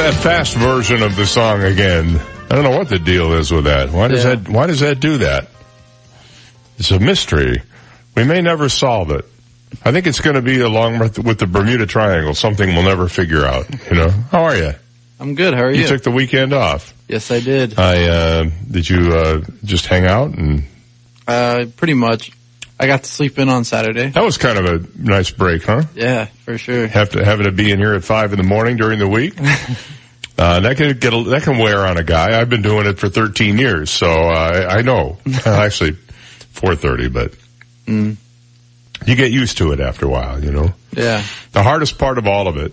that fast version of the song again. I don't know what the deal is with that. Why does Yeah. that, why does that do that? It's a mystery. We may never solve it. I think it's going to be along with, with the Bermuda Triangle, something we'll never figure out, you know? How are you? I'm good. How are You you? took the weekend off. yes, I did. I, uh, did you, uh, just hang out and Uh, pretty much. I got to sleep in on Saturday. that was kind of a nice break, huh? Yeah, for sure. have to having to be in here at five in the morning during the week. Uh, that can get a, that can wear on a guy. I've been doing it for 13 years, so uh, I, I know. Uh, Actually, 4:30, but Mm. you get used to it after a while. You know, Yeah. the hardest part of all of it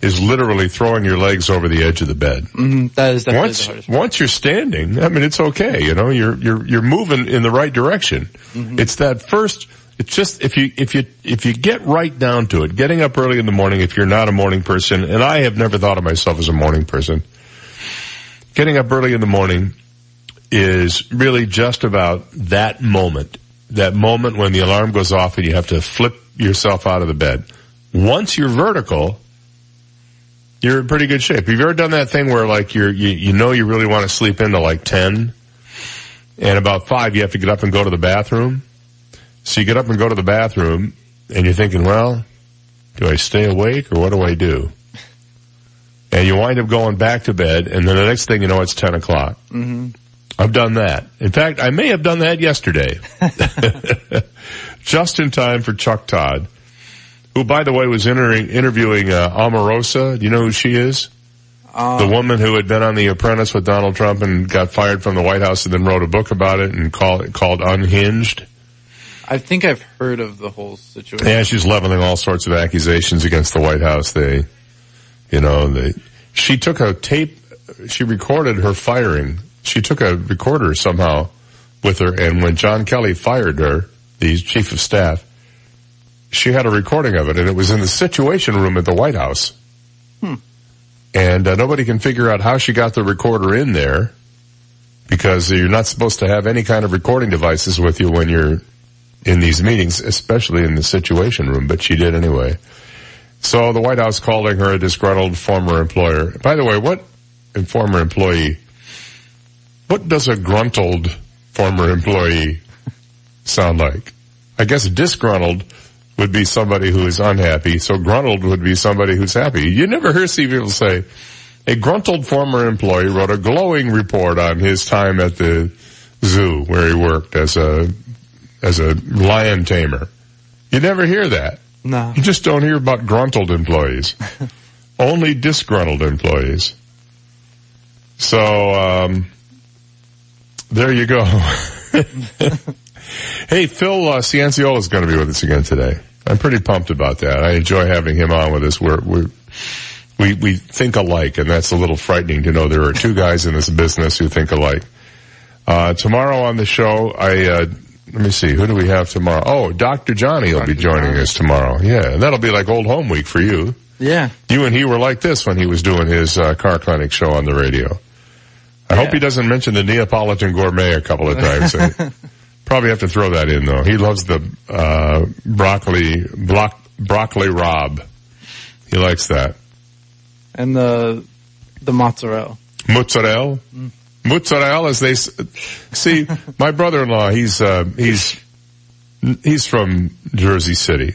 is literally throwing your legs over the edge of the bed. hmm That is definitely Once the hardest. once you're standing, I mean, it's okay. You know, you're you're you're moving in the right direction. Mm-hmm. It's that first. It's just if you if you if you get right down to it, getting up early in the morning. If you're not a morning person, and I have never thought of myself as a morning person, getting up early in the morning is really just about that moment. That moment when the alarm goes off and you have to flip yourself out of the bed. Once you're vertical, you're in pretty good shape. Have you ever done that thing where like you're, you, you know you really want to sleep into like 10 and about 5 you have to get up and go to the bathroom? So you get up and go to the bathroom and you're thinking, well, do I stay awake or what do I do? And you wind up going back to bed and then the next thing you know it's 10 o'clock. hmm I've done that. In fact, I may have done that yesterday. Just in time for Chuck Todd, who by the way was entering, interviewing uh, Omarosa. Do you know who she is? Um, the woman who had been on The Apprentice with Donald Trump and got fired from the White House and then wrote a book about it and called it called Unhinged. I think I've heard of the whole situation. Yeah, she's leveling all sorts of accusations against the White House. They, you know, they, she took a tape, she recorded her firing. She took a recorder somehow with her and when John Kelly fired her, the chief of staff, she had a recording of it and it was in the situation room at the White House. And uh, nobody can figure out how she got the recorder in there because you're not supposed to have any kind of recording devices with you when you're in these meetings, especially in the situation room, but she did anyway. So the White House calling her a disgruntled former employer. By the way, what, former employee, what does a gruntled former employee sound like? I guess disgruntled would be somebody who is unhappy, so gruntled would be somebody who's happy. You never hear see people say, a gruntled former employee wrote a glowing report on his time at the zoo where he worked as a, as a lion tamer. You never hear that. No. You just don't hear about gruntled employees. Only disgruntled employees. So, um, there you go. hey, Phil uh, Cianciola is going to be with us again today. I'm pretty pumped about that. I enjoy having him on with us. We're, we're, we we think alike, and that's a little frightening to know there are two guys in this business who think alike. Uh, tomorrow on the show, I uh, let me see, who do we have tomorrow? Oh, Dr. Johnny will be joining Johnny. us tomorrow. Yeah, and that'll be like old home week for you. Yeah. You and he were like this when he was doing his uh, car clinic show on the radio. I hope he doesn't mention the Neapolitan gourmet a couple of times. Probably have to throw that in though. He loves the uh, broccoli block, broccoli rob. He likes that. And the, the mozzarella. Mozzarella. Mozzarella, as they see. My brother-in-law, he's uh, he's he's from Jersey City,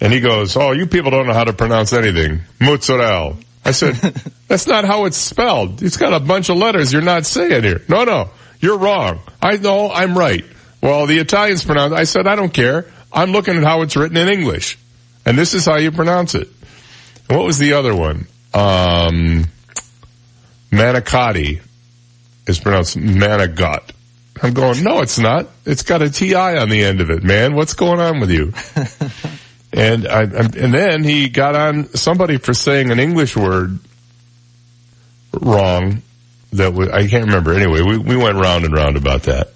and he goes, "Oh, you people don't know how to pronounce anything." Mozzarella. I said, "That's not how it's spelled. It's got a bunch of letters you're not saying here." No, no, you're wrong. I know I'm right. Well, the Italians pronounce. I said, "I don't care. I'm looking at how it's written in English, and this is how you pronounce it." What was the other one? Um, manicotti is pronounced manigot. I'm going, no, it's not. It's got a TI on the end of it, man. What's going on with you? and I, and then he got on somebody for saying an English word wrong that was, I can't remember. Anyway, we, we went round and round about that.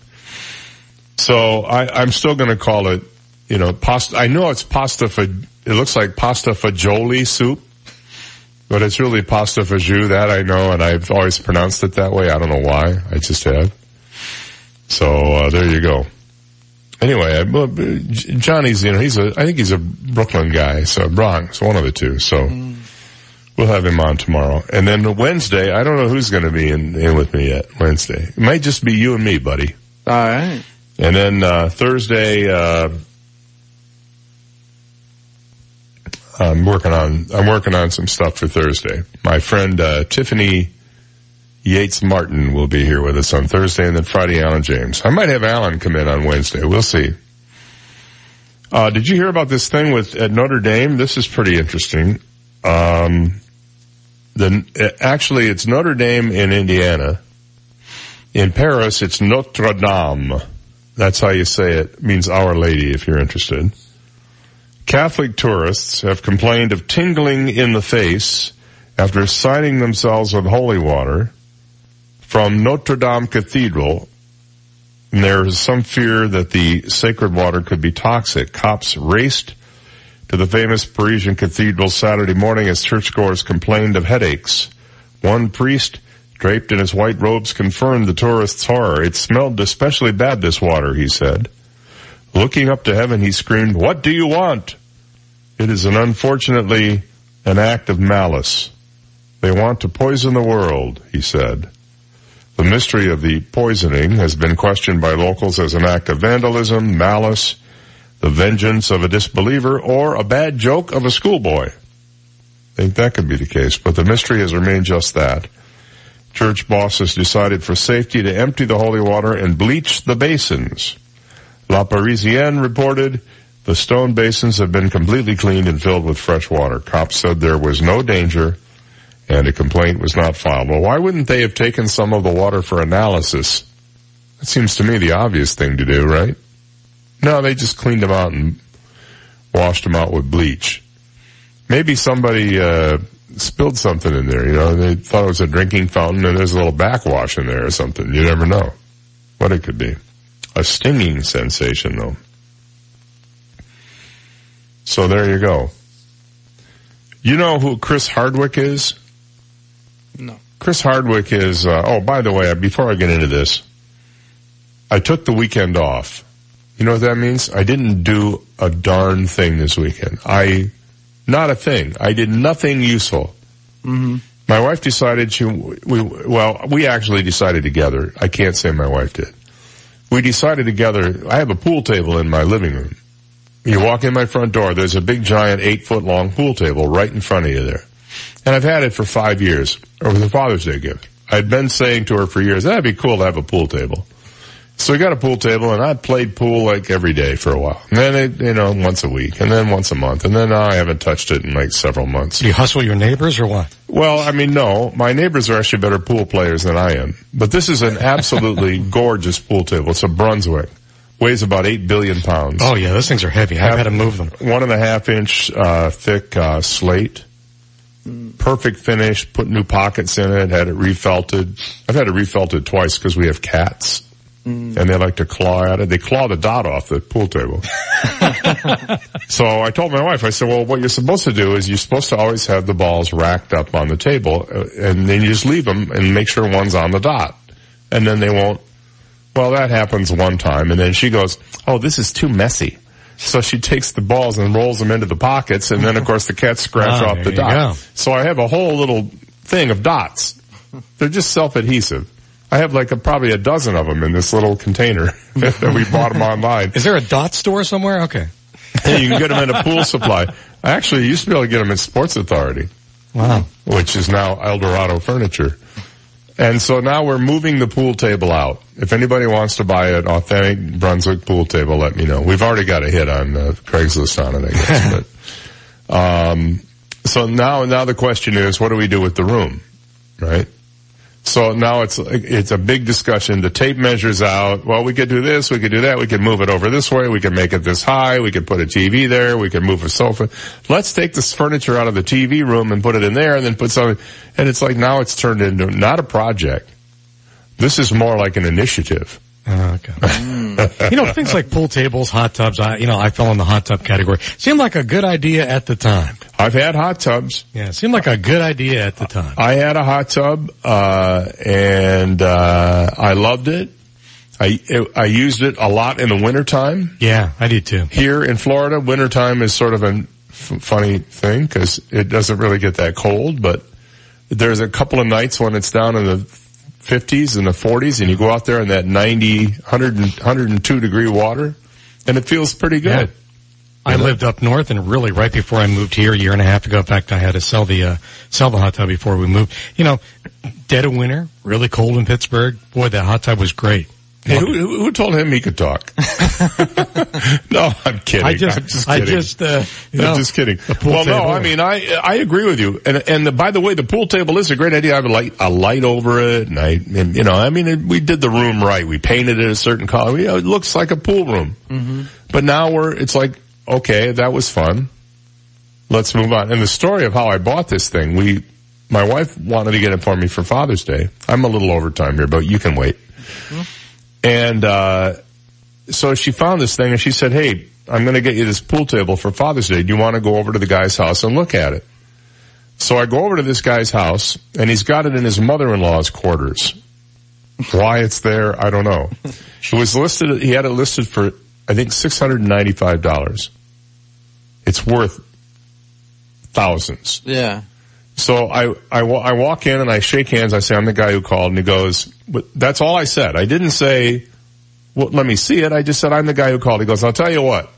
So I, I'm still going to call it, you know, pasta. I know it's pasta for, it looks like pasta fagioli soup, but it's really pasta fagioli. That I know, and I've always pronounced it that way. I don't know why. I just have. So uh, there you go. Anyway, Johnny's, you know, he's a, I think he's a Brooklyn guy, so Bronx, one of the two. So We'll have him on tomorrow. And then Wednesday, I don't know who's going to be in, in with me yet Wednesday. It might just be you and me, buddy. All right. And then, uh, Thursday, uh, I'm working on, I'm working on some stuff for Thursday. My friend, uh, Tiffany Yates Martin will be here with us on Thursday and then Friday, Alan James. I might have Alan come in on Wednesday. We'll see. Uh, did you hear about this thing with at Notre Dame? This is pretty interesting. Um, the actually it's Notre Dame in Indiana. In Paris, it's Notre Dame. That's how you say it. it means Our Lady, if you're interested. Catholic tourists have complained of tingling in the face after signing themselves with holy water from Notre Dame Cathedral. And there is some fear that the sacred water could be toxic. Cops raced to the famous Parisian cathedral Saturday morning as churchgoers complained of headaches. One priest draped in his white robes confirmed the tourists' horror. It smelled especially bad, this water, he said. Looking up to heaven, he screamed, what do you want? It is an unfortunately an act of malice. They want to poison the world, he said. The mystery of the poisoning has been questioned by locals as an act of vandalism, malice, the vengeance of a disbeliever, or a bad joke of a schoolboy. I think that could be the case, but the mystery has remained just that. Church bosses decided for safety to empty the holy water and bleach the basins. La Parisienne reported the stone basins have been completely cleaned and filled with fresh water. Cops said there was no danger and a complaint was not filed. Well, why wouldn't they have taken some of the water for analysis? That seems to me the obvious thing to do, right? No, they just cleaned them out and washed them out with bleach. Maybe somebody, uh, spilled something in there, you know, they thought it was a drinking fountain and there's a little backwash in there or something. You never know what it could be. A stinging sensation though. So there you go. You know who Chris Hardwick is? No. Chris Hardwick is, uh, oh, by the way, before I get into this, I took the weekend off. You know what that means? I didn't do a darn thing this weekend. I, not a thing. I did nothing useful. Mm-hmm. My wife decided she, we, well, we actually decided together. I can't say my wife did. We decided together, I have a pool table in my living room. You walk in my front door, there's a big giant eight foot long pool table right in front of you there. And I've had it for five years, was a Father's Day gift. I'd been saying to her for years, that'd be cool to have a pool table. So we got a pool table and I played pool like every day for a while. And then it, you know, once a week and then once a month. And then I haven't touched it in like several months. Do you hustle your neighbors or what? Well, I mean, no, my neighbors are actually better pool players than I am. But this is an absolutely gorgeous pool table. It's a Brunswick. Weighs about eight billion pounds. Oh yeah, those things are heavy. I've had to move them. One and a half inch, uh, thick, uh, slate. Perfect finish, put new pockets in it, had it refelted. I've had it refelted twice because we have cats. And they like to claw at it. They claw the dot off the pool table. so I told my wife, I said, well, what you're supposed to do is you're supposed to always have the balls racked up on the table, uh, and then you just leave them and make sure one's on the dot. And then they won't, well, that happens one time, and then she goes, oh, this is too messy. So she takes the balls and rolls them into the pockets, and then of course the cats scratch Ah, off the dot. go. So I have a whole little thing of dots. They're just self-adhesive. I have like a, probably a dozen of them in this little container that we bought them online. Is there a dot store somewhere? Okay. And you can get them in a pool supply. I actually used to be able to get them at Sports Authority, Wow. which is now Eldorado Furniture. And so now we're moving the pool table out. If anybody wants to buy an authentic Brunswick pool table, let me know. We've already got a hit on uh, Craigslist on it, I guess. but, um, so now, now the question is, what do we do with the room, right? So now it's it's a big discussion. The tape measures out. Well, we could do this, we could do that, we could move it over this way, we could make it this high, we could put a TV there, we could move a sofa. Let's take this furniture out of the TV room and put it in there, and then put something. And it's like now it's turned into not a project. This is more like an initiative. Oh, okay. you know, things like pool tables, hot tubs, I, you know, I fell in the hot tub category. Seemed like a good idea at the time. I've had hot tubs. Yeah, it seemed like a good idea at the time. I had a hot tub, uh, and, uh, I loved it. I, I used it a lot in the wintertime. Yeah, I did too. Here in Florida, wintertime is sort of a f- funny thing because it doesn't really get that cold, but there's a couple of nights when it's down in the 50s and the 40s and you go out there in that 90, 100, 102 degree water and it feels pretty good. Yeah. I lived up north and really right before I moved here a year and a half ago. In fact, I had to sell the, uh, sell the hot tub before we moved. You know, dead of winter, really cold in Pittsburgh. Boy, that hot tub was great. Hey, who, who told him he could talk? no, I'm kidding. I just, I'm just I kidding. just, uh, you I'm know, just kidding. Well, no. I mean, I I agree with you. And and the, by the way, the pool table is a great idea. I have a light a light over it, and I and, you know, I mean, it, we did the room right. We painted it a certain color. You know, it looks like a pool room. Mm-hmm. But now we're it's like okay, that was fun. Let's move on. And the story of how I bought this thing, we my wife wanted to get it for me for Father's Day. I'm a little overtime here, but you can wait. And uh so she found this thing and she said, "Hey, I'm going to get you this pool table for Father's Day. Do you want to go over to the guy's house and look at it?" So I go over to this guy's house and he's got it in his mother-in-law's quarters. Why it's there, I don't know. It was listed, he had it listed for, I think, $695. It's worth thousands. Yeah. So I, I, I walk in and I shake hands. I say, I'm the guy who called and he goes, but that's all I said. I didn't say, well, let me see it. I just said, I'm the guy who called. He goes, I'll tell you what,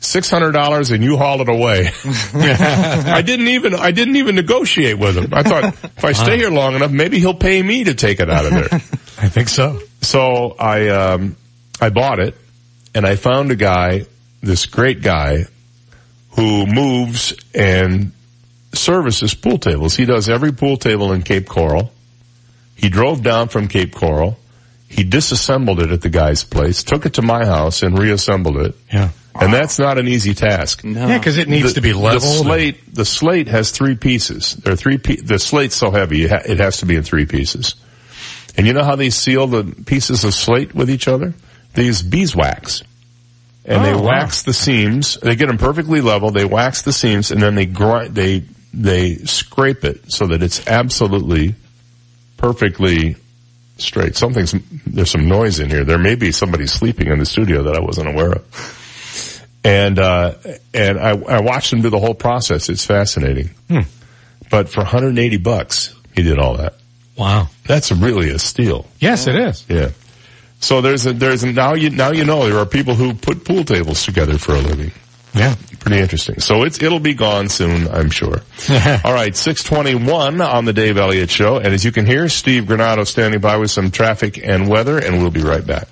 $600 and you haul it away. I didn't even, I didn't even negotiate with him. I thought if I stay here long enough, maybe he'll pay me to take it out of there. I think so. So I, um, I bought it and I found a guy, this great guy who moves and services pool tables. He does every pool table in Cape Coral. He drove down from Cape Coral. He disassembled it at the guy's place, took it to my house and reassembled it. Yeah. And that's not an easy task. No. Yeah, cause it needs to be The slate, the slate has three pieces. There are three. Pe- the slate's so heavy, it, has to be in three pieces. And you know how they seal the pieces of slate with each other? They use beeswax, and they Oh, wow. wax the seams. They get them perfectly level. They wax the seams, and then they grind. They they scrape it so that it's absolutely perfectly straight. Something's there's some noise in here. There may be somebody sleeping in the studio that I wasn't aware of. And uh, and I, I watched him do the whole process. It's fascinating. But for 180 bucks, he did all that. Wow. That's really a steal. Yes, it is. Yeah. So there's a, there's a, now you, now you know there are people who put pool tables together for a living. Yeah. Pretty interesting. So it's, it'll be gone soon, I'm sure. All right, 621 on the Dave Elliott Show. And as you can hear, Steve Granado standing by with some traffic and weather, and we'll be right back.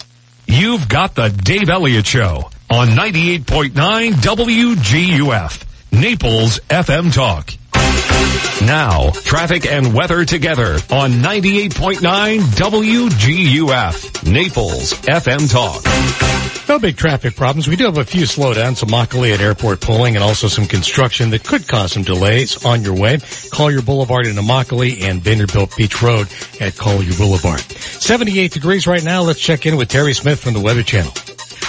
You've got the Dave Elliott Show on 98.9 WGUF, Naples FM Talk. Now, traffic and weather together on 98.9 WGUF, Naples FM Talk. No big traffic problems. We do have a few slowdowns, some Immokalee at airport pulling and also some construction that could cause some delays on your way. Collier Boulevard in Immokalee and Vanderbilt Beach Road at Collier Boulevard. 78 degrees right now. Let's check in with Terry Smith from the Weather Channel.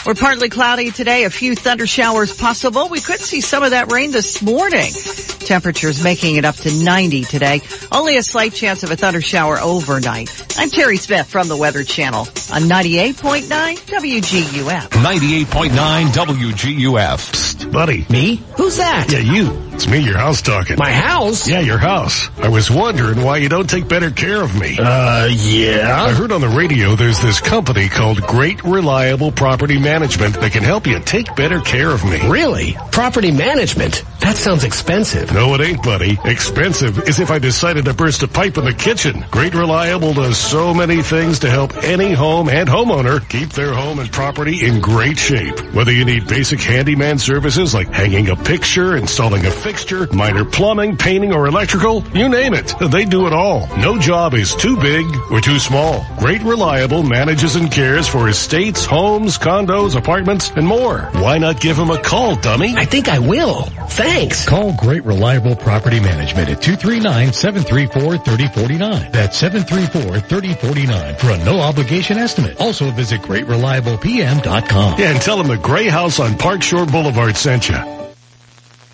We're partly cloudy today, a few thunder showers possible. We could see some of that rain this morning. Temperatures making it up to 90 today. Only a slight chance of a thunder shower overnight. I'm Terry Smith from the Weather Channel on 98.9 WGUF. 98.9 WGUF. Psst, Buddy. Me? Who's that? Yeah, you. It's me, your house talking. My house? Yeah, your house. I was wondering why you don't take better care of me. Uh, yeah? I heard on the radio there's this company called Great Reliable Property Management that can help you take better care of me. Really? Property management? That sounds expensive. No, it ain't, buddy. Expensive is if I decided to burst a pipe in the kitchen. Great Reliable does so many things to help any home and homeowner keep their home and property in great shape. Whether you need basic handyman services like hanging a picture, installing a fixture, minor plumbing, painting, or electrical, you name it. They do it all. No job is too big or too small. Great Reliable manages and cares for estates, homes, condos, apartments, and more. Why not give them a call, dummy? I think I will. Thanks. Call Great Reliable Property Management at 239-734-3049. That's 734-3049 for a no obligation estimate. Also visit greatreliablepm.com. Yeah, and tell them the Gray House on Park Shore Boulevard sent you.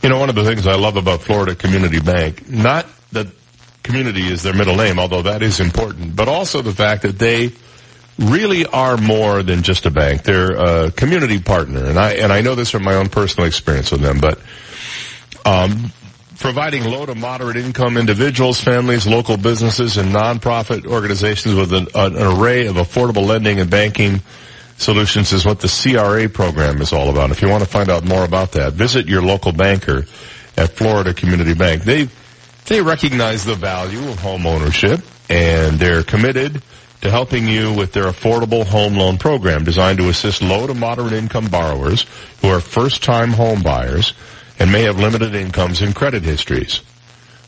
You know, one of the things I love about Florida Community Bank, not that community is their middle name, although that is important, but also the fact that they really are more than just a bank. They're a community partner, and I and I know this from my own personal experience with them. But Um, providing low to moderate income individuals, families, local businesses, and nonprofit organizations with an, an array of affordable lending and banking solutions is what the CRA program is all about. If you want to find out more about that, visit your local banker at Florida Community Bank. They they recognize the value of home ownership and they're committed to helping you with their affordable home loan program designed to assist low to moderate income borrowers who are first time home buyers and may have limited incomes and credit histories.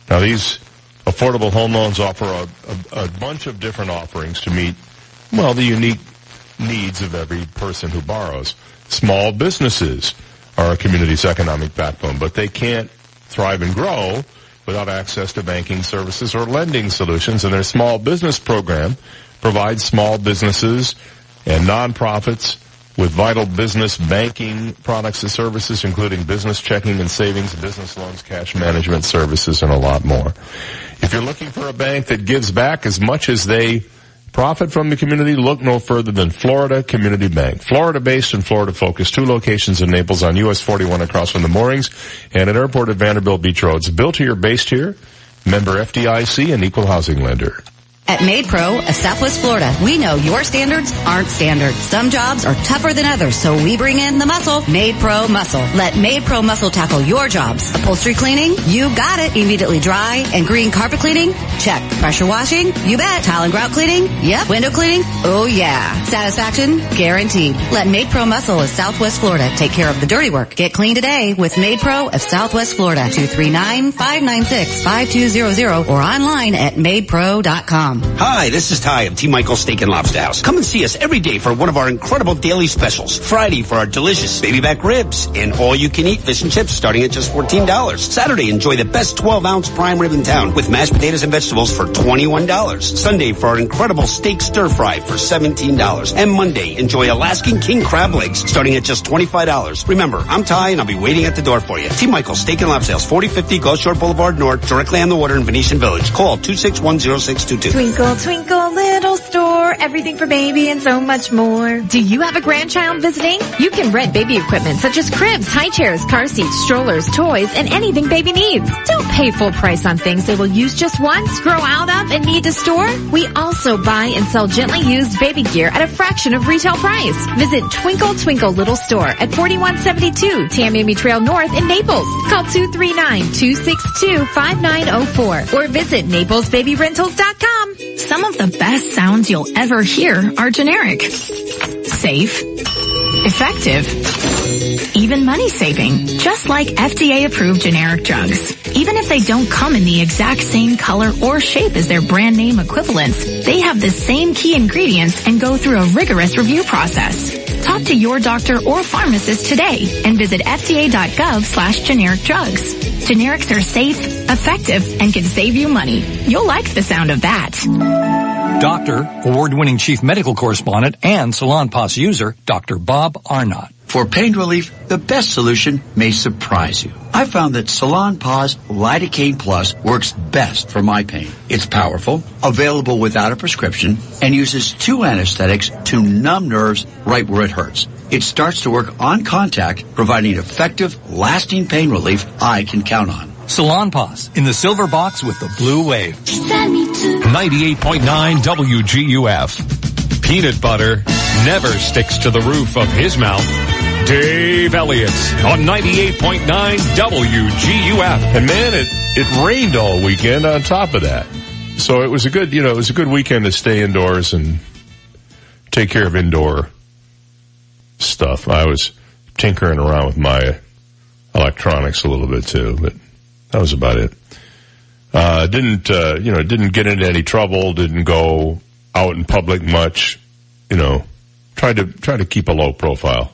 Now these affordable home loans offer a, a, a bunch of different offerings to meet, well, the unique needs of every person who borrows. Small businesses are a community's economic backbone, but they can't thrive and grow without access to banking services or lending solutions. And their small business program provides small businesses and nonprofits with vital business banking products and services, including business checking and savings, business loans, cash management services, and a lot more. If you're looking for a bank that gives back as much as they profit from the community, look no further than Florida Community Bank. Florida based and Florida focused. Two locations in Naples on US 41 across from the moorings and an airport at Vanderbilt Beach Roads. Built here, based here. Member FDIC and equal housing lender. At MaidPro of Southwest Florida, we know your standards aren't standard. Some jobs are tougher than others, so we bring in the muscle. MaidPro Muscle. Let MaidPro Muscle tackle your jobs. Upholstery cleaning? You got it. Immediately dry. And green carpet cleaning? Check. Pressure washing? You bet. Tile and grout cleaning? Yep. Window cleaning? Oh yeah. Satisfaction? Guaranteed. Let MaidPro Muscle of Southwest Florida take care of the dirty work. Get clean today with MaidPro of Southwest Florida. 239-596-5200 or online at Hi, this is Ty of T. Michael's Steak and Lobster House. Come and see us every day for one of our incredible daily specials. Friday for our delicious baby back ribs and all you can eat fish and chips starting at just $14. Saturday, enjoy the best 12 ounce prime rib in town with mashed potatoes and vegetables for $21. Sunday for our incredible steak stir fry for $17. And Monday, enjoy Alaskan king crab legs starting at just $25. Remember, I'm Ty and I'll be waiting at the door for you. T. Michael's Steak and Lobster House, 4050 Gulf Shore Boulevard North, directly on the water in Venetian Village. Call 2610622. Twinkle, twinkle, little store, everything for baby and so much more. Do you have a grandchild visiting? You can rent baby equipment such as cribs, high chairs, car seats, strollers, toys, and anything baby needs. Don't pay full price on things they will use just once, grow out of, and need to store. We also buy and sell gently used baby gear at a fraction of retail price. Visit Twinkle Twinkle Little Store at 4172 Tamiami Trail North in Naples. Call 239-262-5904 or visit naplesbabyrentals.com. Some of the best sounds you'll ever hear are generic. Safe. Effective. Even money saving. Just like FDA approved generic drugs. Even if they don't come in the exact same color or shape as their brand name equivalents, they have the same key ingredients and go through a rigorous review process. Talk to your doctor or pharmacist today and visit fda.gov slash generic drugs. Generics are safe, effective, and can save you money. You'll like the sound of that. Doctor, award-winning chief medical correspondent, and Salonpas user, Dr. Bob Arnott. For pain relief, the best solution may surprise you. I found that Salonpas Lidocaine Plus works best for my pain. It's powerful, available without a prescription, and uses two anesthetics to numb nerves right where it hurts. It starts to work on contact, providing effective, lasting pain relief I can count on. Salonpas in the silver box with the blue wave. 98.9 WGUF. Peanut butter never sticks to the roof of his mouth. Dave Elliott on 98.9 WGUF. And man, it, it rained all weekend on top of that. So it was a good, you know, it was a good weekend to stay indoors and take care of indoor stuff. I was tinkering around with my electronics a little bit too, but that was about it. Uh, didn't, uh, you know, didn't get into any trouble, didn't go out in public much, you know, tried to, try to keep a low profile.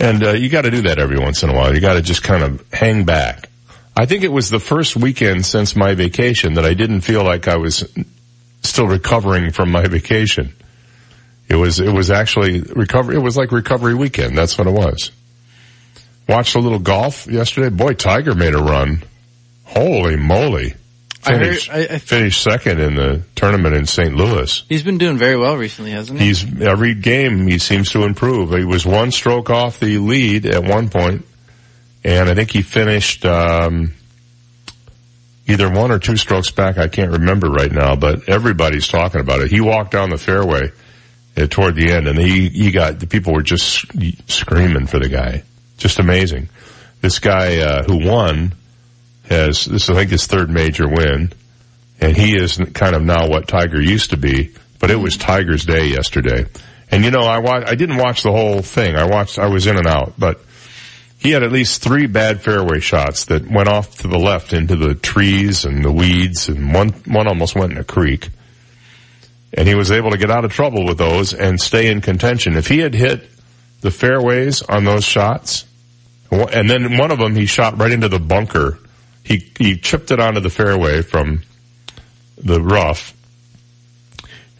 And, uh, you gotta do that every once in a while. You gotta just kind of hang back. I think it was the first weekend since my vacation that I didn't feel like I was still recovering from my vacation. It was, it was actually recovery, it was like recovery weekend. That's what it was. Watched a little golf yesterday. Boy, Tiger made a run. Holy moly. Finished, I heard, I, I finished second in the tournament in St. Louis. He's been doing very well recently, hasn't he? He's, every game he seems to improve. He was one stroke off the lead at one point and I think he finished um, either one or two strokes back. I can't remember right now, but everybody's talking about it. He walked down the fairway uh, toward the end, and he he got the people were just screaming for the guy. Just amazing. This guy uh, who won has this is I think his third major win, and he is kind of now what Tiger used to be. But it was Tiger's day yesterday, and you know I wa- I didn't watch the whole thing. I watched I was in and out, but he had at least three bad fairway shots that went off to the left into the trees and the weeds, and one one almost went in a creek. And he was able to get out of trouble with those and stay in contention. If he had hit the fairways on those shots, and then one of them he shot right into the bunker. He he chipped it onto the fairway from the rough,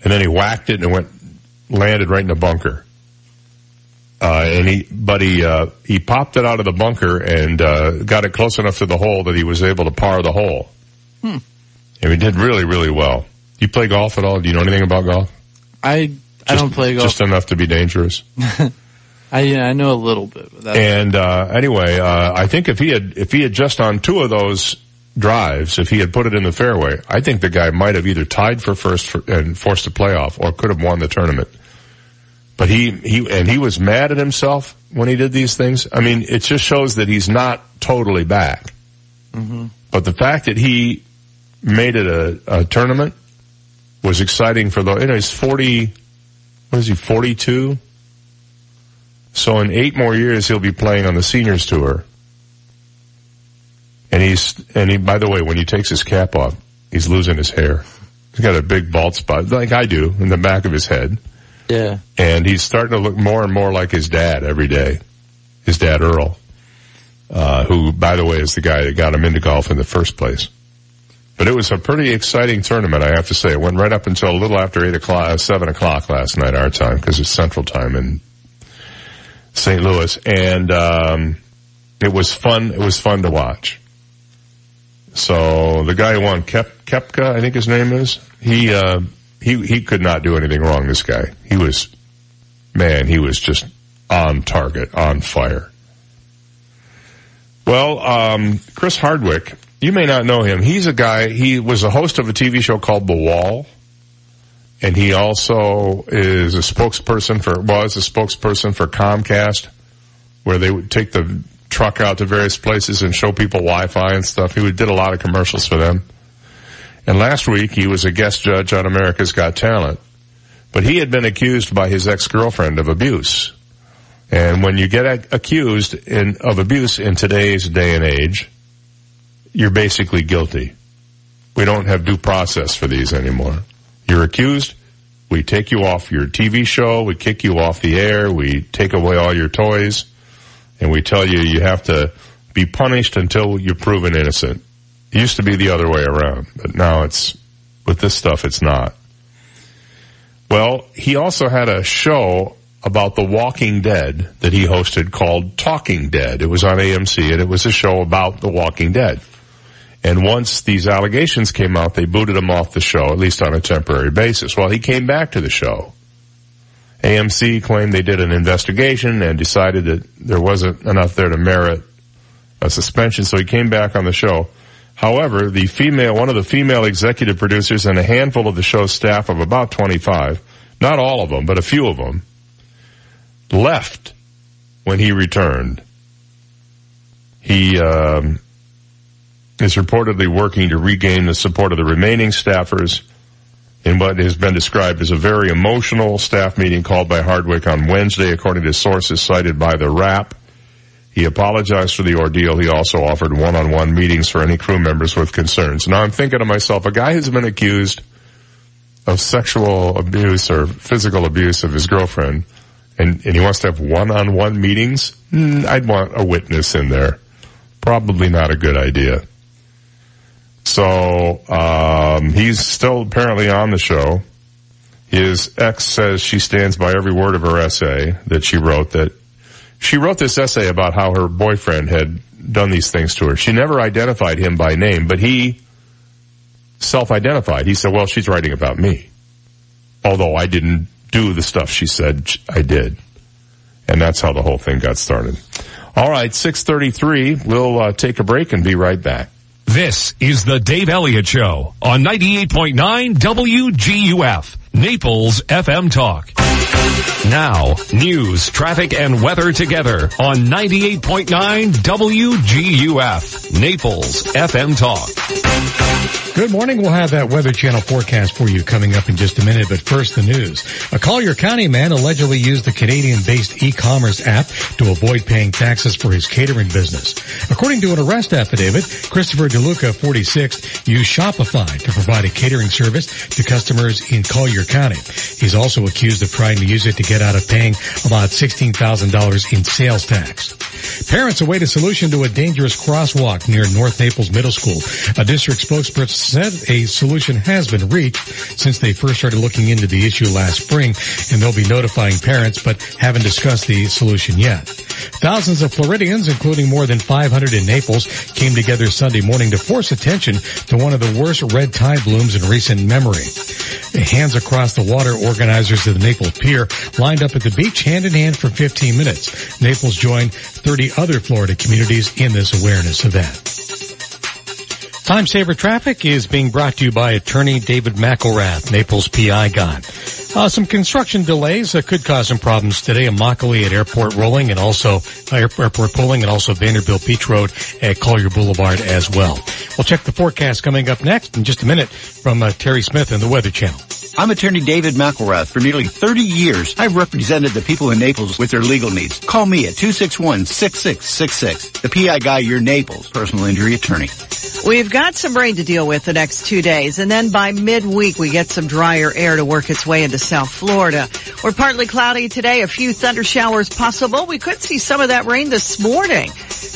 and then he whacked it and it went landed right in the bunker. Uh, and he, but he, uh, he popped it out of the bunker and, uh, got it close enough to the hole that he was able to par the hole. Hmm. And he did really, really well. Do you play golf at all? Do you know anything about golf? I I don't play golf. Just enough to be dangerous. I yeah, I know a little bit. And, uh, anyway, uh, I think if he had, if he had just on two of those drives, if he had put it in the fairway, I think the guy might have either tied for first for, and forced a playoff or could have won the tournament. But he, he, and he was mad at himself when he did these things. I mean, it just shows that he's not totally back. hmm But the fact that he made it a, a tournament was exciting for the, you know, he's 40, what is he, 42? So in eight more years, he'll be playing on the seniors tour. And he's, and he, by the way, when he takes his cap off, he's losing his hair. He's got a big bald spot, like I do, in the back of his head. Yeah. And he's starting to look more and more like his dad every day. His dad Earl. Uh, who, by the way, is the guy that got him into golf in the first place. But it was a pretty exciting tournament, I have to say. It went right up until a little after eight o'clock, seven o'clock last night, our time, because it's central time in St. Louis. And, um, it was fun, it was fun to watch. So the guy who won, Kep, Koepka, I think his name is, he, uh, he, he could not do anything wrong, this guy. He was, man, he was just on target, on fire. Well, um, Chris Hardwick, you may not know him. He's a guy, he was a host of a TV show called The Wall. And he also is a spokesperson for, was a spokesperson for Comcast, where they would take the truck out to various places and show people Wi-Fi and stuff. He did a lot of commercials for them. And last week he was a guest judge on America's Got Talent. But he had been accused by his ex-girlfriend of abuse. And when you get accused in, of abuse in today's day and age, you're basically guilty. We don't have due process for these anymore. You're accused, we take you off your TV show, we kick you off the air, we take away all your toys, and we tell you you have to be punished until you're proven innocent. It used to be the other way around, but now it's, with this stuff, it's not. Well, he also had a show about The Walking Dead that he hosted called Talking Dead. It was on AMC and it was a show about The Walking Dead. And once these allegations came out, they booted him off the show, at least on a temporary basis. Well, he came back to the show. AMC claimed they did an investigation and decided that there wasn't enough there to merit a suspension, so he came back on the show. However, the female, one of the female executive producers and a handful of the show's staff of about 25, not all of them, but a few of them, left when he returned. He, um, is reportedly working to regain the support of the remaining staffers in what has been described as a very emotional staff meeting called by Hardwick on Wednesday, according to sources cited by the Wrap. He apologized for the ordeal. He also offered one-on-one meetings for any crew members with concerns. Now I'm thinking to myself, a guy who's been accused of sexual abuse or physical abuse of his girlfriend, and, and he wants to have one-on-one meetings, mm, I'd want a witness in there. Probably not a good idea. So, um, he's still apparently on the show. His ex says she stands by every word of her essay that she wrote that she wrote this essay about how her boyfriend had done these things to her. She never identified him by name, but he self-identified. He said, well, she's writing about me. Although I didn't do the stuff she said I did. And that's how the whole thing got started. All right, 633. We'll uh, take a break and be right back. This is the Dave Elliott Show on 98.9 WGUF, Naples FM Talk. Now, news, traffic, and weather together on 98.9 WGUF, Naples FM Talk. Good morning. We'll have that Weather Channel forecast for you coming up in just a minute, but first the news. A Collier County man allegedly used the Canadian-based e-commerce app to avoid paying taxes for his catering business. According to an arrest affidavit, Christopher DeLuca, 46, used Shopify to provide a catering service to customers in Collier County. He's also accused of trying to use it to get out of paying about $16,000 in sales tax. Parents await a solution to a dangerous crosswalk near North Naples Middle School. A district spokesperson said a solution has been reached since they first started looking into the issue last spring, and they'll be notifying parents, but haven't discussed the solution yet. Thousands of Floridians, including more than 500 in Naples, came together Sunday morning to force attention to one of the worst red tide blooms in recent memory. Hands Across the Water organizers of the Naples Pier lined up at the beach hand in hand for 15 minutes. Naples joined 30 other Florida communities in this awareness event. Time Saver Traffic is being brought to you by attorney David McElrath, Naples PI guy. Uh, some construction delays uh, could cause some problems today. A Immokalee at Airport Rolling and also uh, Airport Pulling and also Vanderbilt Beach Road at Collier Boulevard as well. We'll check the forecast coming up next in just a minute from uh, Terry Smith and the Weather Channel. I'm attorney David McElrath. For nearly 30 years, I've represented the people in Naples with their legal needs. Call me at 261-6666. The PI guy, your Naples personal injury attorney. We've got some rain to deal with the next two days, and then by midweek we get some drier air to work its way into South Florida. We're partly cloudy today, a few thunder showers possible. We could see some of that rain this morning.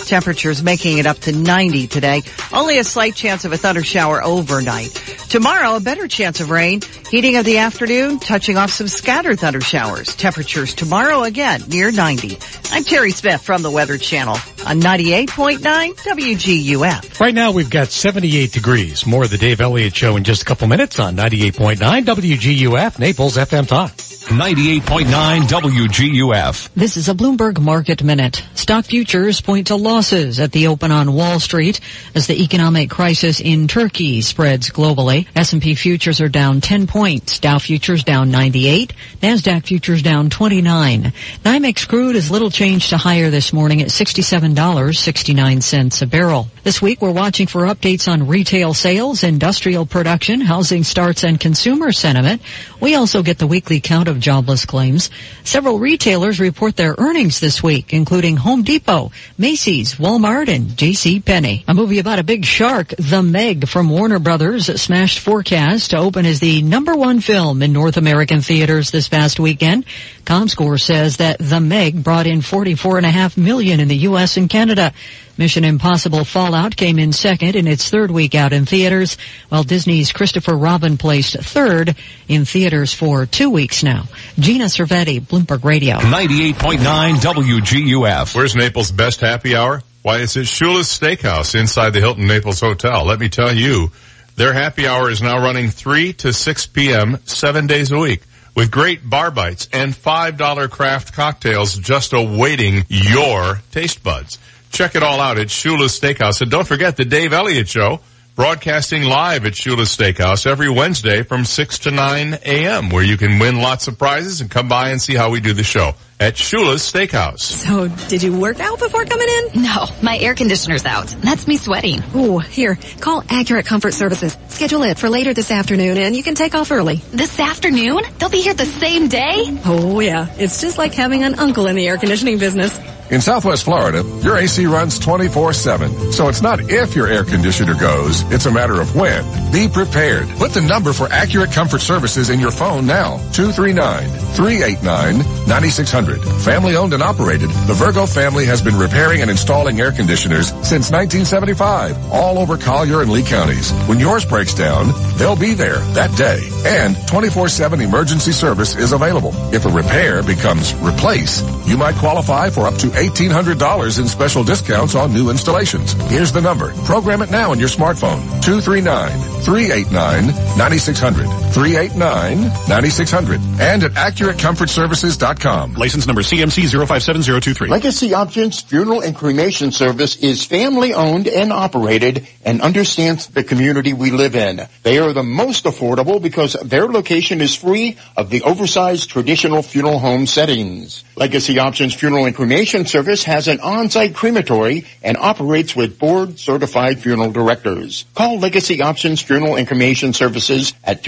Temperatures making it up to 90 today. Only a slight chance of a thunder shower overnight. Tomorrow, a better chance of rain. Heating of the afternoon, touching off some scattered thunder showers. Temperatures tomorrow again near 90. I'm Terry Smith from the Weather Channel on 98.9 WGUF. Right now we've got 78 degrees. More of the Dave Elliott Show in just a couple minutes on 98.9 WGUF, Naples FM Talk. 98.9 WGUF. This is a Bloomberg Market Minute. Stock futures point to losses at the open on Wall Street as the economic crisis in Turkey spreads globally. S&P futures are down 10 points. Dow futures down 98. NASDAQ futures down 29. NYMEX crude is little change to higher this morning at $67.69 a barrel. This week we're watching for updates on retail sales, industrial production, housing starts, and consumer sentiment. We also get the weekly count of jobless claims. Several retailers report their earnings this week, including Home Depot, Macy's, Walmart, and J.C. Penney. A movie about a big shark, The Meg from Warner Brothers, smashed forecast to open as the number one film in North American theaters this past weekend. ComScore says that The Meg brought in 44.5 million in the U.S. and Canada. Mission Impossible Fallout came in second in its third week out in theaters, while Disney's Christopher Robin placed third in theaters for two weeks now. Gina Cervetti, Bloomberg Radio. 98.9 WGUF. Where's Naples' best happy hour? Why, it's at Shula's Steakhouse inside the Hilton Naples Hotel. Let me tell you, their happy hour is now running 3 to 6 p.m. seven days a week with great bar bites and $5 craft cocktails just awaiting your taste buds. Check it all out at Shula's Steakhouse. And don't forget the Dave Elliott Show, broadcasting live at Shula's Steakhouse every Wednesday from 6 to 9 a.m., where you can win lots of prizes and come by and see how we do the show at Shula's Steakhouse. So, did you work out before coming in? No, my air conditioner's out. That's me sweating. Ooh, here, call Accurate Comfort Services. Schedule it for later this afternoon and you can take off early. This afternoon? They'll be here the same day? Oh yeah, it's just like having an uncle in the air conditioning business. In Southwest Florida, your AC runs 24-7. So it's not if your air conditioner goes, it's a matter of when. Be prepared. Put the number for Accurate Comfort Services in your phone now. 239-389-9600. Family owned and operated, the Virgo family has been repairing and installing air conditioners since 1975, all over Collier and Lee counties. When yours breaks down, they'll be there that day. And 24-7 emergency service is available. If a repair becomes replace, you might qualify for up to $1,800 in special discounts on new installations. Here's the number. Program it now on your smartphone. 239-389-9600. 389-9600. And at AccurateComfortServices.com. License number CMC 057023. Legacy Options Funeral and Cremation Service is family owned and operated and understands the community we live in. They are the most affordable because their location is free of the oversized traditional funeral home settings. Legacy Options Funeral and Cremation Service has an on-site crematory and operates with board certified funeral directors. Call Legacy Options Funeral and Cremation Services at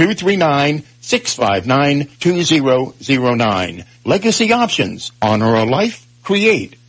239-659-2009. Legacy Options. Honor a life. Create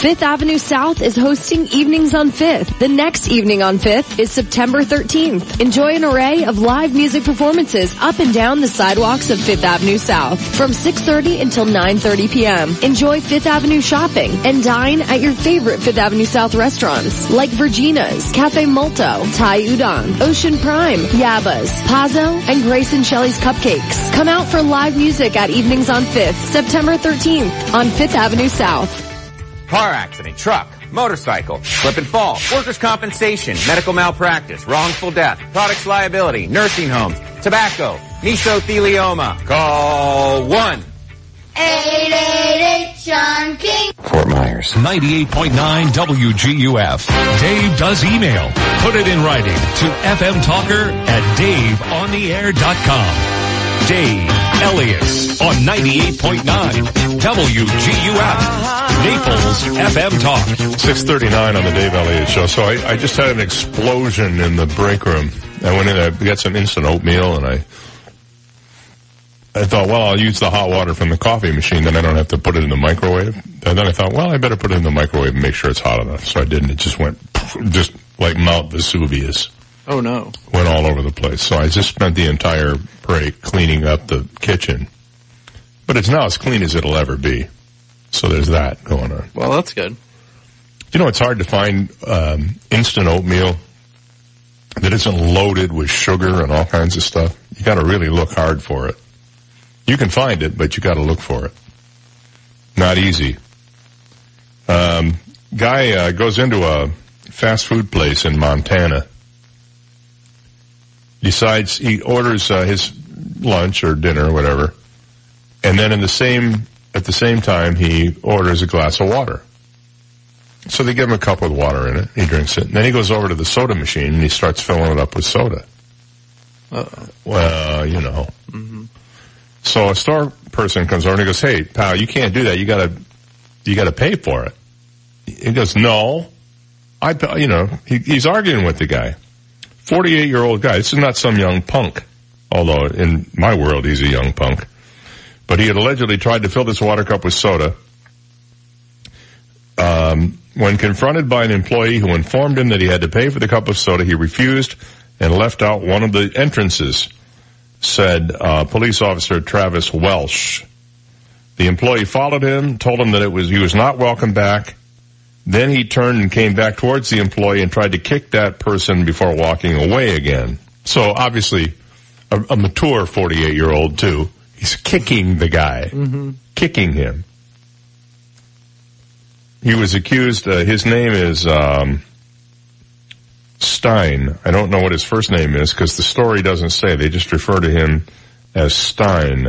Fifth Avenue South is hosting Evenings on Fifth. The next evening on Fifth is September 13th. Enjoy an array of live music performances up and down the sidewalks of Fifth Avenue South from 6.30 until 9.30 p.m. Enjoy Fifth Avenue shopping and dine at your favorite Fifth Avenue South restaurants like Virginia's, Cafe Molto, Thai Udon, Ocean Prime, Yaba's, Pazzo, and Grace and Shelley's Cupcakes. Come out for live music at Evenings on Fifth, September 13th on Fifth Avenue South. Car accident, truck, motorcycle, slip and fall, workers' compensation, medical malpractice, wrongful death, products liability, nursing homes, tobacco, mesothelioma. Call 1. 888 Sean King. Fort Myers. 98.9 WGUF. Dave does email. Put it in writing to FM Talker at daveontheair.com. Dave Elliott on 98.9 WGUF. Naples FM Talk. 639 on the Dave Elliott Show. So I, I just had an explosion in the break room. I went in, I got some instant oatmeal and I, I thought, well, I'll use the hot water from the coffee machine, then I don't have to put it in the microwave. And then I thought, well, I better put it in the microwave and make sure it's hot enough. So I didn't. It just went, just like Mount Vesuvius. Oh no. Went all over the place. So I just spent the entire break cleaning up the kitchen. But it's now as clean as it'll ever be. So there's that going on. Well, that's good. You know, it's hard to find um, instant oatmeal that isn't loaded with sugar and all kinds of stuff. You got to really look hard for it. You can find it, but you got to look for it. Not easy. Um, guy uh, goes into a fast food place in Montana. Decides he orders uh, his lunch or dinner or whatever, and then in the same at the same time he orders a glass of water. So they give him a cup with water in it. He drinks it. And then he goes over to the soda machine and he starts filling it up with soda. Uh-oh. Well, you know. Mm-hmm. So a store person comes over and he goes, "Hey, pal, you can't do that. You gotta, you gotta pay for it." He goes, "No, I, you know." He, he's arguing with the guy, forty-eight year old guy. This is not some young punk, although in my world he's a young punk. But he had allegedly tried to fill this water cup with soda. Um, when confronted by an employee who informed him that he had to pay for the cup of soda, he refused and left out one of the entrances, said uh, police officer Travis Welsh. The employee followed him, told him that it was he was not welcome back. Then he turned and came back towards the employee and tried to kick that person before walking away again. So obviously, a, a mature 48 year old too. He's kicking the guy, Mm-hmm. kicking him. He was accused. Uh, his name is um, Stein. I don't know what his first name is because the story doesn't say. They just refer to him as Stein.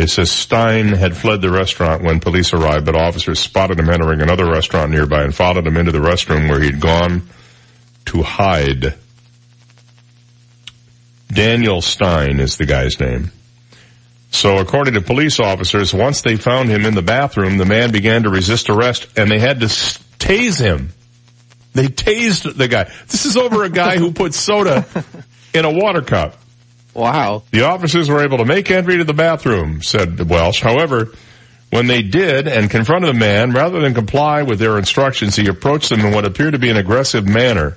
It says Stein had fled the restaurant when police arrived, but officers spotted him entering another restaurant nearby and followed him into the restroom where he'd gone to hide. Daniel Stein is the guy's name. So according to police officers, once they found him in the bathroom, the man began to resist arrest and they had to tase him. They tased the guy. This is over a guy who put soda in a water cup. Wow. The officers were able to make entry to the bathroom, said the Welsh. However, When they did and confronted the man, rather than comply with their instructions, he approached them in what appeared to be an aggressive manner.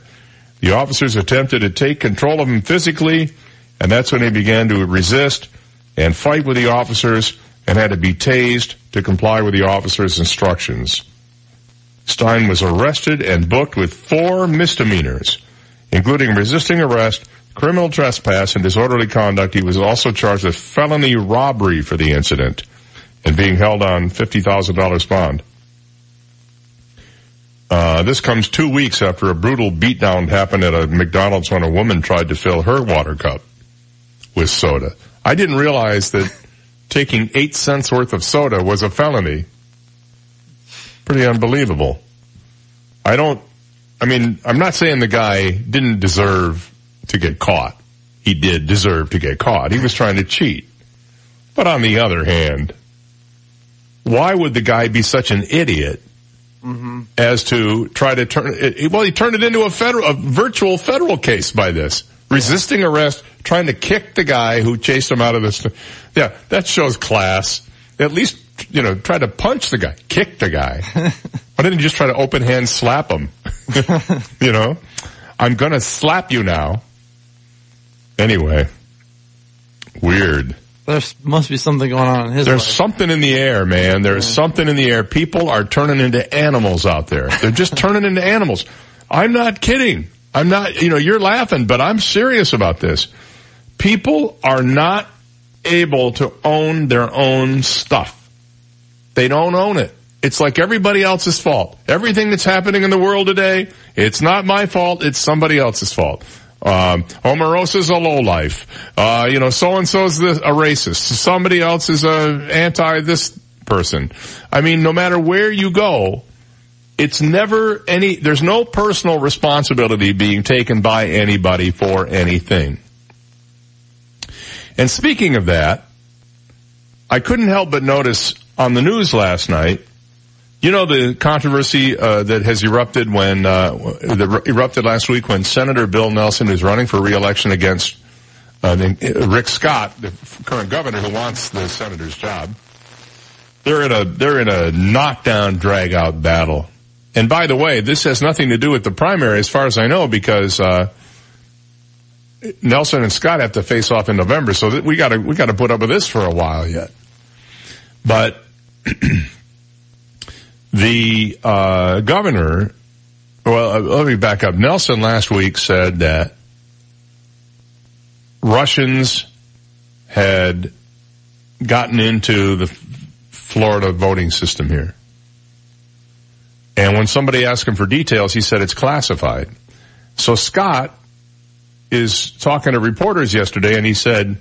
The officers attempted to take control of him physically, and that's when he began to resist and fight with the officers and had to be tased to comply with the officers' instructions. Stein was arrested and booked with four misdemeanors, including resisting arrest, criminal trespass, and disorderly conduct. He was also charged with felony robbery for the incident and being held on $50,000 bond. Uh, this comes two weeks after a brutal beatdown happened at a McDonald's when a woman tried to fill her water cup with soda. I didn't realize that taking eight cents worth of soda was a felony. Pretty unbelievable. I don't, I mean, I'm not saying the guy didn't deserve to get caught. He did deserve to get caught. He was trying to cheat. But on the other hand, why would the guy be such an idiot Mm-hmm. as to try to turn it, well, he turned it into a federal, a virtual federal case by this. Resisting arrest, trying to kick the guy who chased him out of this. Yeah, that shows class. At least, you know, try to punch the guy, kick the guy. Why didn't he just try to open hand slap him? you know, I'm gonna slap you now. Anyway, weird. There must be something going on in his There's life. something in the air, man. There's something in the air. People are turning into animals out there. They're just turning into animals. I'm not kidding. I'm not, you know, you're laughing, but I'm serious about this. People are not able to own their own stuff. They don't own it. It's like everybody else's fault. Everything that's happening in the world today, it's not my fault, it's somebody else's fault. Um, Omarosa's a lowlife. Uh, you know, so and so's a racist. Somebody else is a anti this person. I mean, no matter where you go, it's never any, there's no personal responsibility being taken by anybody for anything. And speaking of that, I couldn't help but notice on the news last night, you know the controversy uh, that has erupted when uh, that erupted last week when Senator Bill Nelson is running for re-election against uh, Rick Scott, the current governor who wants the senator's job. They're in a they're in a knockdown, drag out battle. And by the way, this has nothing to do with the primary, as far as I know, because uh, Nelson and Scott have to face off in November. So we got to we got to put up with this for a while yet. But the uh, governor, well, uh, let me back up. Nelson last week said that Russians had gotten into the Florida voting system here. And when somebody asked him for details, he said it's classified. So Scott is talking to reporters yesterday and he said,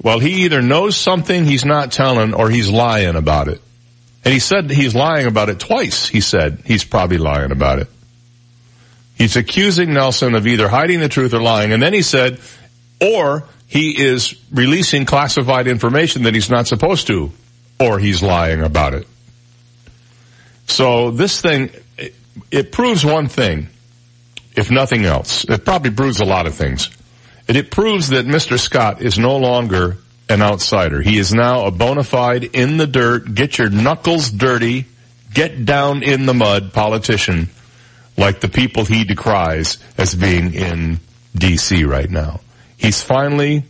well, he either knows something he's not telling or he's lying about it. And he said he's lying about it twice. He said he's probably lying about it. He's accusing Nelson of either hiding the truth or lying. And then he said, or he is releasing classified information that he's not supposed to, or he's lying about it. So this thing, it, it proves one thing, if nothing else. It probably proves a lot of things. And it proves that Mr. Scott is no longer an outsider. He is now a bona fide in the dirt, get your knuckles dirty, get down in the mud politician like the people he decries as being in DC right now. He's finally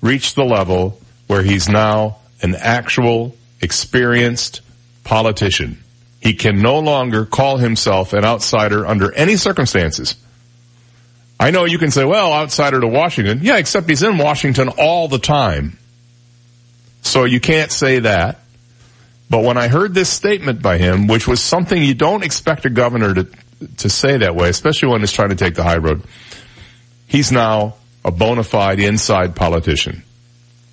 reached the level where he's now an actual experienced politician. He can no longer call himself an outsider under any circumstances. I know you can say, well, outsider to Washington. Yeah, except he's in Washington all the time. So you can't say that. But when I heard this statement by him, which was something you don't expect a governor to, to say that way, especially when he's trying to take the high road, he's now a bona fide inside politician.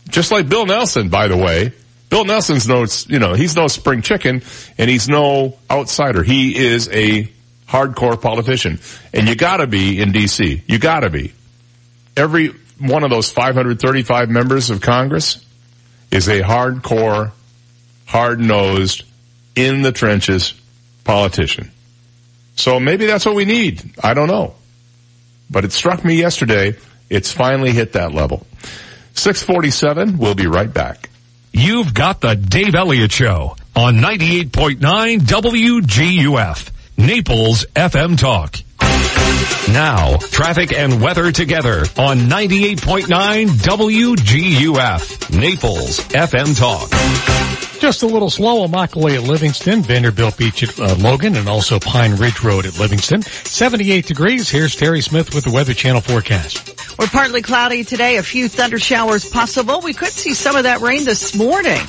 Just like Bill Nelson, by the way. Bill Nelson's no, you know, he's no spring chicken and he's no outsider. He is a hardcore politician. And you gotta be in DC. You gotta be. Every one of those 535 members of Congress is a hardcore, hard-nosed, in the trenches politician. So maybe that's what we need. I don't know. But it struck me yesterday, it's finally hit that level. 647, we'll be right back. You've got the Dave Elliott Show on 98.9 WGUF, Naples FM Talk. Now, traffic and weather together on 98.9 WGUF, Naples FM Talk. Just a little slow on Immokalee at Livingston, Vanderbilt Beach at uh, Logan, and also Pine Ridge Road at Livingston. 78 degrees. Here's Terry Smith with the Weather Channel forecast. We're partly cloudy today. A few thunder showers possible. We could see some of that rain this morning.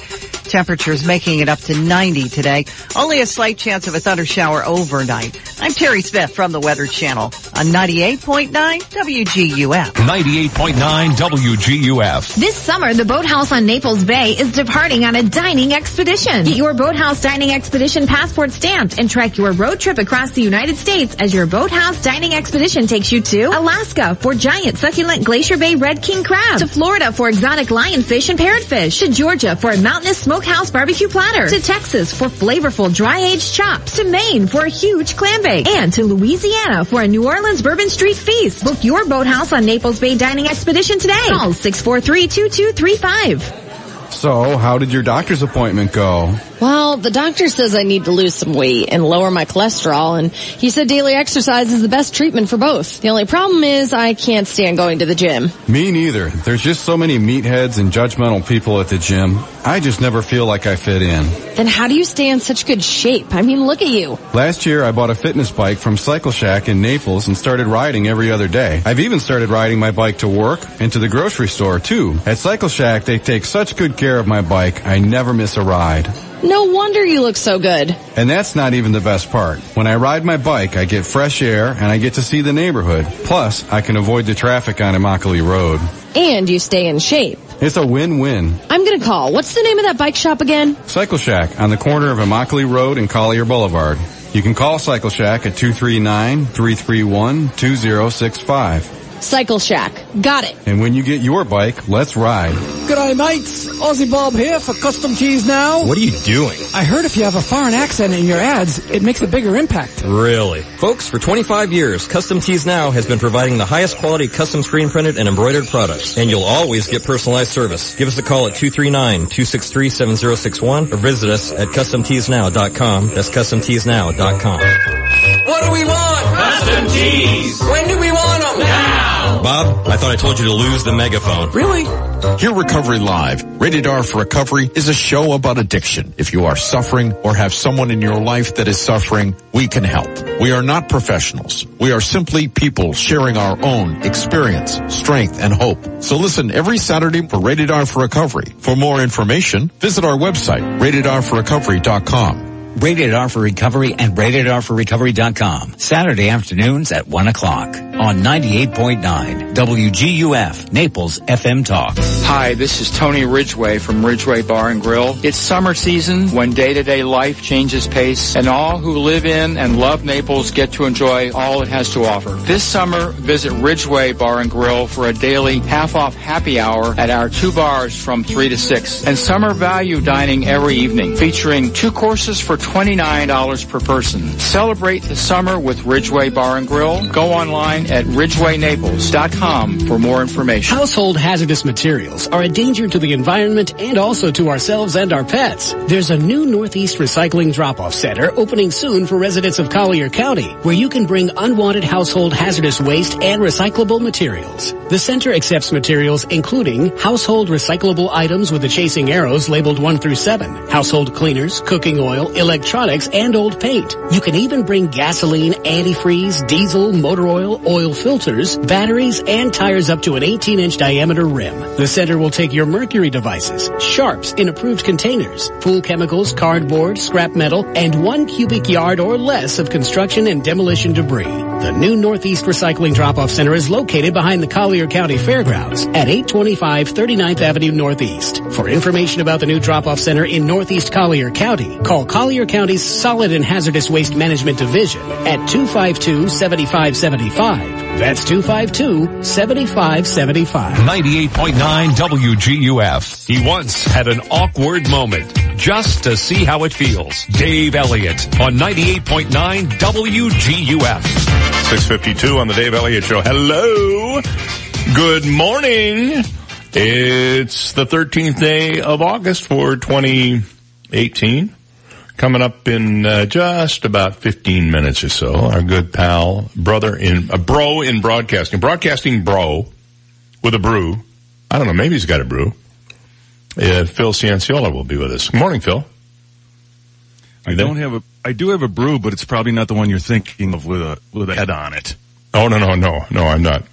Temperatures making it up to 90 today. Only a slight chance of a thunder shower overnight. I'm Terry Smith from the Weather Channel on 98.9 WGUF. 98.9 WGUF. This summer, the Boathouse on Naples Bay is departing on a dining expedition. Get your Boathouse Dining Expedition passport stamped and track your road trip across the United States as your Boathouse Dining Expedition takes you to Alaska for giant succulent Glacier Bay Red King crab, to Florida for exotic lionfish and parrotfish, to Georgia for a mountainous smokehouse barbecue platter, to Texas for flavorful dry-aged chops, to Maine for a huge clam bake, and to Louisiana for a New Orleans Bourbon Street feast. Book your Boathouse on Naples Bay Dining Expedition today. Call 643-2235. So, how did your doctor's appointment go? Well, the doctor says I need to lose some weight and lower my cholesterol, and he said daily exercise is the best treatment for both. The only problem is I can't stand going to the gym. Me neither. There's just so many meatheads and judgmental people at the gym. I just never feel like I fit in. Then how do you stay in such good shape? I mean, look at you. Last year, I bought a fitness bike from Cycle Shack in Naples and started riding every other day. I've even started riding my bike to work and to the grocery store too. At Cycle Shack, they take such good care of my bike, I never miss a ride. No wonder you look so good. And that's not even the best part. When I ride my bike, I get fresh air and I get to see the neighborhood. Plus, I can avoid the traffic on Immokalee Road. And you stay in shape. It's a win-win. I'm gonna call. What's the name of that bike shop again? Cycle Shack on the corner of Immokalee Road and Collier Boulevard. You can call Cycle Shack at 239-331-2065. Cycle Shack. Got it. And when you get your bike, let's ride. G'day mates, Aussie Bob here for Custom Tees Now. What are you doing? I heard if you have a foreign accent in your ads, it makes a bigger impact. Really? Folks, for 25 years, Custom Tees Now has been providing the highest quality custom screen printed and embroidered products. And you'll always get personalized service. Give us a call at 239-263-7061 or visit us at CustomTeesNow.com. That's CustomTeesNow.com. What do we want? Custom tees. When do we want them? Now. Bob, I thought I told you to lose the megaphone. Really? Hear Recovery Live. Rated R for Recovery is a show about addiction. If you are suffering or have someone in your life that is suffering, we can help. We are not professionals. We are simply people sharing our own experience, strength, and hope. So listen every Saturday for Rated R for Recovery. For more information, visit our website, ratedrforrecovery.com. Rated R for Recovery and ratedrforrecovery.com. Saturday afternoons at 1 o'clock on 98.9 WGUF Naples FM Talk. Hi, this is Tony Ridgway from Ridgway Bar and Grill. It's summer season when day-to-day life changes pace and all who live in and love Naples get to enjoy all it has to offer. This summer, visit Ridgway Bar and Grill for a daily half-off happy hour at our two bars from 3 to 6 and summer value dining every evening featuring two courses for $29 per person. Celebrate the summer with Ridgway Bar and Grill. Go online at ridgewaynaples.com for more information. Household hazardous materials are a danger to the environment and also to ourselves and our pets. There's a new Northeast Recycling Drop-Off Center opening soon for residents of Collier County, where you can bring unwanted household hazardous waste and recyclable materials. The center accepts materials including household recyclable items with the chasing arrows labeled 1 through 7, household cleaners, cooking oil, electronics, and old paint. You can even bring gasoline, antifreeze, diesel, motor oil, oil filters, batteries, and tires up to an 18-inch diameter rim. The center will take your mercury devices, sharps in approved containers, pool chemicals, cardboard, scrap metal, and one cubic yard or less of construction and demolition debris. The new Northeast Recycling Drop-Off Center is located behind the Collier County Fairgrounds at 825 39th Avenue Northeast. For information about the new Drop-Off Center in Northeast Collier County, call Collier County's Solid and Hazardous Waste Management Division at 252-7575. That's 252-7575. 98.9 WGUF. He once had an awkward moment just to see how it feels. Dave Elliott on 98.9 WGUF. 652 on the Dave Elliott Show. Hello. Good morning. It's the 13th day of August for 2018. Coming up in uh, just about 15 minutes or so, our good pal, brother in, a bro in broadcasting, broadcasting bro with a brew. I don't know, maybe he's got a brew. Uh, Phil Cianciola will be with us. Good morning, Phil. I don't have a, I do have a brew, but it's probably not the one you're thinking of with a, with a head on it. Oh no no no no! I'm not.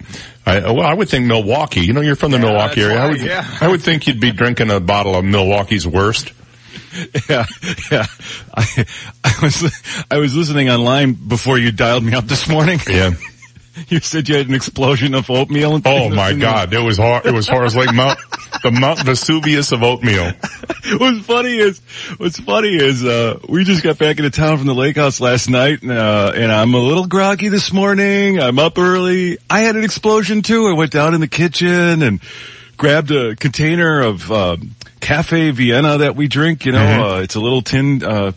I well, I would think Milwaukee. You know, you're from the Milwaukee area. I would yeah. I would think you'd be drinking a bottle of Milwaukee's worst. Yeah, yeah. I, I was, I was listening online before you dialed me up this morning. Yeah. You said you had an explosion of oatmeal. And Oh my God! It was hard. It was hard. It was like Mount the Mount Vesuvius of oatmeal. what's funny is, what's funny is, uh, we just got back into town from the lake house last night, and, uh, and I'm a little groggy this morning. I'm up early. I had an explosion too. I went down in the kitchen and grabbed a container of, uh, Cafe Vienna that we drink, you know, Mhm. uh, it's a little tin, uh,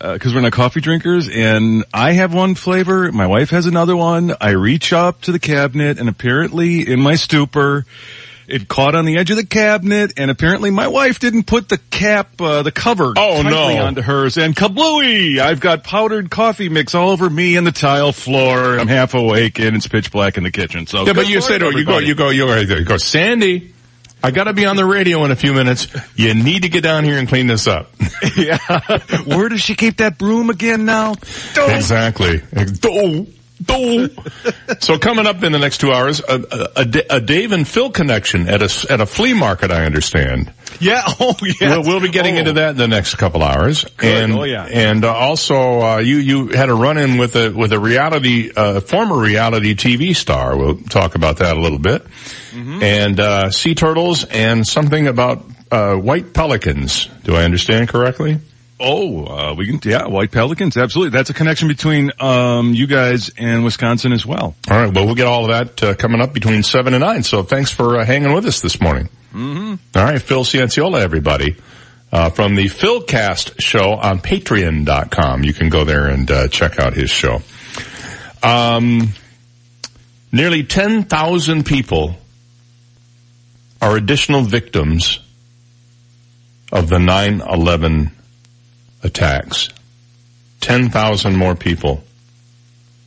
uh, cause we're not coffee drinkers and I have one flavor, my wife has another one. I reach up to the cabinet and apparently in my stupor, it caught on the edge of the cabinet and apparently my wife didn't put the cap, uh, the cover Oh, tightly no. onto hers and kablooey! I've got powdered coffee mix all over me and the tile floor. I'm half awake and it's pitch black in the kitchen. So yeah, but you said, oh, you go, you go, you go, you go, Sandy. I got to be on the radio in a few minutes. You need to get down here and clean this up. yeah. Where does she keep that broom again now? Exactly. So coming up in the next two hours, a, a, a Dave and Phil connection at a at a flea market. I understand. Yeah. Oh, yeah. We'll, we'll be getting Oh. into that in the next couple hours. And, Oh, yeah. And uh, also, uh, you, you had a run in with a, with a reality, uh, former reality TV star. We'll talk about that a little bit. Mm-hmm. And, uh, sea turtles and something about, uh, white pelicans. Do I understand correctly? Oh, uh, we can, yeah, White Pelicans, absolutely. That's a connection between, um, you guys and Wisconsin as well. All right. Well, we'll get all of that uh, coming up between seven and nine. So thanks for uh, hanging with us this morning. Mm-hmm. All right, Phil Cianciola, everybody, uh, from the Philcast show on Patreon.com. You can go there and uh, check out his show. Um, nearly ten thousand people are additional victims of the 9/11 attacks. Ten thousand more people.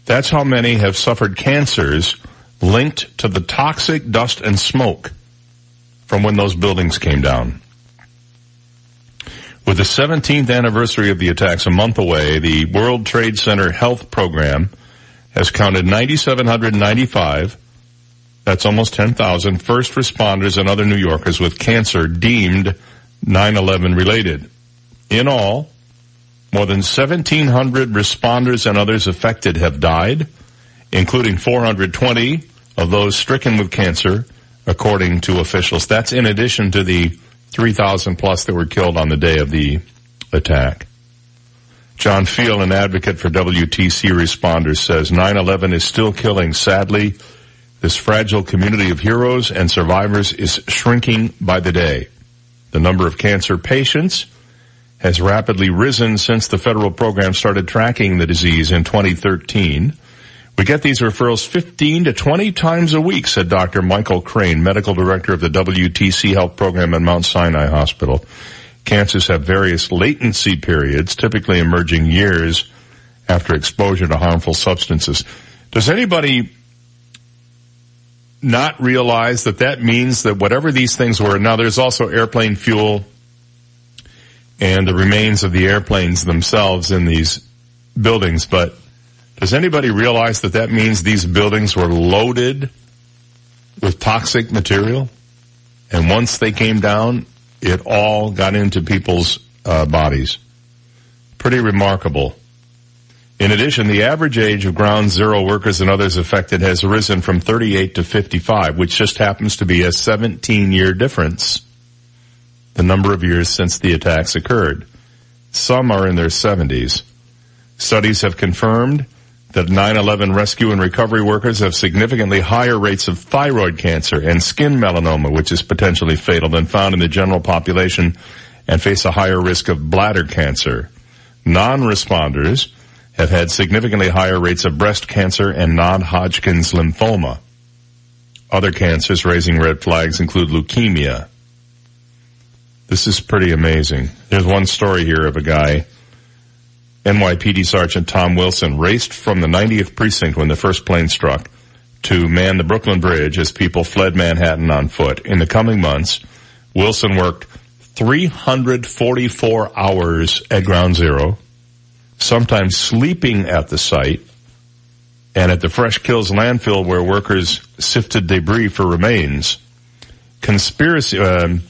That's how many have suffered cancers linked to the toxic dust and smoke from when those buildings came down. With the 17th anniversary of the attacks a month away, the World Trade Center Health Program has counted 9,795, that's almost 10,000, first responders and other New Yorkers with cancer deemed 9-11 related. In all, more than 1,700 responders and others affected have died, including 420 of those stricken with cancer, according to officials. That's in addition to the 3,000 plus that were killed on the day of the attack. John Feal, an advocate for WTC responders, says 9-11 is still killing. Sadly, this fragile community of heroes and survivors is shrinking by the day. The number of cancer patients has rapidly risen since the federal program started tracking the disease in 2013. We get these referrals 15 to 20 times a week, said Dr. Michael Crane, medical director of the WTC Health Program at Mount Sinai Hospital. Cancers have various latency periods, typically emerging years after exposure to harmful substances. Does anybody not realize that that means that whatever these things were, now there's also airplane fuel and the remains of the airplanes themselves in these buildings, but does anybody realize that that means these buildings were loaded with toxic material? And once they came down, it all got into people's uh, bodies. Pretty remarkable. In addition, the average age of ground zero workers and others affected has risen from 38 to 55, which just happens to be a 17 year difference. The number of years since the attacks occurred. Some are in their 70s. Studies have confirmed that 9-11 rescue and recovery workers have significantly higher rates of thyroid cancer and skin melanoma, which is potentially fatal than found in the general population and face a higher risk of bladder cancer. Non-responders have had significantly higher rates of breast cancer and non-Hodgkin's lymphoma. Other cancers raising red flags include leukemia. This is pretty amazing. There's one story here of a guy NYPD Sergeant Tom Wilson raced from the 90th precinct when the first plane struck to man the Brooklyn Bridge as people fled Manhattan on foot. In the coming months, Wilson worked 344 hours at ground zero, sometimes sleeping at the site, and at the Fresh Kills landfill where workers sifted debris for remains. Conspiracy, um,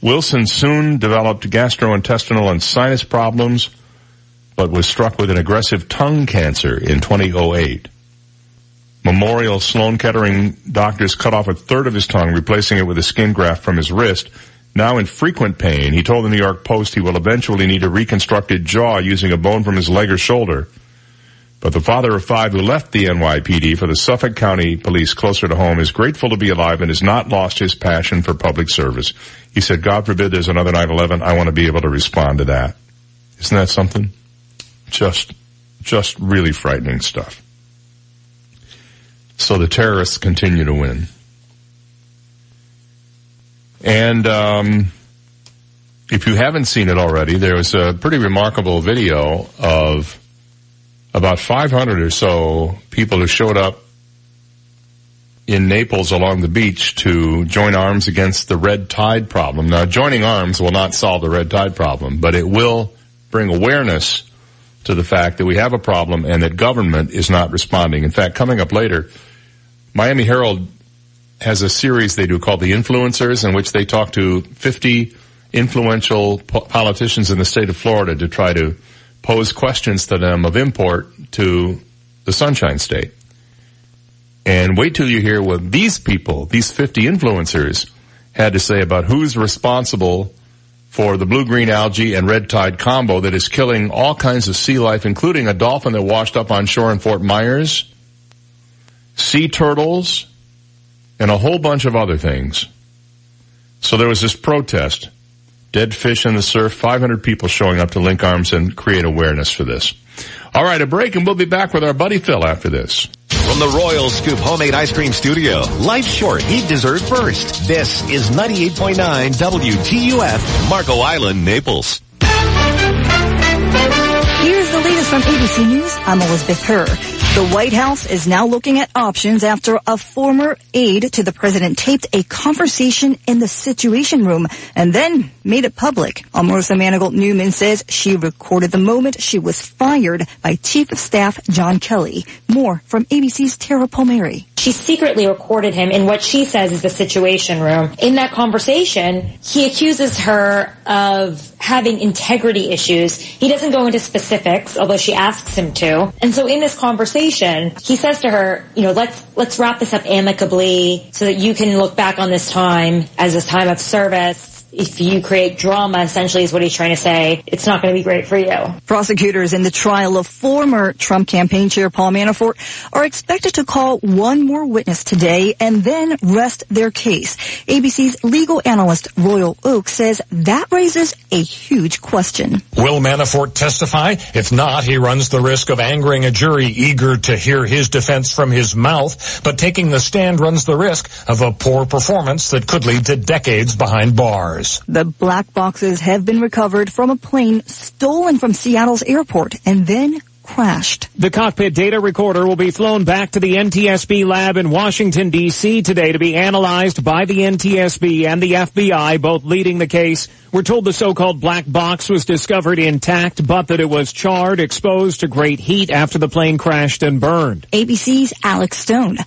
Wilson soon developed gastrointestinal and sinus problems, but was struck with an aggressive tongue cancer in 2008. Memorial Sloan Kettering doctors cut off a third of his tongue, replacing it with a skin graft from his wrist. Now in frequent pain, he told the New York Post he will eventually need a reconstructed jaw using a bone from his leg or shoulder. But the father of five who left the NYPD for the Suffolk County Police closer to home is grateful to be alive and has not lost his passion for public service. He said, God forbid there's another 9-11. I want to be able to respond to that. Isn't that something? Just, just really frightening stuff. So the terrorists continue to win. And, um, if you haven't seen it already, there was a pretty remarkable video of about 500 or so people who showed up in Naples along the beach to join arms against the red tide problem. Now joining arms will not solve the red tide problem, but it will bring awareness to the fact that we have a problem and that government is not responding. In fact, coming up later, Miami Herald has a series they do called The Influencers in which they talk to 50 influential po- politicians in the state of Florida to try to pose questions to them of import to the Sunshine State. And wait till you hear what these people, these 50 influencers, had to say about who's responsible for the blue-green algae and red tide combo that is killing all kinds of sea life, including a dolphin that washed up on shore in Fort Myers, sea turtles, and a whole bunch of other things. So there was this protest dead fish in the surf, 500 people showing up to link arms and create awareness for this. All right, a break and we'll be back with our buddy Phil after this. From the Royal Scoop Homemade Ice Cream Studio, life's short, eat dessert first. This is 98.9 WGUF, Marco Island, Naples. Here's the latest from ABC News. I'm Elizabeth Kerr. The White House is now looking at options after a former aide to the president taped a conversation in the Situation Room and then made it public. Omarosa Manigault Newman says she recorded the moment she was fired by Chief of Staff John Kelly. More from ABC's Tara Palmieri. She secretly recorded him in what she says is the Situation Room. In that conversation, he accuses her of having integrity issues. He doesn't go into specifics, although she asks him to. And so in this conversation, he says to her, you know, let's, let's wrap this up amicably so that you can look back on this time as a time of service if you create drama, essentially is what he's trying to say, it's not going to be great for you. Prosecutors in the trial of former Trump campaign chair Paul Manafort are expected to call one more witness today and then rest their case. ABC's legal analyst Royal Oakes says that raises a huge question. Will Manafort testify? If not, he runs the risk of angering a jury eager to hear his defense from his mouth, but taking the stand runs the risk of a poor performance that could lead to decades behind bars. The black boxes have been recovered from a plane stolen from Seattle's airport and then crashed. The cockpit data recorder will be flown back to the NTSB lab in Washington DC today to be analyzed by the NTSB and the FBI, both leading the case. We're told the so-called black box was discovered intact, but that it was charred, exposed to great heat after the plane crashed and burned. ABC's Alex Stone.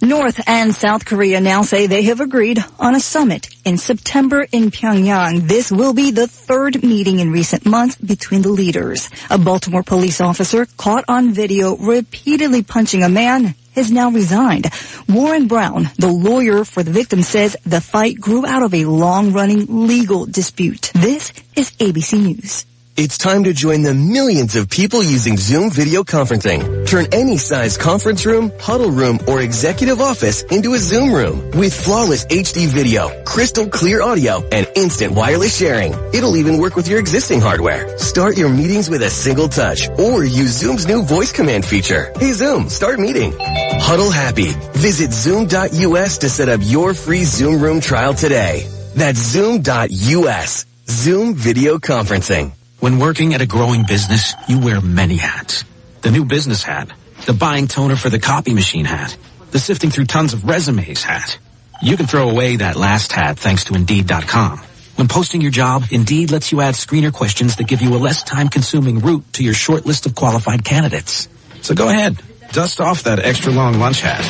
North and South Korea now say they have agreed on a summit in September in Pyongyang. This will be the third meeting in recent months between the leaders. A Baltimore police officer caught on video repeatedly punching a man has now resigned. Warren Brown, the lawyer for the victim, says the fight grew out of a long-running legal dispute. This is ABC News. It's time to join the millions of people using Zoom video conferencing. Turn any size conference room, huddle room, or executive office into a Zoom room with flawless HD video, crystal clear audio, and instant wireless sharing. It'll even work with your existing hardware. Start your meetings with a single touch or use Zoom's new voice command feature. Hey Zoom, start meeting. Huddle happy. Visit zoom.us to set up your free Zoom room trial today. That's zoom.us. Zoom video conferencing. When working at a growing business, you wear many hats. The new business hat, the buying toner for the copy machine hat, the sifting through tons of resumes hat. You can throw away that last hat thanks to Indeed.com. When posting your job, Indeed lets you add screener questions that give you a less time-consuming route to your short list of qualified candidates. So go ahead, dust off that extra long lunch hat.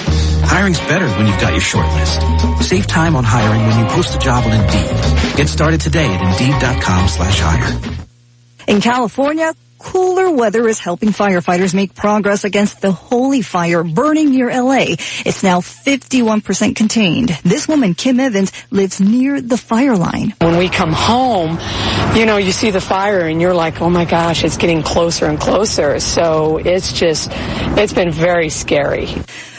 Hiring's better when you've got your short list. Save time on hiring when you post a job on Indeed. Get started today at Indeed.com slash hire. In California, cooler weather is helping firefighters make progress against the holy fire burning near LA. It's now 51% contained. This woman, Kim Evans, lives near the fire line. When we come home, you know, you see the fire and you're like, oh my gosh, it's getting closer and closer. So it's just, it's been very scary.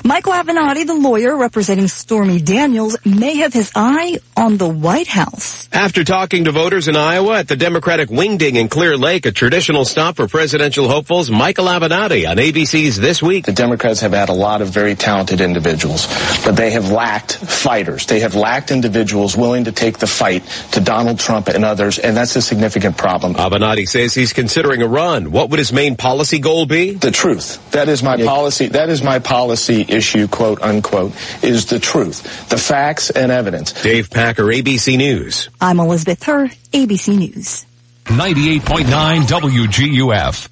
Michael Avenatti, the lawyer representing Stormy Daniels, may have his eye on the White House. After talking to voters in Iowa at the Democratic Wingding in Clear Lake, a traditional stop for presidential hopefuls, Michael Avenatti on ABC's This Week. The Democrats have had a lot of very talented individuals, but they have lacked fighters. They have lacked individuals willing to take the fight to Donald Trump and others, and that's a significant problem. Avenatti says he's considering a run. What would his main policy goal be? The truth. That is my policy. That is my policy issue, quote unquote, is the truth. The facts and evidence. Dave Packer, ABC News. I'm Elizabeth Herr, ABC News. 98.9 WGUF.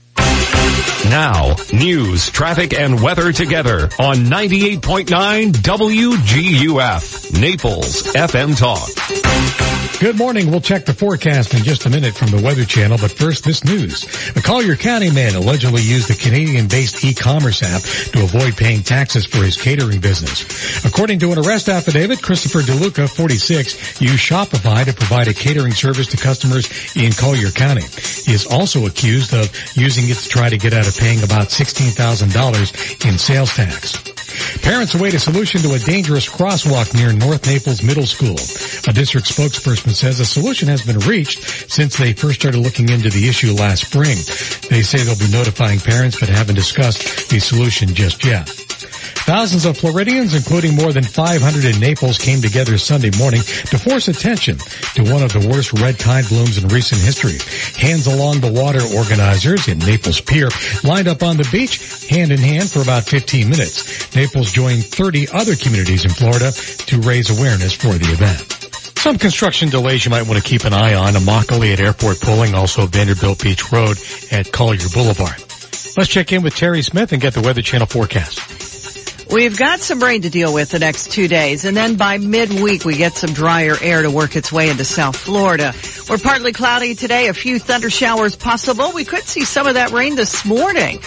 Now, news, traffic, and weather together on 98.9 WGUF, Naples FM Talk. Good morning. We'll check the forecast in just a minute from the Weather Channel, but first this news. A Collier County man allegedly used a Canadian-based e-commerce app to avoid paying taxes for his catering business. According to an arrest affidavit, Christopher DeLuca, 46, used Shopify to provide a catering service to customers in Collier County. He is also accused of using it to try to get out of paying about $16,000 in sales tax. Parents await a solution to a dangerous crosswalk near North Naples Middle School. A district spokesperson says a solution has been reached since they first started looking into the issue last spring. They say they'll be notifying parents but haven't discussed the solution just yet. Thousands of Floridians, including more than 500 in Naples, came together Sunday morning to force attention to one of the worst red tide blooms in recent history. Hands Along the Water organizers in Naples Pier lined up on the beach hand in hand for about 15 minutes. Naples joined 30 other communities in Florida to raise awareness for the event. Some construction delays you might want to keep an eye on. Immokalee at Airport Pulling, also Vanderbilt Beach Road at Collier Boulevard. Let's check in with Terry Smith and get the Weather Channel forecast. We've got some rain to deal with the next two days, and then by midweek we get some drier air to work its way into South Florida. We're partly cloudy today, a few thunder showers possible. We could see some of that rain this morning.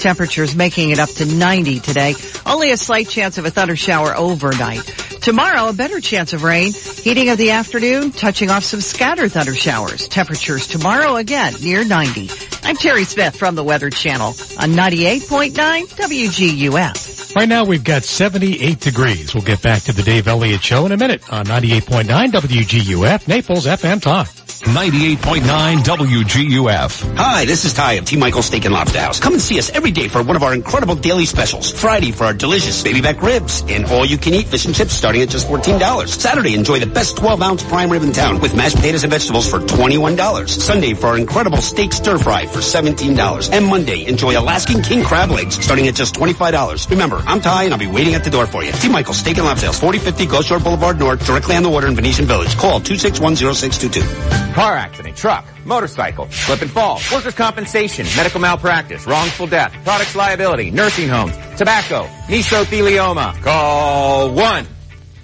Temperatures making it up to 90 today. Only a slight chance of a thunder shower overnight. Tomorrow, a better chance of rain. Heating of the afternoon, touching off some scattered thunder showers. Temperatures tomorrow again near 90. I'm Terry Smith from the Weather Channel on 98.9 WGUF. Right now we've got 78 degrees. We'll get back to the Dave Elliott Show in a minute on 98.9 WGUF, Naples FM Talk. 98.9 WGUF. Hi, this is Ty of T. Michael's Steak and Lobster House. Come and see us every day for one of our incredible daily specials. Friday for our delicious baby back ribs and all you can eat fish and chips starting at just $14. Saturday, enjoy the best 12 ounce prime rib in town with mashed potatoes and vegetables for $21. Sunday for our incredible steak stir fry for $17. And Monday, enjoy Alaskan king crab legs starting at just $25. Remember, I'm Ty and I'll be waiting at the door for you. T. Michael's Steak and Lobster House, 4050 Gulf Shore Boulevard North, directly on the water in Venetian Village. Call 2610622. Car accident, truck, motorcycle, slip and fall, workers' compensation, medical malpractice, wrongful death, products liability, nursing homes, tobacco, mesothelioma. Call 1.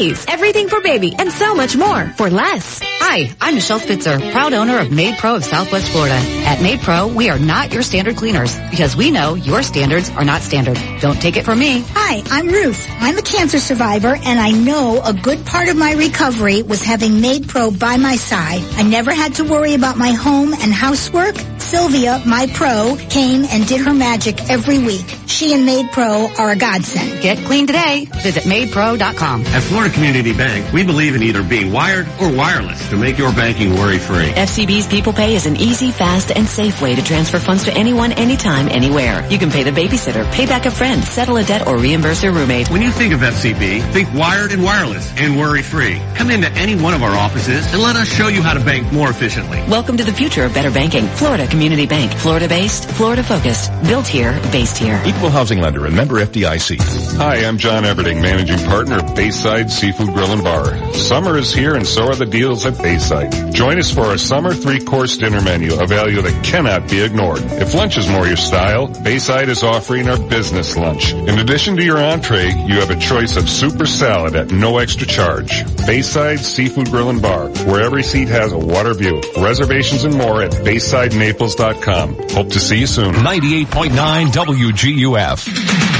Wendy's. Everything for baby and so much more for less. Hi, I'm Michelle Spitzer, proud owner of Maid Pro of Southwest Florida. At Maid Pro, we are not your standard cleaners because we know your standards are not standard. Don't take it from me. Hi, I'm Ruth. I'm a cancer survivor and I know a good part of my recovery was having Maid Pro by my side. I never had to worry about my home and housework. Sylvia, my pro, came and did her magic every week. She and Maid Pro are a godsend. Get clean today. Visit MaidPro.com. At Florida Community Bank, we believe in either being wired or wireless to make your banking worry-free. FCB's People Pay is an easy, fast, and safe way to transfer funds to anyone, anytime, anywhere. You can pay the babysitter, pay back a friend, settle a debt, or reimburse your roommate. When you think of FCB, think wired and wireless and worry-free. Come into any one of our offices and let us show you how to bank more efficiently. Welcome to the future of better banking. Florida Community Bank. Florida-based, Florida-focused. Built here, based here. Equal housing lender and member FDIC. Hi, I'm John Everding, managing partner of Bayside Seafood Grill and Bar. Summer is here and so are the deals at Bayside. Join us for our summer three-course dinner menu, a value that cannot be ignored. If lunch is more your style, Bayside is offering our business lunch. In addition to your entree, you have a choice of super salad at no extra charge. Bayside Seafood Grill and Bar, where every seat has a water view. Reservations and more at BaysideNaples.com. Hope to see you soon. 98.9 WGUF.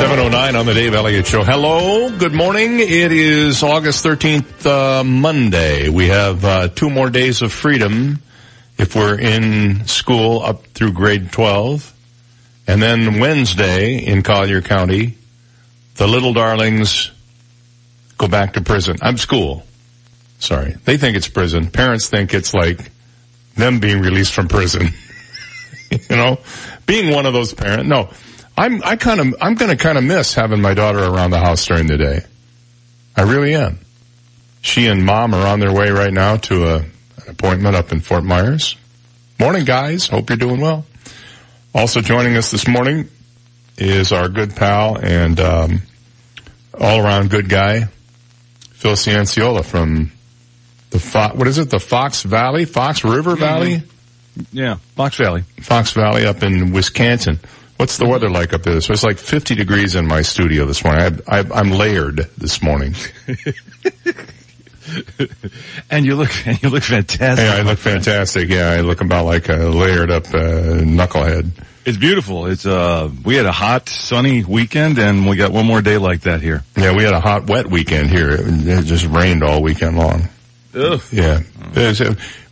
709 on the Dave Elliott Show. Hello, good morning. It is August 13th, uh, Monday. We have uh, two more days of freedom if we're in school up through grade 12. And then Wednesday in Collier County, the little darlings go back to prison. I'm school. Sorry. They think it's prison. Parents think it's like them being released from prison. you know, being one of those parents. No, I'm, I kind of, I'm going to kind of miss having my daughter around the house during the day. I really am. She and mom are on their way right now to a, an appointment up in Fort Myers. Morning guys. Hope you're doing well. Also joining us this morning is our good pal and, um, all around good guy, Phil Cianciola from the Fo- what is it? The Fox Valley, Fox River Valley? Yeah, Fox Valley. Fox Valley up in Wisconsin. What's the weather like up there? So it's like 50 degrees in my studio this morning. I, I, I'm layered this morning. and you look, and you look fantastic. Yeah, I look fantastic. Yeah, I look about like a layered up uh, knucklehead. It's beautiful. It's uh, we had a hot, sunny weekend, and we got one more day like that here. Yeah, we had a hot, wet weekend here. It, just rained all weekend long. Ugh. Yeah. Uh,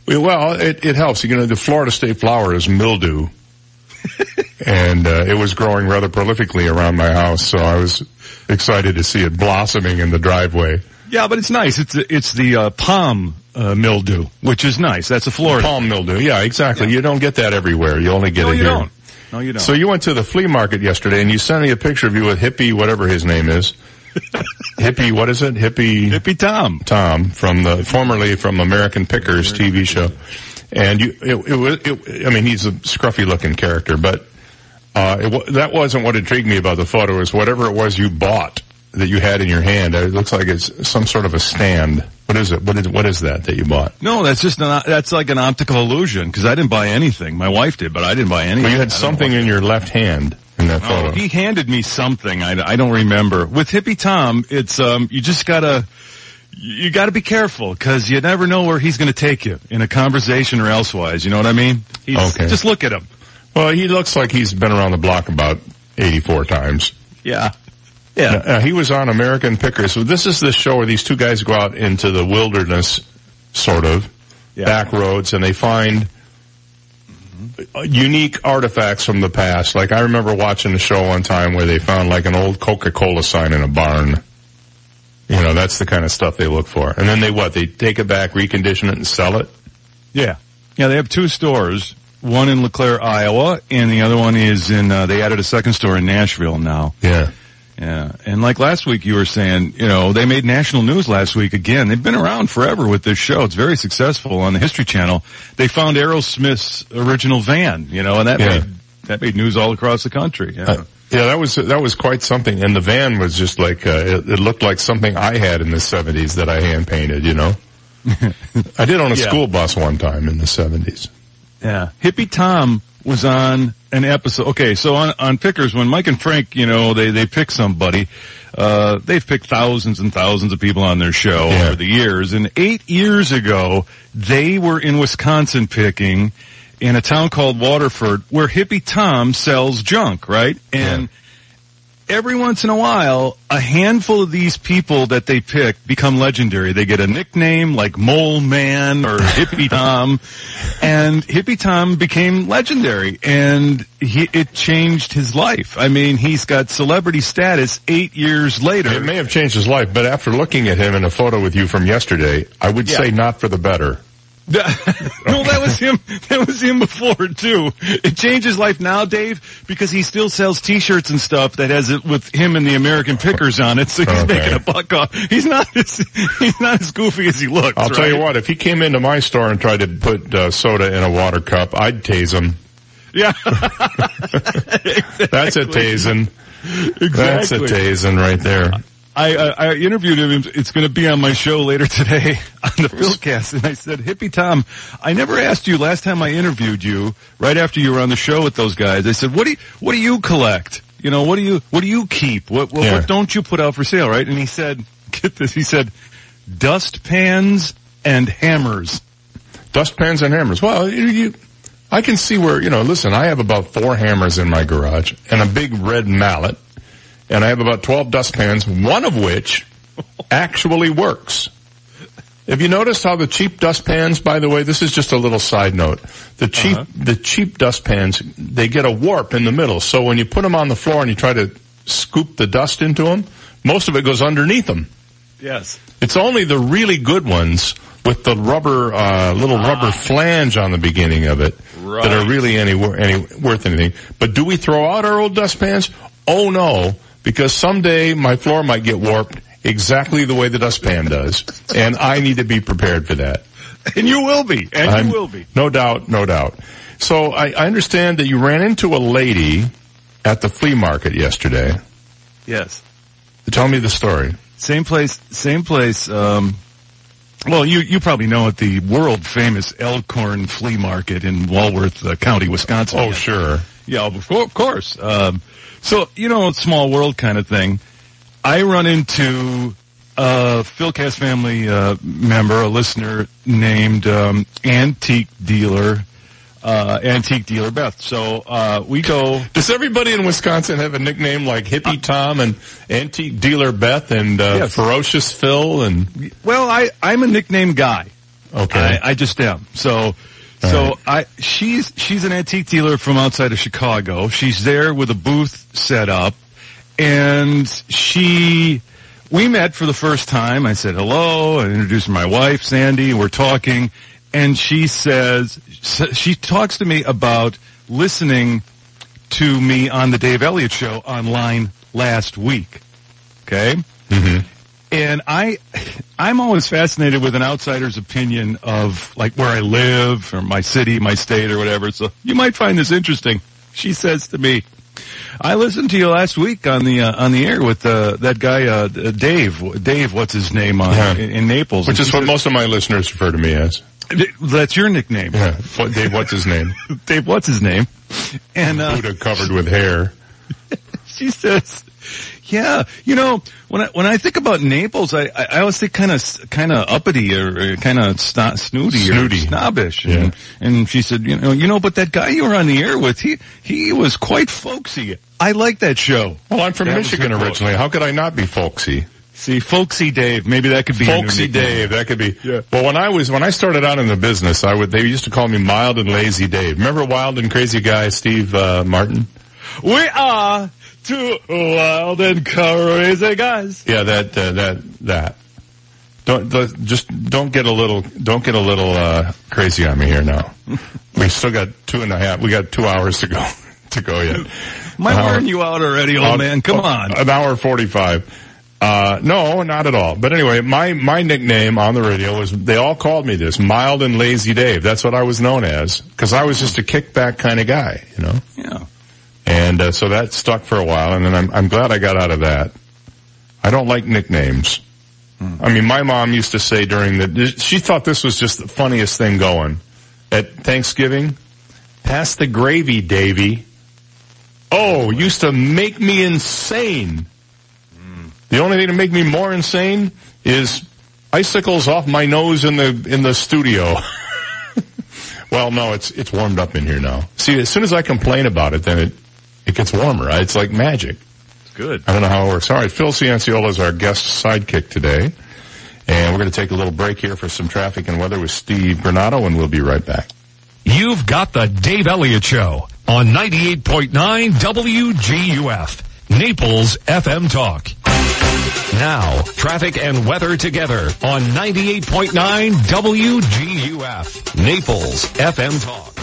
well, it, it helps. You know, the Florida state flower is mildew. And uh, it was growing rather prolifically around my house, so I was excited to see it blossoming in the driveway. Yeah, but it's nice. It's it's the uh, palm uh, mildew, which is nice. That's a Florida palm mildew. Yeah, exactly. Yeah. You don't get that everywhere. You only get no, it you here. Don't. No, you don't. So you went to the flea market yesterday, and you sent me a picture of you with Hippie, whatever his name is. Hippie, what is it? Hippie. Hippie Tom. Tom from the formerly from American Pickers TV show, and you. It, it was. It, I mean, he's a scruffy looking character, but uh, it, that wasn't what intrigued me about the photo. Was whatever it was you bought that you had in your hand. It looks like it's some sort of a stand. What is it? What is what is that that you bought? No, that's just an, that's like an optical illusion because I didn't buy anything. My wife did, but I didn't buy anything. Well, you had something in your left hand in that photo. Oh, he handed me something. I, I don't remember. With Hippie Tom, it's um you just gotta you got to be careful because you never know where he's going to take you in a conversation or elsewise. You know what I mean? He's, okay. Just look at him. Well, he looks like he's been around the block about 84 times. Yeah. Yeah. Uh, he was on American Pickers. So this is the show where these two guys go out into the wilderness, sort of, yeah. back roads, and they find unique artifacts from the past. Like I remember watching a show one time where they found like an old Coca-Cola sign in a barn. You know, that's the kind of stuff they look for. And then they what? They take it back, recondition it, and sell it? Yeah. Yeah, they have two stores. One in LeClaire, Iowa, and the other one is in, uh, they added a second store in Nashville now. Yeah. Yeah. And like last week you were saying, you know, they made national news last week again. They've been around forever with this show. It's very successful on the History Channel. They found Aerosmith's original van, you know, and that Yeah. made, that made news all across the country. Yeah. Yeah, that was that was quite something, and the van was just like uh, it, it looked like something I had in the '70s that I hand painted. You know, I did on a Yeah. school bus one time in the '70s. Yeah. Hippie Tom was on an episode. Okay, so on, on Pickers, when Mike and Frank, you know, they, they pick somebody, uh, they've picked thousands and thousands of people on their show over the years. And eight years ago, they were in Wisconsin picking in a town called Waterford where Hippie Tom sells junk, right? And every once in a while, a handful of these people that they pick become legendary. They get a nickname like Mole Man or Hippie Tom, and Hippie Tom became legendary, and he, it changed his life. I mean, he's got celebrity status eight years later. It may have changed his life, but after looking at him in a photo with you from yesterday, I would Yeah. say not for the better. No, that was him. That was him before too. It changed his life now, Dave, because he still sells T-shirts and stuff that has it with him and the American Pickers on it. So he's Okay. making a buck off. He's not as he's not as goofy as he looks. I'll tell you what, if he came into my store and tried to put uh, soda in a water cup, I'd tase him. Yeah. exactly. That's a tasing. Exactly. That's a tasing right there. I, I, I interviewed him. It's going to be on my show later today on the Philcast. And I said, Hippie Tom, I never asked you last time I interviewed you, right after you were on the show with those guys. I said, what do you, what do you collect? You know, what do you, what do you keep? What, what, Yeah. what don't you put out for sale, right? And he said, get this, he said, dust pans and hammers. Dust pans and hammers. Well, you, you, I can see where, you know, listen, I have about four hammers in my garage and a big red mallet and I have about 12 dustpans, one of which actually works. Have you noticed how the cheap dustpans, by the way, this is just a little side note. The cheap, the cheap dustpans, they get a warp in the middle. So when you put them on the floor and you try to scoop the dust into them, most of it goes underneath them. Yes. It's only the really good ones with the rubber, uh, little rubber flange on the beginning of it that are really any, any worth anything. But do we throw out our old dustpans? Oh no, because someday my floor might get warped exactly the way the dustpan does, and I need to be prepared for that. And you will be. And I'm- you will be. No doubt, no doubt. So I, I understand that you ran into a lady at the flea market yesterday. Yes. Tell me the story. Same place, same place, um, well, you, you probably know it, the world famous Elkhorn Flea Market in Walworth uh, County, Wisconsin. Oh, sure. Yeah, of course. Um, so, you know, small world kind of thing. I run into a Philcast family, uh, member, a listener named, um, Antique Dealer, uh, Antique Dealer Beth. So, uh, we go, Does everybody in Wisconsin have a nickname like Hippie Tom and Antique Dealer Beth and uh, Yes. Ferocious Phil and? Well, I I'm a nickname guy. Okay. I, I just am. So so I she's she's an antique dealer from outside of Chicago. She's there with a booth set up, and she we met for the first time. I said hello. I introduced my wife Sandy. We're talking, and she says she talks to me about listening to me on the Dave Elliott show online last week. Okay. Mm-hmm. And I, I'm always fascinated with an outsider's opinion of like where I live or my city, my state or whatever. So you might find this interesting. She says to me, I listened to you last week on the, uh, on the air with, uh, that guy, uh, Dave, Dave, what's his name, uh, Yeah. in, in Naples. Which is what said- most of my listeners refer to me as. That's your nickname. Yeah. What- Dave, what's his name? Dave, what's his name? And, uh, Buddha covered with hair. she says, "Yeah, you know, when I when I think about Naples, I I, I always think kind of kind of uppity or, kind of st- snooty, Snooty. or snobbish." And, and she said, "You know, you know, but that guy you were on the air with, he he was quite folksy. I like that show." Well, I'm from That Michigan originally. How could I not be folksy? See, folksy Dave, maybe that could be Folksy. Dave, that could be. Well, when I was when I started out in the business, I would they used to call me Mild and Lazy Dave. Remember Wild and Crazy Guy Steve uh, Martin? We are two wild and crazy guys. Yeah, that uh, that that. Don't the, just don't get a little don't get a little uh, crazy on me here now. we still got two and a half. We got two hours to go to go yet. Am I An wearing you out already, old Uh, man? Come on. An hour forty-five. Uh, no, not at all. But anyway, my, my nickname on the radio was, they all called me this, Mild and Lazy Dave. That's what I was known as, cause I was just a kickback kind of guy, you know? Yeah. And uh, so that stuck for a while, and then I'm, I'm glad I got out of that. I don't like nicknames. I mean, my mom used to say during the, she thought this was just the funniest thing going. At Thanksgiving, pass the gravy, Davy. Oh, used to make me insane. The only thing to make me more insane is icicles off my nose in the, in the studio. well, no, it's, it's warmed up in here now. See, as soon as I complain about it, then it, it gets warmer. It's like magic. It's good. I don't know how it works. All right, Phil Cianciola is our guest sidekick today. And we're going to take a little break here for some traffic and weather with Steve Granado, and we'll be right back. You've got the Dave Elliott Show on 98.9 WGUF, Naples FM Talk. Now, traffic and weather together on 98.9 WGUF, Naples FM Talk.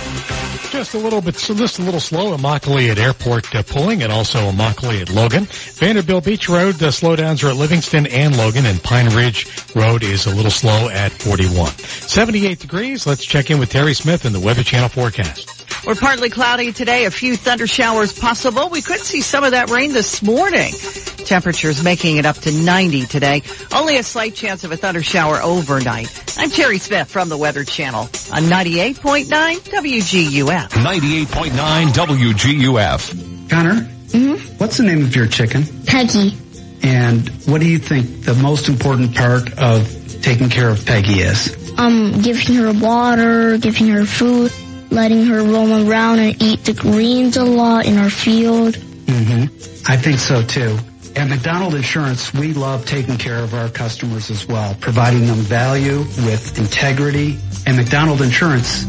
Just a little bit, so just a little slow at Immokalee at Airport uh, pulling and also Immokalee at Logan. Vanderbilt Beach Road, the slowdowns are at Livingston and Logan and Pine Ridge Road is a little slow at 41. 78 degrees. Let's check in with Terry Smith in the Weather Channel forecast. We're partly cloudy today. A few thunder showers possible. We could see some of that rain this morning. Temperatures making it up to 90 today. Only a slight chance of a thunder shower overnight. I'm Terry Smith from the Weather Channel on 98.9 WGUF. 98.9 WGUF. Connor, what's the name of your chicken? Peggy. And what do you think the most important part of taking care of Peggy is? Um, giving her water, giving her food, letting her roam around and eat the greens a lot in our field. Mm-hmm. I think so too. At McDonald Insurance, we love taking care of our customers as well, providing them value with integrity. At McDonald Insurance,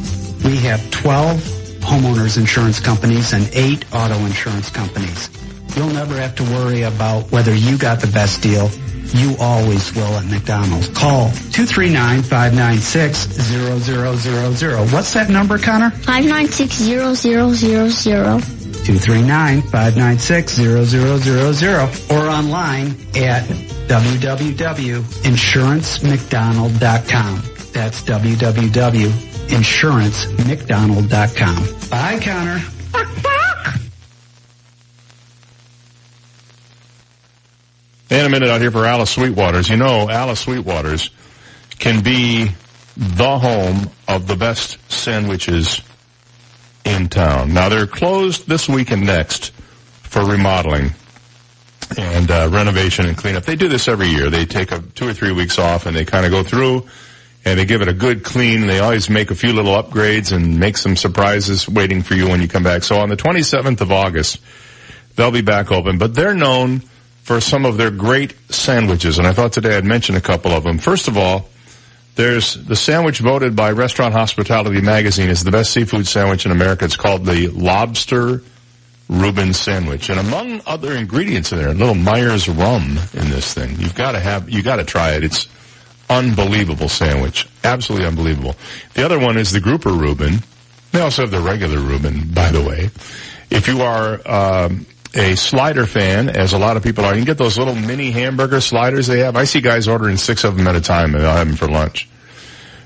we have 12 homeowners insurance companies and 8 auto insurance companies. You'll never have to worry about whether you got the best deal. You always will at McDonald's. Call 239-596-0000. What's that number, Connor? 5960000. 239-596-0000 or online at www.insurancemcdonald.com. That's www.insurancemcdonald.com. Bye, Connor. And a minute out here for Alice Sweetwaters. You know, Alice Sweetwaters can be the home of the best sandwiches in town. Now they're closed this week and next for remodeling and uh, renovation and cleanup. They do this every year. They take a, two or three weeks off and they kind of go through and they give it a good clean. They always make a few little upgrades and make some surprises waiting for you when you come back. So on the 27th of August, they'll be back open, but they're known for some of their great sandwiches. And I thought today I'd mention a couple of them. First of all, there's the sandwich voted by Restaurant Hospitality Magazine as the best seafood sandwich in America. It's called the Lobster Reuben Sandwich. And among other ingredients in there, a little Myers rum in this thing. You've got to have, you got to try it. It's unbelievable sandwich. Absolutely unbelievable. The other one is the Grouper Reuben. They also have the regular Reuben, by the way. If you are, um, a slider fan, as a lot of people are. You can get those little mini hamburger sliders they have. I see guys ordering six of them at a time and they'll have them for lunch.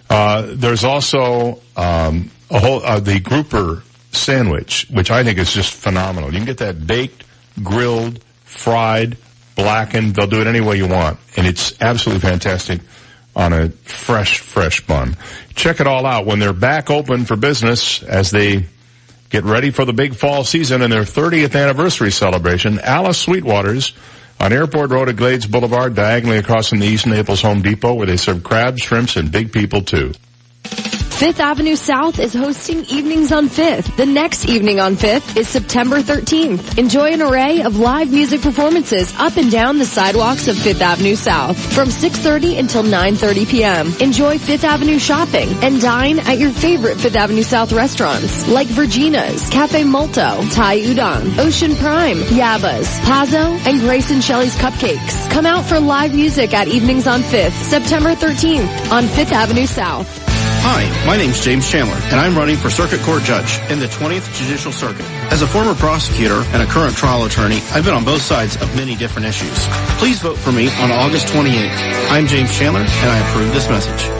Uh, there's also, um, a whole, uh, the grouper sandwich, which I think is just phenomenal. You can get that baked, grilled, fried, blackened. They'll do it any way you want. And it's absolutely fantastic on a fresh, fresh bun. Check it all out when they're back open for business as they Get ready for the big fall season and their 30th anniversary celebration. Alice Sweetwaters on Airport Road at Glades Boulevard, diagonally across from the East Naples Home Depot, where they serve crabs, shrimps, and big people too. Fifth Avenue South is hosting Evenings on Fifth. The next evening on Fifth is September 13th. Enjoy an array of live music performances up and down the sidewalks of Fifth Avenue South from 6.30 until 9.30 p.m. Enjoy Fifth Avenue shopping and dine at your favorite Fifth Avenue South restaurants like Virginia's, Cafe Molto, Thai Udon, Ocean Prime, Yaba's, Pazzo, and Grace and Shelley's Cupcakes. Come out for live music at Evenings on Fifth, September 13th on Fifth Avenue South. Hi, my name's James Chandler, and I'm running for Circuit Court Judge in the 20th Judicial Circuit. As a former prosecutor and a current trial attorney, I've been on both sides of many different issues. Please vote for me on August 28th. I'm James Chandler, and I approve this message.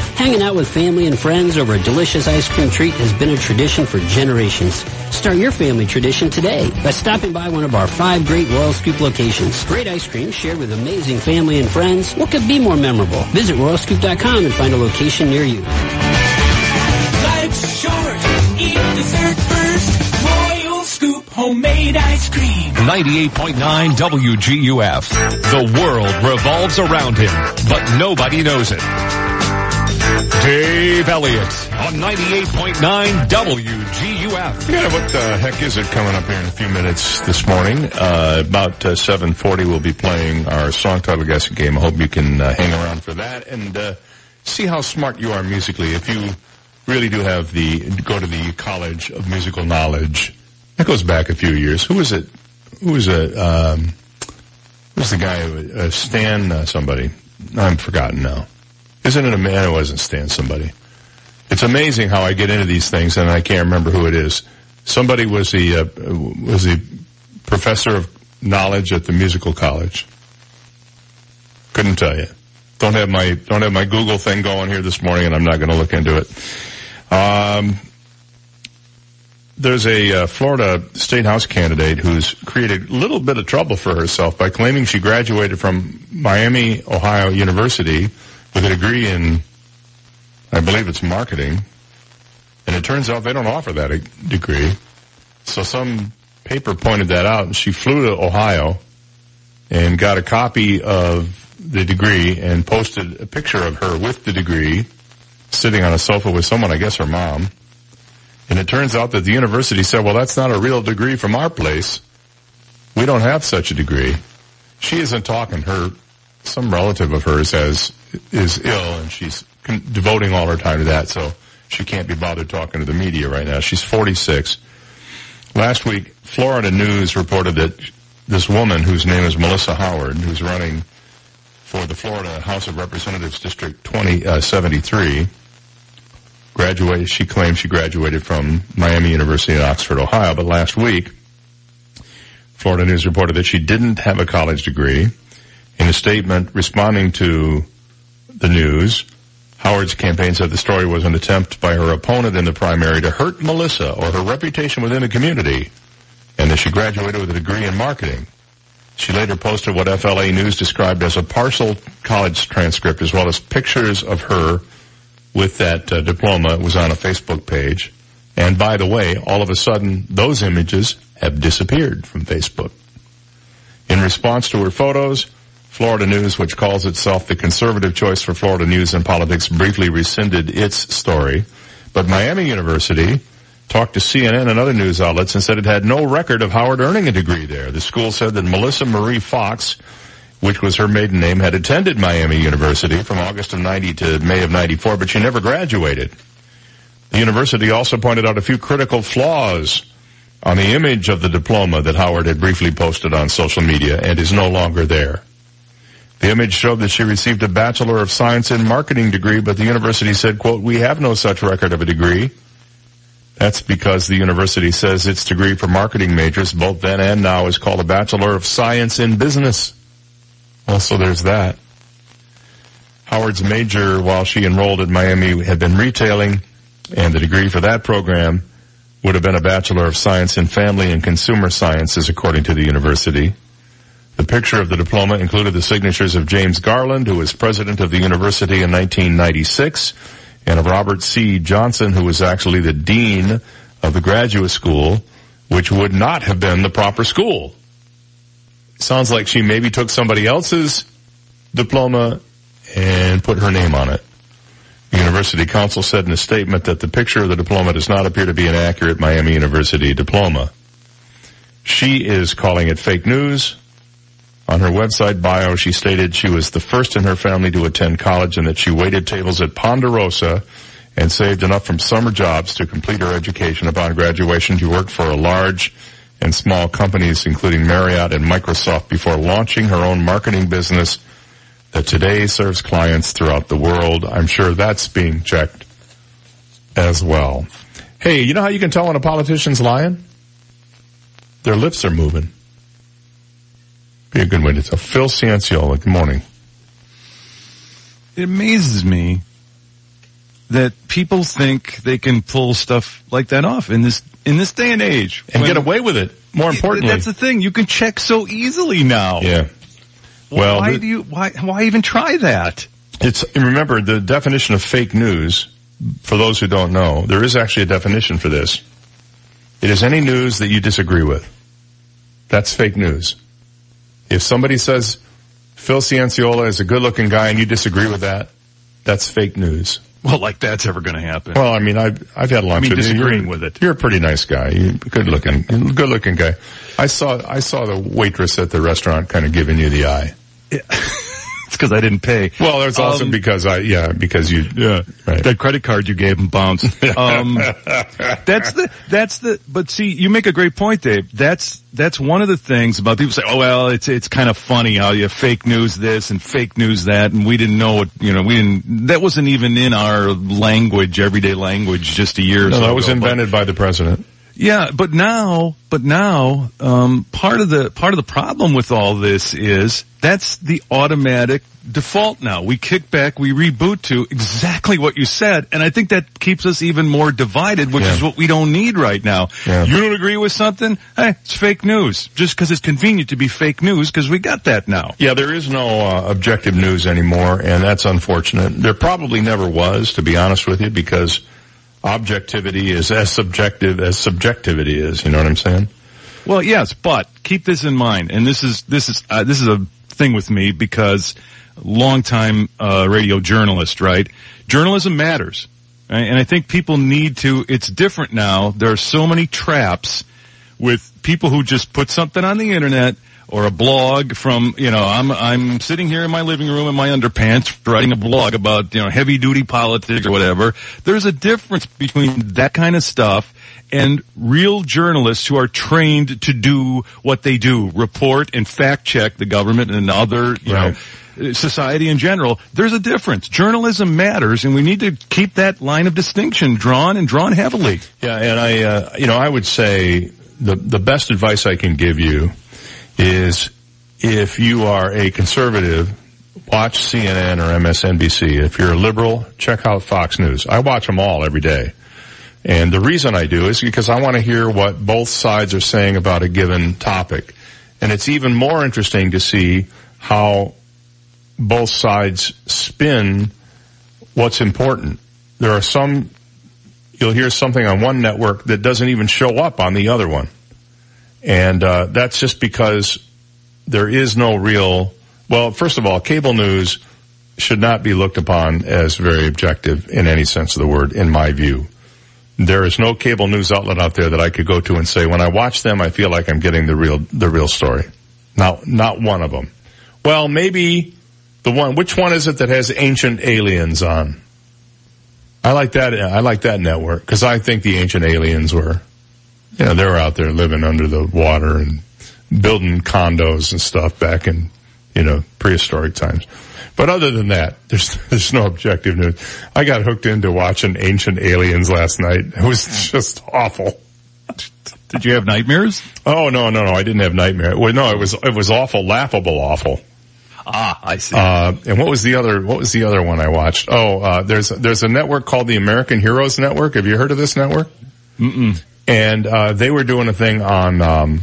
Hanging out with family and friends over a delicious ice cream treat has been a tradition for generations. Start your family tradition today by stopping by one of our five great Royal Scoop locations. Great ice cream shared with amazing family and friends. What could be more memorable? Visit royalscoop.com and find a location near you. Life's short, eat dessert first. Royal Scoop homemade ice cream. 98.9 WGUF. The world revolves around him, but nobody knows it. Dave Elliott on 98.9 WGUF. Yeah, what the heck is it coming up here in a few minutes this morning? Uh, about uh, 7.40 we'll be playing our song title guessing game. I hope you can uh, hang around for that and uh, see how smart you are musically. If you really do have the, go to the College of Musical Knowledge. That goes back a few years. Who was it? Who was it? Um, who's the guy? who- Uh, Stan uh, somebody. I'm forgotten now. Isn't it a man? who wasn't stand somebody. It's amazing how I get into these things and I can't remember who it is. Somebody was the uh, was the professor of knowledge at the musical college. Couldn't tell you. Don't have my don't have my Google thing going here this morning, and I'm not going to look into it. Um, there's a uh, Florida State House candidate who's created a little bit of trouble for herself by claiming she graduated from Miami, Ohio University with a degree in, I believe it's marketing. And it turns out they don't offer that degree. So some paper pointed that out and she flew to Ohio and got a copy of the degree and posted a picture of her with the degree sitting on a sofa with someone, I guess her mom. And it turns out that the university said, well, that's not a real degree from our place. We don't have such a degree. She isn't talking. Her, some relative of hers has, is ill and she's con- devoting all her time to that. So she can't be bothered talking to the media right now. She's 46. Last week, Florida News reported that this woman whose name is Melissa Howard, who's running for the Florida House of Representatives District 2073, uh, graduated, she claims she graduated from Miami University in Oxford, Ohio, but last week, Florida News reported that she didn't have a college degree. In a statement responding to the news, Howard's campaign said the story was an attempt by her opponent in the primary to hurt Melissa or her reputation within the community, and that she graduated with a degree in marketing. She later posted what FLA News described as a partial college transcript as well as pictures of her with that uh, diploma. It was on a Facebook page. And by the way, all of a sudden, those images have disappeared from Facebook. In response to her photos, Florida News, which calls itself the conservative choice for Florida news and politics, briefly rescinded its story. But Miami University talked to CNN and other news outlets and said it had no record of Howard earning a degree there. The school said that Melissa Marie Fox, which was her maiden name, had attended Miami University from August of 90 to May of 94, but she never graduated. The university also pointed out a few critical flaws on the image of the diploma that Howard had briefly posted on social media and is no longer there. The image showed that she received a Bachelor of Science in Marketing degree, but the university said, quote, we have no such record of a degree. That's because the university says its degree for marketing majors, both then and now, is called a Bachelor of Science in Business. Also, there's that. Howard's major while she enrolled at Miami had been retailing, and the degree for that program would have been a Bachelor of Science in Family and Consumer Sciences, according to the university. The picture of the diploma included the signatures of James Garland, who was president of the university in 1996, and of Robert C. Johnson, who was actually the dean of the graduate school, which would not have been the proper school. Sounds like she maybe took somebody else's diploma and put her name on it. The University Council said in a statement that the picture of the diploma does not appear to be an accurate Miami University diploma. She is calling it fake news On her website bio, she stated she was the first in her family to attend college and that she waited tables at Ponderosa and saved enough from summer jobs to complete her education. Upon graduation, she worked for a large and small companies, including Marriott and Microsoft, before launching her own marketing business that today serves clients throughout the world. I'm sure that's being checked as well. Hey, you know how you can tell when a politician's lying? Their lips are moving. Be a good way to tell. Phil Cianciola, good morning. It amazes me that people think they can pull stuff like that off in this in this day and age And get away with it. More importantly. that's the thing. You can check so easily now. Yeah. Well, why do you why why even try that? It's remember the definition of fake news. For those who don't know, there is actually a definition for this. It is any news that you disagree with. That's fake news. If somebody says Phil Cianciola is a good-looking guy and you disagree with that, that's fake news. Well, like that's ever going to happen. Well, I mean, I've I've had lunch I mean, with you. disagreeing You're- with it. You're a pretty nice guy. You good looking, good looking guy. I saw I saw the waitress at the restaurant kind of giving you the eye. It's because I didn't pay. Well, that's also Um, because I yeah because you Yeah, Right. that credit card you gave him bounced. Um, that's the that's the. But see, you make a great point, Dave. That's that's one of the things about people say, oh well, it's it's kind of funny how you fake news this and fake news that, and we didn't know what you know. We didn't. That wasn't even in our language, everyday language, just a year. or no, so that was ago, invented by the president. Yeah, but now, but now, um, part of the part of the problem with all this is that's the automatic default. Now we kick back, we reboot to exactly what you said, and I think that keeps us even more divided, which Yeah. is what we don't need right now. Yeah. You don't agree with something? Hey, it's fake news. Just because it's convenient to be fake news, because we got that now. Yeah, there is no uh, objective news anymore, and that's unfortunate. There probably never was, to be honest with you, because objectivity is as subjective as subjectivity is. You know what I'm saying? Well, yes, but keep this in mind, and this is this is uh, this is a thing with me because longtime uh, radio journalist, right? Journalism matters, right? and I think people need to. It's different now. There are so many traps with people who just put something on the internet or a blog from, you know, I'm, I'm sitting here in my living room in my underpants writing a blog about, you know, heavy duty politics or whatever. There's a difference between that kind of stuff and real journalists who are trained to do what they do, report and fact check the government and other, you Right. know, society in general. There's a difference. Journalism matters and we need to keep that line of distinction drawn and drawn heavily. Yeah, and I, uh, you know, I would say the the best advice I can give you is if you are a conservative, watch CNN or MSNBC. If you're a liberal, check out Fox News. I watch them all every day. And the reason I do is because I want to hear what both sides are saying about a given topic. And it's even more interesting to see how both sides spin what's important. There are some you'll hear something on one network that doesn't even show up on the other one. And uh, that's just because there is no real, well, first of all, cable news should not be looked upon as very objective in any sense of the word, in my view. There is no cable news outlet out there that I could go to and say, when I watch them, I feel like I'm getting the real, the real story. Not, not one of them. Well, maybe the one, which one is it that has ancient aliens on? I like that. I like that network because I think the ancient aliens were, you know, they were out there living under the water and building condos and stuff back in, you know, prehistoric times. But other than that, there's there's no objective news. I got hooked into watching Ancient Aliens last night. It was just awful. Did you have nightmares? Oh no no no! I didn't have nightmares. Well, no, it was it was awful, laughable, awful. Ah, I see. Uh, and what was the other, what was the other one I watched? Oh, uh, there's, there's a network called the American Heroes Network. Have you heard of this network? Mm-mm. And, uh, they were doing a thing on, um,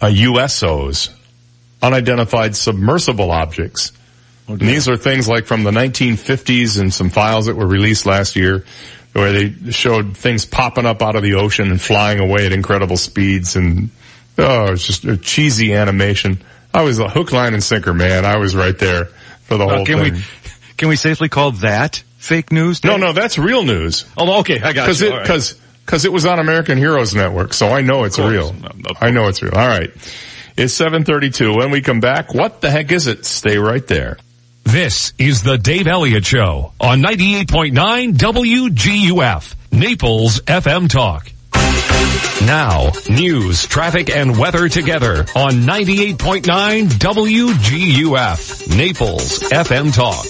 uh, USOs, unidentified submersible objects. And these are things like from the 1950s and some files that were released last year where they showed things popping up out of the ocean and flying away at incredible speeds and, oh, it's just a cheesy animation. I was a hook, line, and sinker, man. I was right there for the Uh, whole can thing. we can we safely call that fake news? no, no, that's real news. Oh, okay, I got Cause you. right. Cause, cause it was on American Heroes Network, so I know it's real. No, no I know it's real. All right. It's 732. When we come back, what the heck is it? Stay right there. This is the Dave Elliott Show on 98.9 WGUF, Naples FM Talk. Now, news, traffic, and weather together on 98.9 WGUF, Naples FM Talk.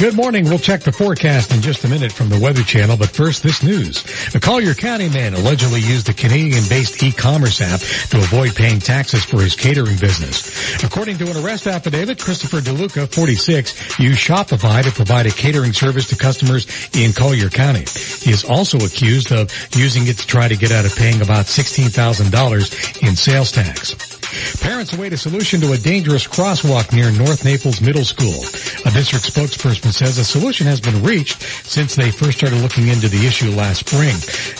Good morning. We'll check the forecast in just a minute from the Weather Channel, but first this news. A Collier County man allegedly used a Canadian-based e-commerce app to avoid paying taxes for his catering business. According to an arrest affidavit, Christopher DeLuca, 46, used Shopify to provide a catering service to customers in Collier County. He is also accused of using it to try to get out of paying about $16,000 in sales tax. Parents await a solution to a dangerous crosswalk near North Naples Middle School. A district spokesperson says a solution has been reached since they first started looking into the issue last spring.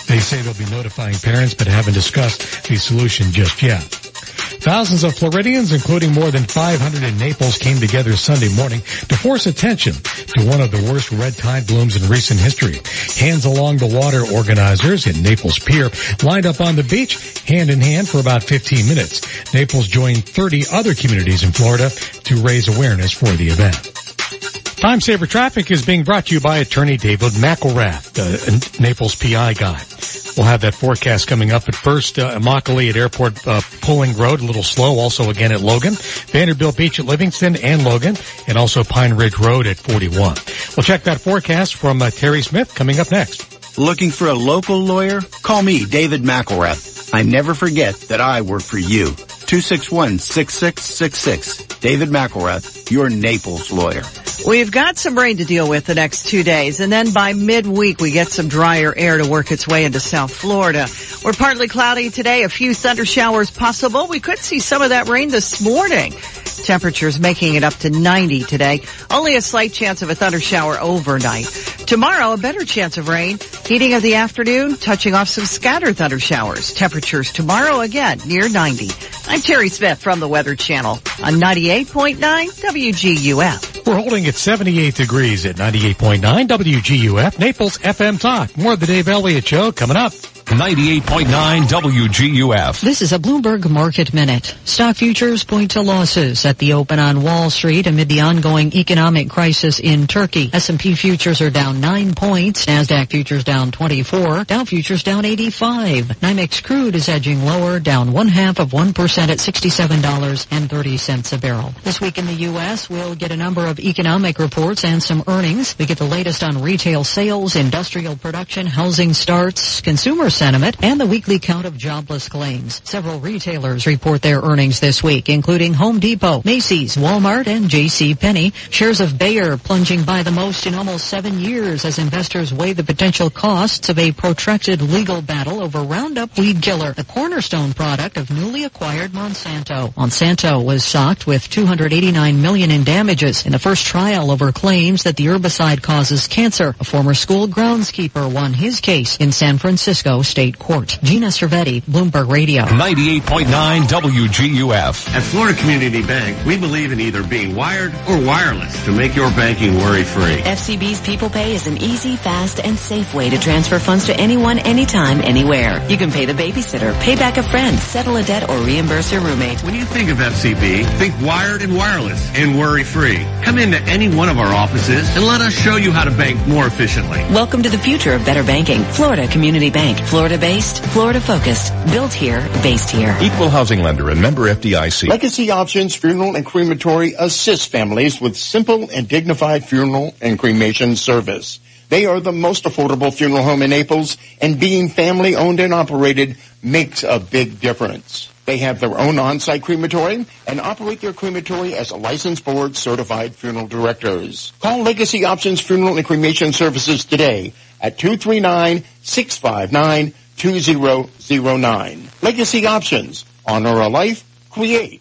They say they'll be notifying parents but haven't discussed the solution just yet. Thousands of Floridians, including more than 500 in Naples, came together Sunday morning to force attention to one of the worst red tide blooms in recent history. Hands Along the Water organizers in Naples Pier lined up on the beach hand in hand for about 15 minutes. Naples joined 30 other communities in Florida to raise awareness for the event. Time Saver Traffic is being brought to you by attorney David McElrath, the Naples PI guy. We'll have that forecast coming up at first, uh, Immokalee at Airport uh, Pulling Road, a little slow, also again at Logan, Vanderbilt Beach at Livingston and Logan, and also Pine Ridge Road at 41. We'll check that forecast from uh, Terry Smith coming up next. Looking for a local lawyer? Call me, David McElrath. I never forget that I work for you. 261-6666. David McElrath, your Naples lawyer. We've got some rain to deal with the next two days, and then by midweek we get some drier air to work its way into South Florida. We're partly cloudy today, a few thunder showers possible. We could see some of that rain this morning. Temperatures making it up to 90 today. Only a slight chance of a thunder shower overnight. Tomorrow, a better chance of rain. Heating of the afternoon, touching off some scattered thunder showers. Temperatures tomorrow again near 90. I'm Terry Smith from the Weather Channel on 98.9 WGUF. We're holding at 78 degrees at 98.9 WGUF, Naples FM Talk. More of the Dave Elliott Show coming up. 98.9 WGUF. This is a Bloomberg Market Minute. Stock futures point to losses at the open on Wall Street amid the ongoing economic crisis in Turkey. S&P futures are down 9 points. NASDAQ futures down 24. Dow futures down 85. NYMEX crude is edging lower, down one half of 1% at $67.30 a barrel. This week in the U.S., we'll get a number of economic reports and some earnings. We get the latest on retail sales, industrial production, housing starts, consumer sentiment, and the weekly count of jobless claims. Several retailers report their earnings this week, including Home Depot, Macy's, Walmart, and J.C. Penney. Shares of Bayer plunging by the most in almost seven years as investors weigh the potential costs of a protracted legal battle over Roundup weed killer, the cornerstone product of newly acquired Monsanto. Monsanto was socked with 289 million in damages in the first trial over claims that the herbicide causes cancer. A former school groundskeeper won his case in San Francisco State Court. Gina Cervetti, Bloomberg Radio. 98.9 WGUF. At Florida Community Bank, we believe in either being wired or wireless to make your banking worry-free. FCB's People Pay is an easy, fast, and safe way to transfer funds to anyone, anytime, anywhere. You can pay the babysitter, pay back a friend, settle a debt, or reimburse your roommate. When you think of FCB, think wired and wireless and worry-free. Come into any one of our offices and let us show you how to bank more efficiently. Welcome to the future of better banking. Florida Community Bank. Florida based, Florida focused. Built here, based here. Equal housing lender and member FDIC. Legacy Options Funeral and Crematory assists families with simple and dignified funeral and cremation service. They are the most affordable funeral home in Naples and being family owned and operated makes a big difference. They have their own on-site crematory and operate their crematory as a licensed board certified funeral directors. Call Legacy Options Funeral and Cremation Services today at 239-659-2009. Legacy Options. Honor a life. Create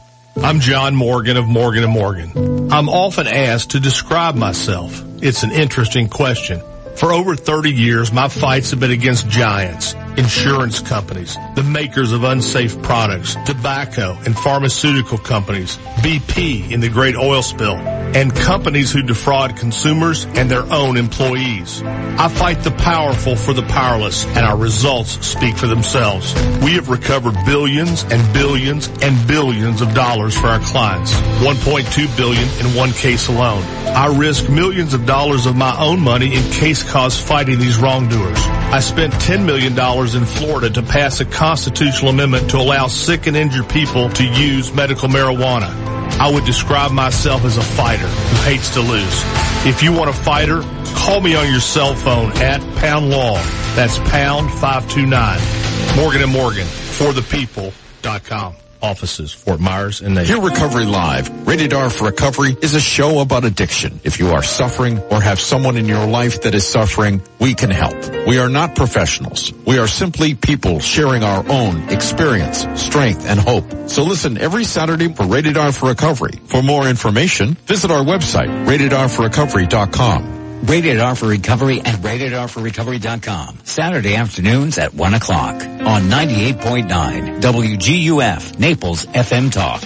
I'm John Morgan of Morgan & Morgan. I'm often asked to describe myself. It's an interesting question. For over 30 years, my fights have been against giants, insurance companies, the makers of unsafe products, tobacco and pharmaceutical companies, BP in the great oil spill, and companies who defraud consumers and their own employees. I fight the powerful for the powerless, and our results speak for themselves. We have recovered billions and billions and billions of dollars for our clients. 1.2 billion in one case alone. I risk millions of dollars of my own money in case cause fighting these wrongdoers. I spent $10 million in Florida to pass a constitutional amendment to allow sick and injured people to use medical marijuana. I would describe myself as a fighter who hates to lose. If you want a fighter, call me on your cell phone at pound law. That's pound 529. Morgan and Morgan for the people.com. Offices, Fort Myers and Naples. Hear Recovery Live. Rated R for Recovery is a show about addiction. If you are suffering or have someone in your life that is suffering, we can help. We are not professionals. We are simply people sharing our own experience, strength, and hope. So listen every Saturday for Rated R for Recovery. For more information, visit our website, ratedrforrecovery.com. Rated R for Recovery at ratedrforrecovery.com. Saturday afternoons at 1 o'clock on 98.9 WGUF Naples FM Talk.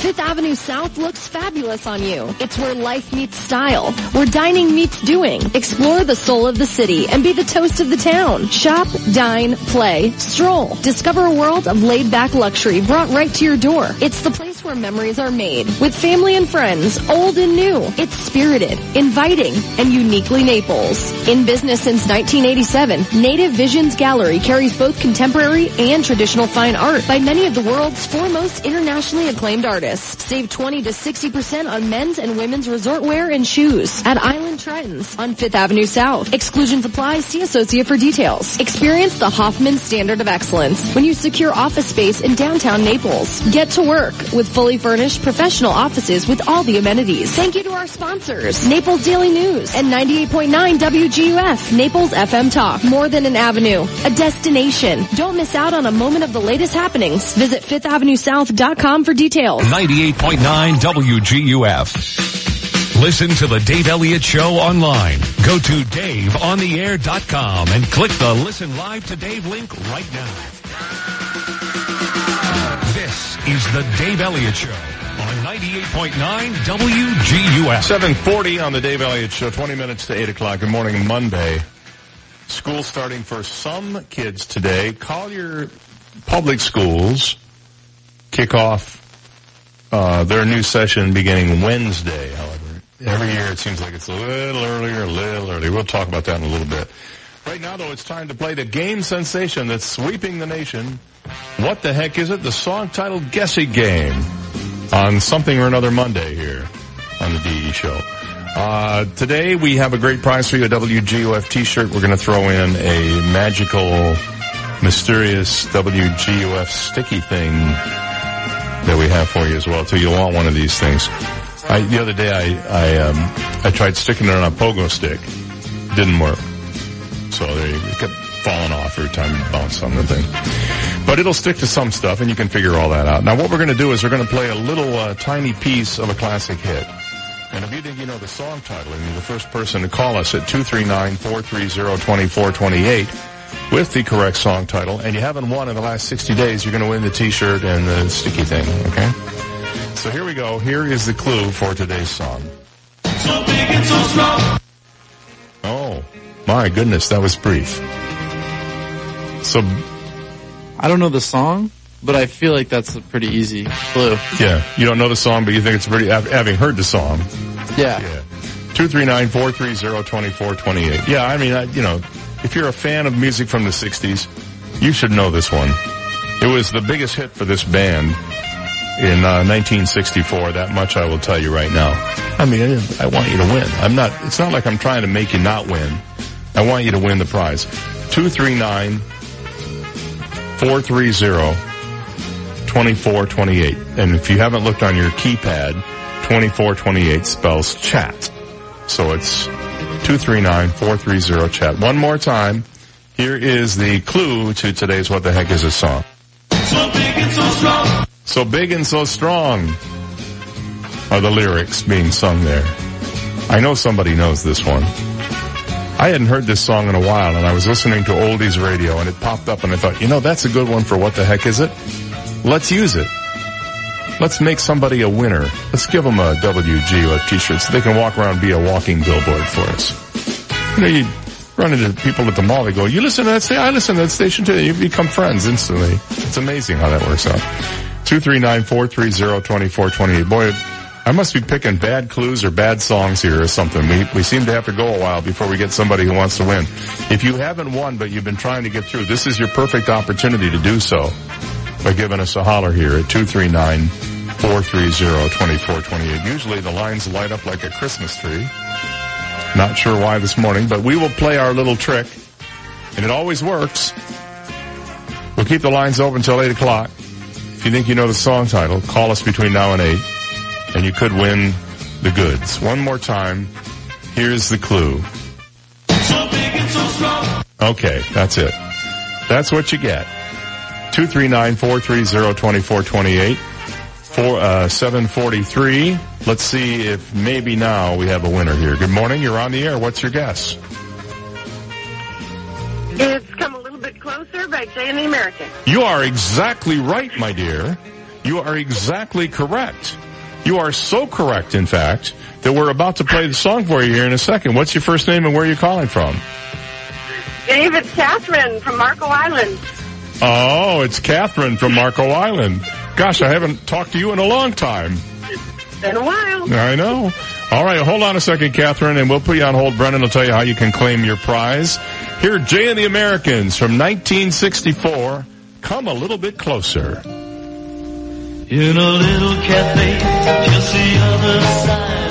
Fifth Avenue South looks fabulous on you. It's where life meets style, where dining meets doing. Explore the soul of the city and be the toast of the town. Shop, dine, play, stroll. Discover a world of laid-back luxury brought right to your door. It's the place where memories are made with family and friends, old and new. It's spirited, inviting, and uniquely Naples. In business since 1987, Native Visions Gallery carries both contemporary and traditional fine art by many of the world's foremost internationally acclaimed artists. Save 20 to 60% on men's and women's resort wear and shoes at Island Trends on 5th Avenue South. Exclusions apply. See associate for details. Experience the Hoffman standard of excellence when you secure office space in downtown Naples. Get to work with fully furnished professional offices with all the amenities. Thank you to our sponsors, Naples Daily News and 98.9 WGUF, Naples FM Talk. More than an avenue, a destination. Don't miss out on a moment of the latest happenings. Visit 5thAvenueSouth.com for details. 98.9 WGUF. Listen to the Dave Elliott Show online. Go to DaveOnTheAir.com and click the Listen Live to Dave link right now. This is the Dave Elliott Show on 98.9 WGUF. 740 on the Dave Elliott Show, 20 minutes to 8 o'clock. Good morning, Monday. School starting for some kids today. Collier Public Schools kick off uh, their new session beginning Wednesday, however. Every year it seems like it's a little earlier, a little early. We'll talk about that in a little bit. Right now, though, it's time to play the game sensation that's sweeping the nation. What the heck is it? The song titled Guessing Game on something or another Monday here on the DE show. Uh, today we have a great prize for you, a WGUF t-shirt. We're going to throw in a magical, mysterious WGUF sticky thing that we have for you as well, too. You'll want one of these things. I, the other day I, I, um, I tried sticking it on a pogo stick. Didn't work. So they kept falling off every time you bounce on the thing. But it'll stick to some stuff and you can figure all that out. Now what we're going to do is we're going to play a little uh, tiny piece of a classic hit. And if you think you know the song title and you're the first person to call us at 239-430-2428 with the correct song title and you haven't won in the last 60 days, you're going to win the t-shirt and the sticky thing, okay? So here we go. Here is the clue for today's song. So big and so strong. Oh, my goodness, that was brief. So, I don't know the song, but I feel like that's a pretty easy clue. yeah, you don't know the song, but you think it's pretty, having heard the song. Yeah. Yeah. 239-430-2428. Yeah, I mean, I, you know, if you're a fan of music from the 60s, you should know this one. It was the biggest hit for this band in uh, 1964. That much I will tell you right now. I mean, I, I want you to win. I'm not. It's not like I'm trying to make you not win. I want you to win the prize. Two three nine four three zero twenty four twenty eight. And if you haven't looked on your keypad, twenty four twenty eight spells chat. So it's two three nine four three zero chat. One more time. Here is the clue to today's What the Heck is a Song. So big and so strong. So big and so strong are the lyrics being sung there. I know somebody knows this one. I hadn't heard this song in a while and I was listening to oldies radio and it popped up and I thought, you know, that's a good one for what the heck is it? Let's use it. Let's make somebody a winner. Let's give them a WG t-shirt so they can walk around and be a walking billboard for us. You know, you run into people at the mall, they go, you listen to that station? I listen to that station too. You become friends instantly. It's amazing how that works out. 239-430-2428. Boy, I must be picking bad clues or bad songs here or something. We, we seem to have to go a while before we get somebody who wants to win. If you haven't won, but you've been trying to get through, this is your perfect opportunity to do so by giving us a holler here at 239-430-2428. Usually the lines light up like a Christmas tree. Not sure why this morning, but we will play our little trick and it always works. We'll keep the lines open until 8 o'clock. If you think you know the song title, call us between now and 8 and you could win the goods. One more time. Here's the clue. So big and so strong. Okay, that's it. That's what you get. 239-430-2428. For, uh, 743. Let's see if maybe now we have a winner here. Good morning. You're on the air. What's your guess? It's come a little bit closer by Jay and the American. You are exactly right, my dear. You are exactly correct. You are so correct, in fact, that we're about to play the song for you here in a second. What's your first name and where are you calling from? David Catherine from Marco Island. Oh, it's Catherine from Marco Island. Gosh, I haven't talked to you in a long time. Been a while. I know. All right, hold on a second, Catherine, and we'll put you on hold. Brennan will tell you how you can claim your prize. Here, Jay and the Americans from 1964. Come a little bit closer. In a little cafe, just the other side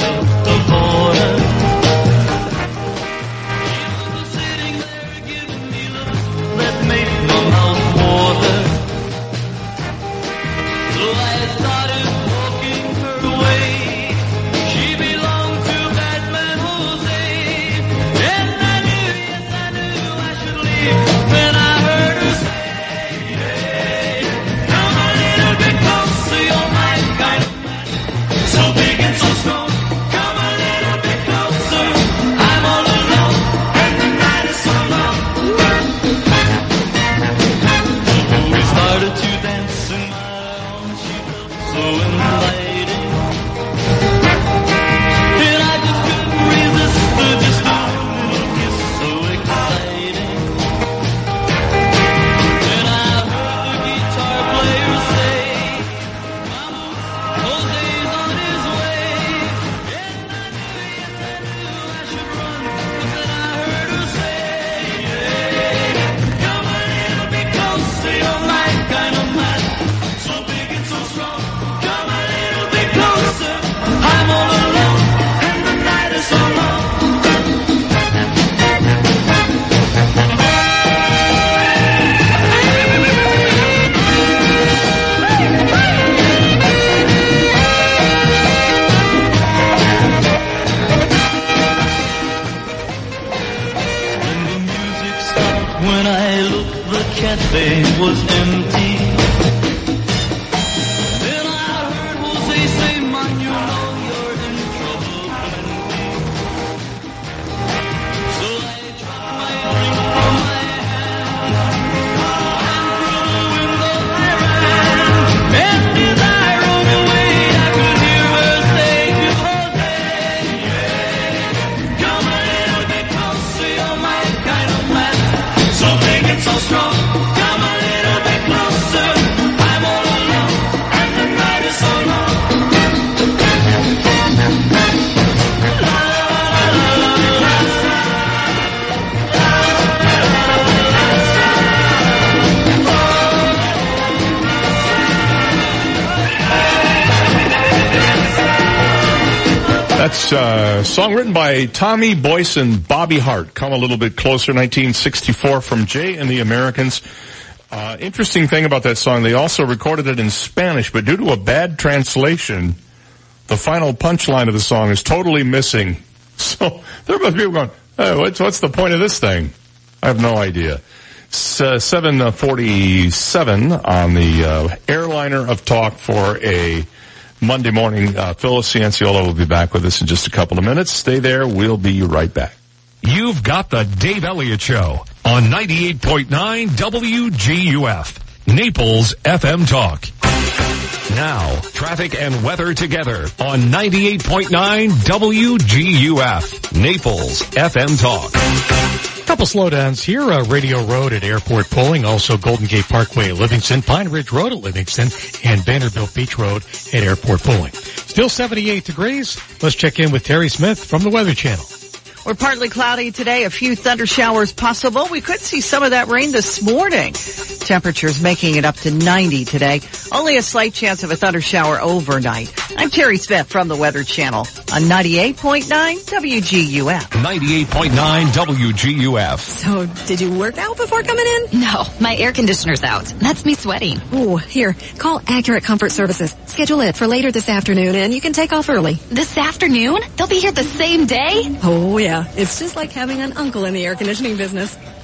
song written by Tommy Boyce and Bobby Hart. Come a little bit closer, 1964 from Jay and the Americans. Uh, interesting thing about that song, they also recorded it in Spanish, but due to a bad translation, the final punchline of the song is totally missing. So there must be people going, hey, what's, what's the point of this thing? I have no idea. Uh, 747 on the uh, airliner of talk for a Monday morning. Uh, Phyllis Cianciola will be back with us in just a couple of minutes. Stay there. We'll be right back. You've got the Dave Elliott Show on 98.9 WGUF, Naples FM Talk. Now, traffic and weather together on 98.9 WGUF, Naples FM Talk. Couple slowdowns here, uh, Radio Road at Airport Pulling, also Golden Gate Parkway at Livingston, Pine Ridge Road at Livingston, and Vanderbilt Beach Road at Airport Pulling. Still 78 degrees. Let's check in with Terry Smith from the Weather Channel. We're partly cloudy today, a few thunder showers possible. We could see some of that rain this morning. Temperatures making it up to 90 today. Only a slight chance of a thunder shower overnight. I'm Terry Smith from the Weather Channel on 98.9 WGUF. 98.9 WGUF. So, did you work out before coming in? No, my air conditioner's out. That's me sweating. Ooh, here, call Accurate Comfort Services. Schedule it for later this afternoon and you can take off early. This afternoon? They'll be here the same day? Oh yeah, it's just like having an uncle in the air conditioning business.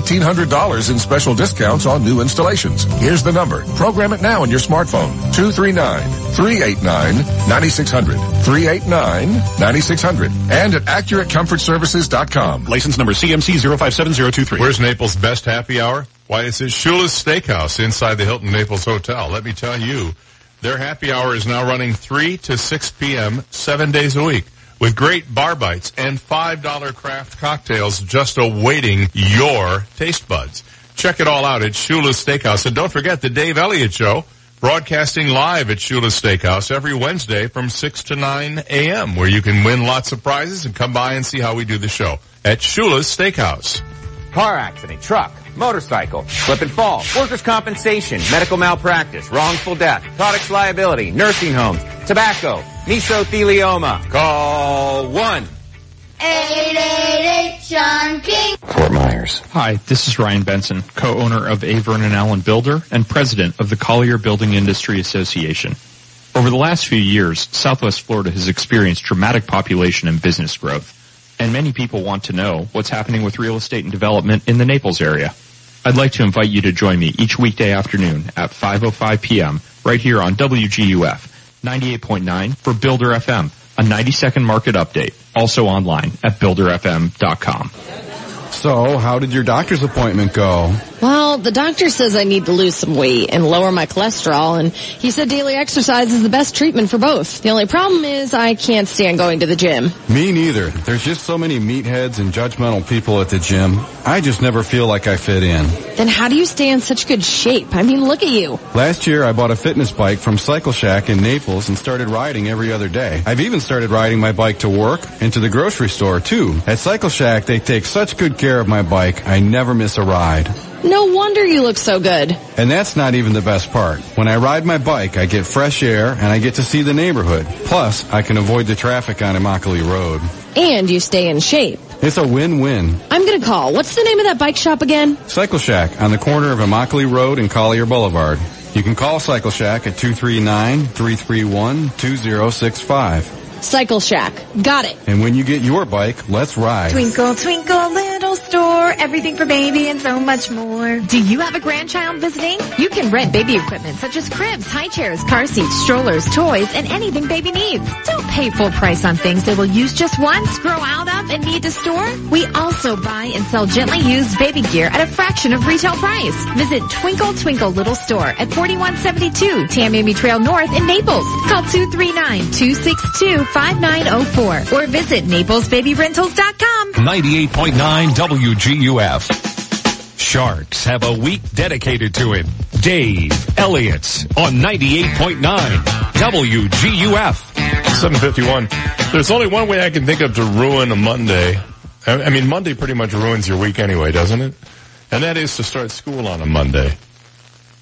$1,800 in special discounts on new installations. Here's the number. Program it now on your smartphone. 239-389-9600. 389-9600. And at AccurateComfortServices.com. License number CMC 057023. Where's Naples' best happy hour? Why, it's at Shula's Steakhouse inside the Hilton Naples Hotel. Let me tell you, their happy hour is now running 3 to 6 p.m. seven days a week with great bar bites and $5 craft cocktails just awaiting your taste buds. Check it all out at Shula's Steakhouse. And don't forget the Dave Elliott Show, broadcasting live at Shula's Steakhouse every Wednesday from 6 to 9 a.m., where you can win lots of prizes and come by and see how we do the show at Shula's Steakhouse. Car accident, truck, motorcycle, slip and fall, workers' compensation, medical malpractice, wrongful death, products liability, nursing homes, tobacco, mesothelioma. Call one. 888 Sean King. Fort Myers. Hi, this is Ryan Benson, co-owner of Avern and Allen Builder and president of the Collier Building Industry Association. Over the last few years, Southwest Florida has experienced dramatic population and business growth, and many people want to know what's happening with real estate and development in the Naples area. I'd like to invite you to join me each weekday afternoon at 5.05 p.m. right here on WGUF 98.9 for Builder FM, a 90 second market update, also online at builderfm.com. So, how did your doctor's appointment go? Well, the doctor says I need to lose some weight and lower my cholesterol, and he said daily exercise is the best treatment for both. The only problem is I can't stand going to the gym. Me neither. There's just so many meatheads and judgmental people at the gym. I just never feel like I fit in. Then how do you stay in such good shape? I mean, look at you. Last year, I bought a fitness bike from Cycle Shack in Naples and started riding every other day. I've even started riding my bike to work and to the grocery store too. At Cycle Shack, they take such good care of my bike, I never miss a ride. No wonder you look so good. And that's not even the best part. When I ride my bike, I get fresh air and I get to see the neighborhood. Plus, I can avoid the traffic on Immokalee Road. And you stay in shape. It's a win-win. I'm gonna call. What's the name of that bike shop again? Cycle Shack on the corner of Immokalee Road and Collier Boulevard. You can call Cycle Shack at 239-331-2065. Cycle Shack. Got it. And when you get your bike, let's ride. Twinkle, twinkle, little star everything for baby, and so much more. Do you have a grandchild visiting? You can rent baby equipment such as cribs, high chairs, car seats, strollers, toys, and anything baby needs. Don't pay full price on things they will use just once, grow out of, and need to store. We also buy and sell gently used baby gear at a fraction of retail price. Visit Twinkle Twinkle Little Store at 4172 Tamiami Trail North in Naples. Call 239-262-5904 or visit naplesbabyrentals.com. 98.9 WGUF. Sharks have a week dedicated to him. Dave Elliott's on 98.9 WGUF. 751. There's only one way I can think of to ruin a Monday. I mean, Monday pretty much ruins your week anyway, doesn't it? And that is to start school on a Monday.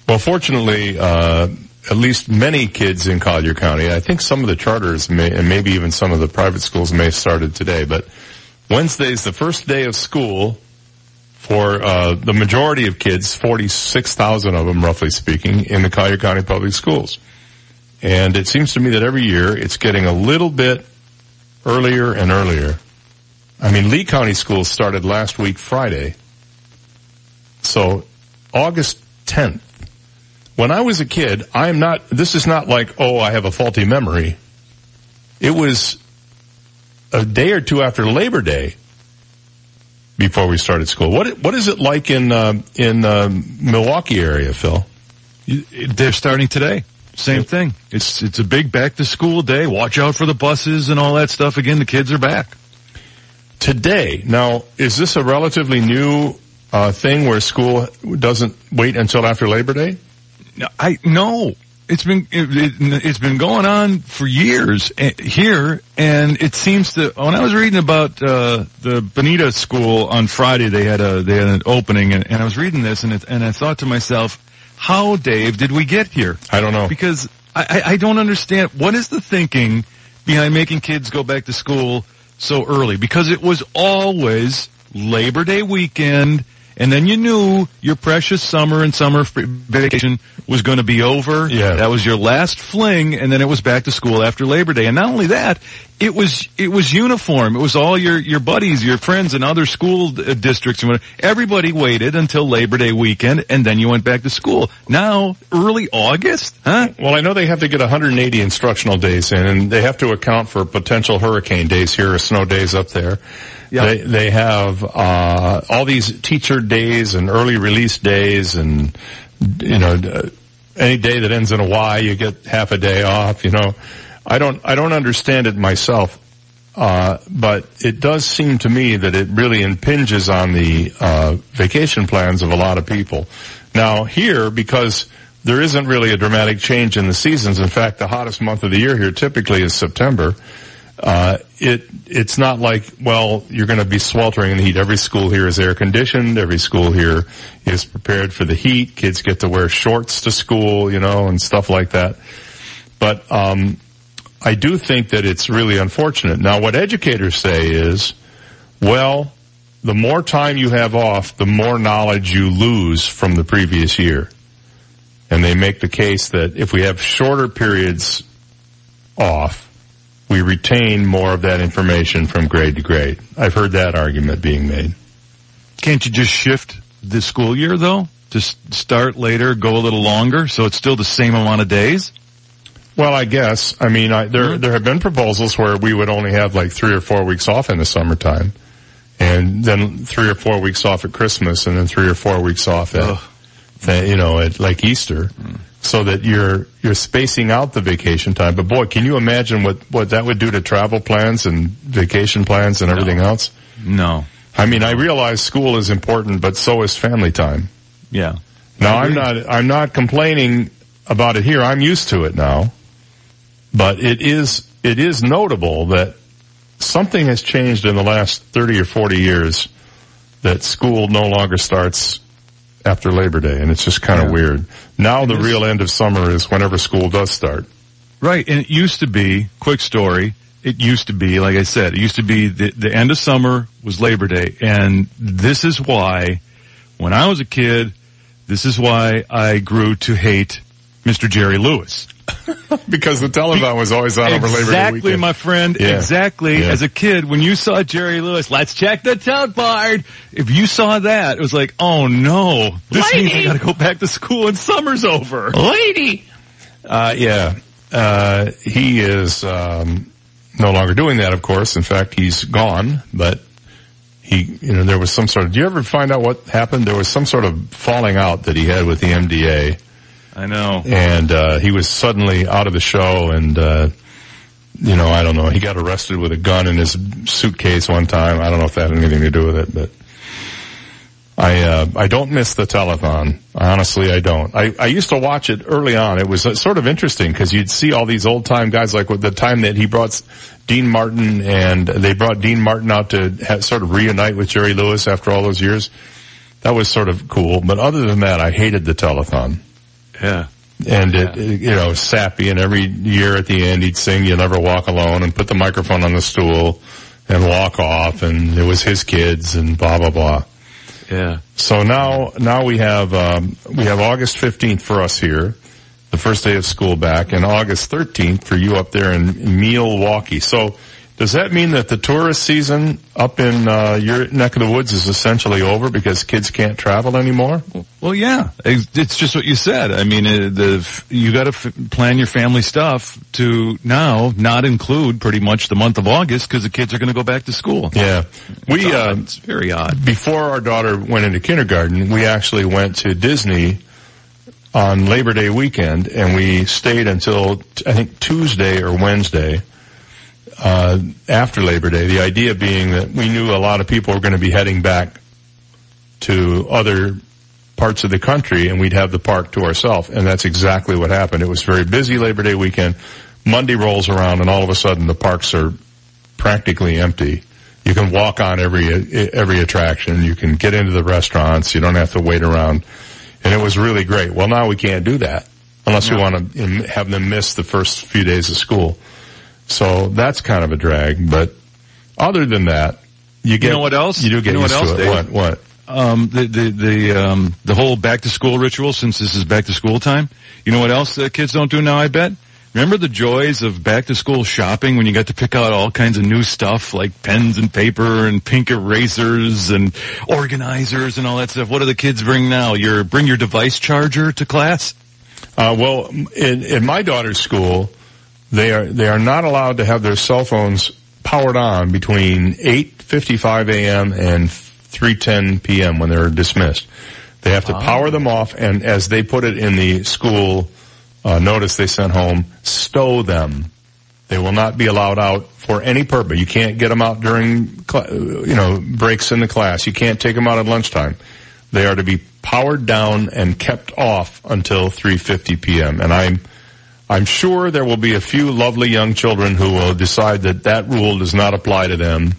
Well, fortunately, uh, at least many kids in Collier County, I think some of the charters may, and maybe even some of the private schools may have started today, but Wednesday's the first day of school for uh, the majority of kids, 46,000 of them, roughly speaking, in the Collier County Public Schools. And it seems to me that every year it's getting a little bit earlier and earlier. I mean, Lee County schools started last week Friday. So August 10th. When I was a kid, I'm not, this is not like, oh, I have a faulty memory. It was a day or two after Labor Day before we started school. What, what is it like in, uh, in, uh, Milwaukee area, Phil? They're starting today. Same thing. It's it's a big back to school day. Watch out for the buses and all that stuff. Again, the kids are back. Today. Now, is this a relatively new, uh, thing where school doesn't wait until after Labor Day? No, I no. It's been it, it, it's been going on for years eh, here, and it seems to. When I was reading about uh, the Bonita School on Friday, they had a they had an opening, and, and I was reading this, and it, and I thought to myself, how Dave did we get here? I don't know because I, I, I don't understand what is the thinking behind making kids go back to school so early because it was always Labor Day weekend. And then you knew your precious summer and summer vacation was going to be over. Yeah. That was your last fling and then it was back to school after Labor Day. And not only that, it was, it was uniform. It was all your, your buddies, your friends and other school uh, districts and. Everybody waited until Labor Day weekend and then you went back to school. Now, early August, huh? Well, I know they have to get 180 instructional days in, and they have to account for potential hurricane days here or snow days up there. Yeah. They they have uh, all these teacher days and early release days, and you know uh, any day that ends in a Y, you get half a day off. You know, I don't I don't understand it myself. Uh, but it does seem to me that it really impinges on the uh, vacation plans of a lot of people. Now here, because there isn't really a dramatic change in the seasons. In fact, the hottest month of the year here typically is September. Uh, it it's not like well you're going to be sweltering in the heat. Every school here is air conditioned. Every school here is prepared for the heat. Kids get to wear shorts to school, you know, and stuff like that. But um, I do think that it's really unfortunate. Now, what educators say is, well, the more time you have off, the more knowledge you lose from the previous year. And they make the case that if we have shorter periods off, we retain more of that information from grade to grade. I've heard that argument being made. Can't you just shift the school year though? Just start later, go a little longer, so it's still the same amount of days? Well, I guess. I mean, I, there mm-hmm. there have been proposals where we would only have like three or four weeks off in the summertime, and then three or four weeks off at Christmas, and then three or four weeks off at, you know, at like Easter, mm. So that you're you're spacing out the vacation time. But boy, can you imagine what what that would do to travel plans and vacation plans and everything else? No. I mean, I realize school is important, but so is family time. Yeah. Now I'm not, I'm not complaining about it here. I'm used to it now. But it is, it is notable that something has changed in the last 30 or 40 years that school no longer starts after Labor Day and it's just kind of weird. Now the real end of summer is whenever school does start. Right, and it used to be, quick story, it used to be, like I said, it used to be the, the end of summer was Labor Day, and this is why, when I was a kid, this is why I grew to hate Mr. Jerry Lewis. because the telethon was always on over Labor Day Exactly, my friend. Yeah. Exactly. Yeah. As a kid, when you saw Jerry Lewis, let's check the tote board. If you saw that, it was like, oh no, this means I gotta go back to school and summer's over. Lady. Uh, yeah. Uh, he is, um, no longer doing that, of course. In fact, he's gone, but he, you know, there was some sort of, do you ever find out what happened? There was some sort of falling out that he had with the MDA. I know. And, uh, he was suddenly out of the show and, uh, you know, I don't know. He got arrested with a gun in his suitcase one time. I don't know if that had anything to do with it, but I, uh, I don't miss the telethon. Honestly, I don't. I, I used to watch it early on. It was uh, sort of interesting because you'd see all these old time guys like with the time that he brought Dean Martin and they brought Dean Martin out to sort of reunite with Jerry Lewis after all those years. That was sort of cool. But other than that, I hated the telethon. Yeah. And it, it, you know, sappy and every year at the end he'd sing You Never Walk Alone and put the microphone on the stool and walk off and it was his kids and blah blah blah. Yeah. So now, now we have, um, we have August 15th for us here, the first day of school back, and August 13th for you up there in Milwaukee. So does that mean that the tourist season up in, uh, your neck of the woods is essentially over because kids can't travel anymore? Well, yeah, it's it's just what you said. I mean, uh, the you got to f- plan your family stuff to now not include pretty much the month of August because the kids are going to go back to school. Yeah, we uh, it's very odd. Before our daughter went into kindergarten, we actually went to Disney on Labor Day weekend, and we stayed until I think Tuesday or Wednesday uh, after Labor Day. The idea being that we knew a lot of people were going to be heading back to other parts of the country, and we'd have the park to ourselves. And that's exactly what happened. It was very busy Labor Day weekend. Monday rolls around, and all of a sudden the parks are practically empty. You can walk on every every attraction. You can get into the restaurants. You don't have to wait around, and it was really great. Well, now we can't do that unless we want to have them miss the first few days of school. So that's kind of a drag. But other than that, you get you know what else? You do get you know used what else, to it. What? What? Um, the the the um the whole back to school ritual since this is back to school time. You know what else the kids don't do now? I bet. Remember the joys of back to school shopping when you got to pick out all kinds of new stuff like pens and paper and pink erasers and organizers and all that stuff. What do the kids bring now? Your bring your device charger to class. Uh, well, in, in my daughter's school, they are they are not allowed to have their cell phones powered on between 8:55 a.m. and 3:10 p.m. when they're dismissed. They have to power them off, and as they put it in the school uh, notice they sent home, stow them. They will not be allowed out for any purpose. You can't get them out during, you know, breaks in the class. You can't take them out at lunchtime. They are to be powered down and kept off until 3:50 p.m. And I'm I'm sure there will be a few lovely young children who will decide that that rule does not apply to them.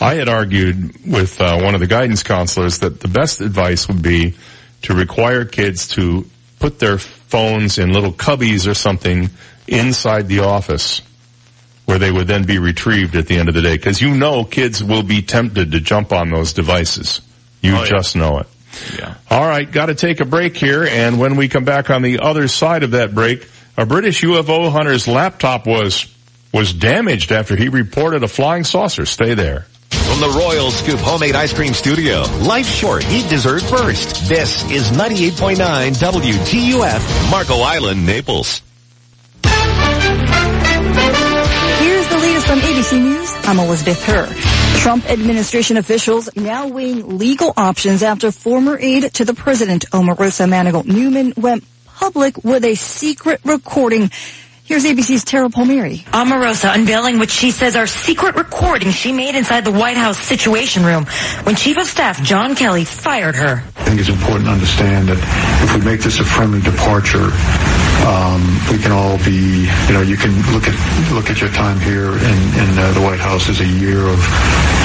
I had argued with uh, one of the guidance counselors that the best advice would be to require kids to put their phones in little cubbies or something inside the office where they would then be retrieved at the end of the day. Because you know kids will be tempted to jump on those devices. You Oh, yeah. just know it. Yeah. All right, got to take a break here, and when we come back on the other side of that break, a British UFO hunter's laptop was was damaged after he reported a flying saucer. Stay there. From the Royal Scoop Homemade Ice Cream Studio, life short. Eat dessert first. This is 98.9 WGUF, Marco Island, Naples. Here's the latest from ABC News. I'm Elizabeth Hur. Trump administration officials now weighing legal options after former aide to the president, Omarosa Manigault Newman, went public with a secret recording. Here's ABC's Tara Palmieri. Omarosa unveiling what she says are secret recordings she made inside the White House Situation Room when Chief of Staff John Kelly fired her. I think it's important to understand that if we make this a friendly departure, um, we can all be, you know, you can look at look at your time here in, in uh, the White House as a year of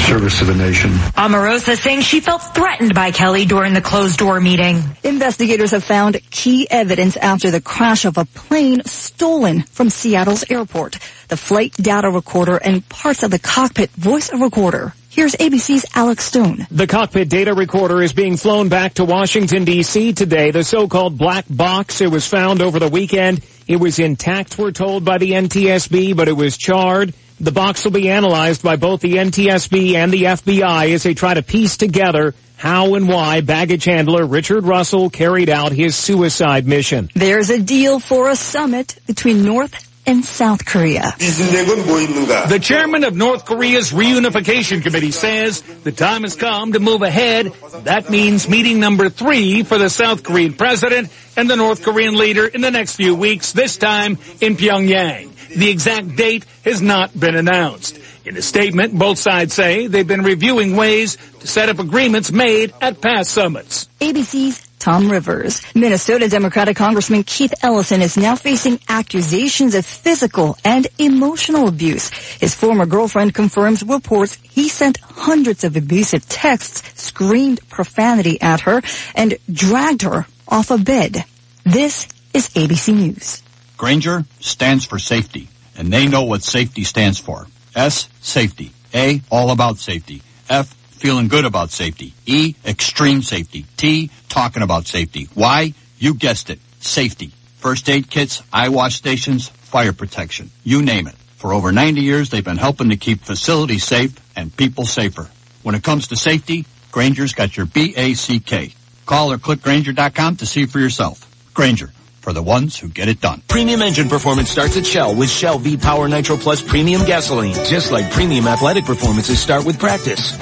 service to the nation. Omarosa saying she felt threatened by Kelly during the closed door meeting. Investigators have found key evidence after the crash of a plane stolen from Seattle's airport. The flight data recorder and parts of the cockpit voice recorder. Here's ABC's Alex Stone. The cockpit data recorder is being flown back to Washington, D.C. today. The so-called black box, it was found over the weekend It was intact, we're told, by the NTSB, but it was charred. The box will be analyzed by both the NTSB and the FBI as they try to piece together how and why baggage handler Richard Russell carried out his suicide mission. There's a deal for a summit between North and South Korea. The chairman of North Korea's reunification committee says the time has come to move ahead. That means meeting number three for the South Korean president and the North Korean leader in the next few weeks, this time in Pyongyang. The exact date has not been announced. In a statement, both sides say they've been reviewing ways to set up agreements made at past summits. ABC's Tom Rivers. Minnesota Democratic Congressman Keith Ellison is now facing accusations of physical and emotional abuse. His former girlfriend confirms reports he sent hundreds of abusive texts, screamed profanity at her, and dragged her off a bed. This is ABC News. Grainger stands for safety, and they know what safety stands for. S, safety. A, all about safety. F, feeling good about safety. E, extreme safety. T, talking about safety. Y, you guessed it, safety. First aid kits, eye wash stations, fire protection. You name it. For over 90 years, they've been helping to keep facilities safe and people safer. When it comes to safety, Grainger's got your B-A-C-K. Call or click Grainger.com to see for yourself. Grainger, for the ones who get it done. Premium engine performance starts at Shell with Shell V-Power Nitro Plus Premium Gasoline. Just like premium athletic performances start with practice.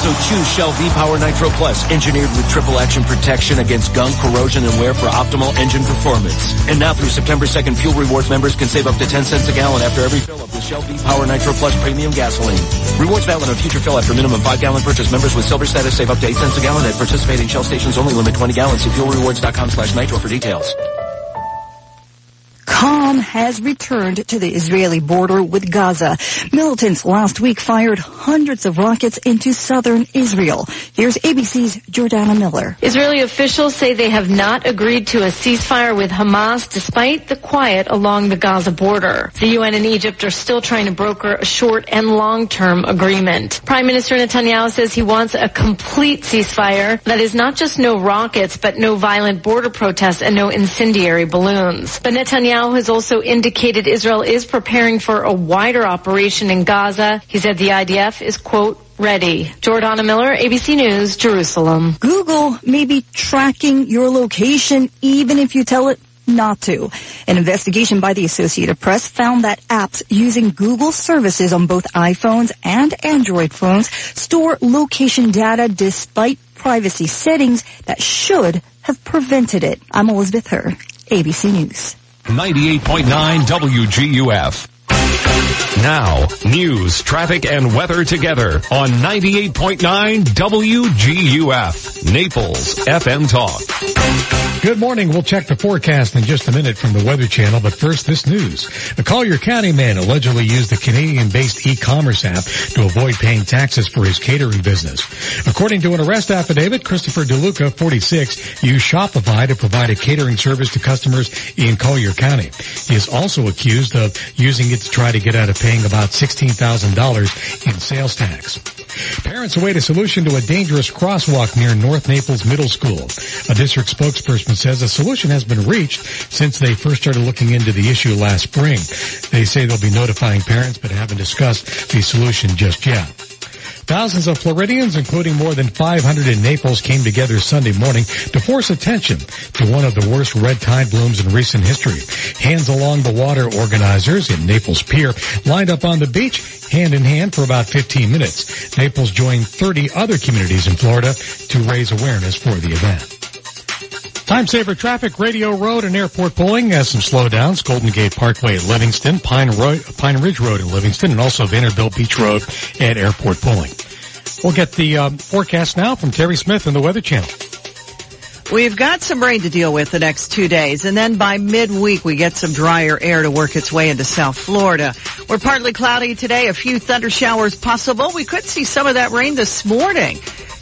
So choose Shell V-Power Nitro Plus, engineered with triple action protection against gunk, corrosion, and wear for optimal engine performance. And now through September 2nd, Fuel Rewards members can save up to 10 cents a gallon after every fill up with Shell V-Power Nitro Plus Premium Gasoline. Rewards valid on future fill after minimum 5 gallon purchase. Members with silver status save up to 8 cents a gallon at participating Shell stations only limit 20 gallons. See fuelrewards.com slash nitro for details. Calm has returned to the Israeli border with Gaza. Militants last week fired hundreds of rockets into southern Israel. Here's ABC's Jordana Miller. Israeli officials say they have not agreed to a ceasefire with Hamas despite the quiet along the Gaza border. The UN and Egypt are still trying to broker a short and long-term agreement. Prime Minister Netanyahu says he wants a complete ceasefire that is not just no rockets, but no violent border protests and no incendiary balloons. But Netanyahu has also indicated Israel is preparing for a wider operation in Gaza. He said the IDF is, quote, ready. Jordana Miller, ABC News, Jerusalem. Google may be tracking your location even if you tell it not to. An investigation by the Associated Press found that apps using Google services on both iPhones and Android phones store location data despite privacy settings that should have prevented it. I'm Elizabeth Hur, ABC News. 98.9 WGUF. Now, news, traffic, and weather together on 98.9 WGUF, Naples FM Talk. Good morning. We'll check the forecast in just a minute from the Weather Channel, but first this news. A Collier County man allegedly used the Canadian-based e-commerce app to avoid paying taxes for his catering business. According to an arrest affidavit, Christopher DeLuca, 46, used Shopify to provide a catering service to customers in Collier County. He is also accused of using it to try to get out of paying about $16,000 in sales tax. Parents await a solution to a dangerous crosswalk near North Naples Middle School. A district spokesperson says a solution has been reached since they first started looking into the issue last spring. They say they'll be notifying parents but haven't discussed the solution just yet. Thousands of Floridians, including more than 500 in Naples, came together Sunday morning to force attention to one of the worst red tide blooms in recent history. Hands Along the Water organizers in Naples Pier lined up on the beach hand in hand for about 15 minutes. Naples joined 30 other communities in Florida to raise awareness for the event. Time saver traffic, Radio Road and Airport Pulling has some slowdowns. Golden Gate Parkway at Livingston, Pine, Pine Ridge Road in Livingston, and also Vanderbilt Beach Road at Airport Pulling. We'll get the um, forecast now from Terry Smith in the Weather Channel. We've got some rain to deal with the next two days, and then by midweek we get some drier air to work its way into South Florida. We're partly cloudy today, a few thunder showers possible. We could see some of that rain this morning.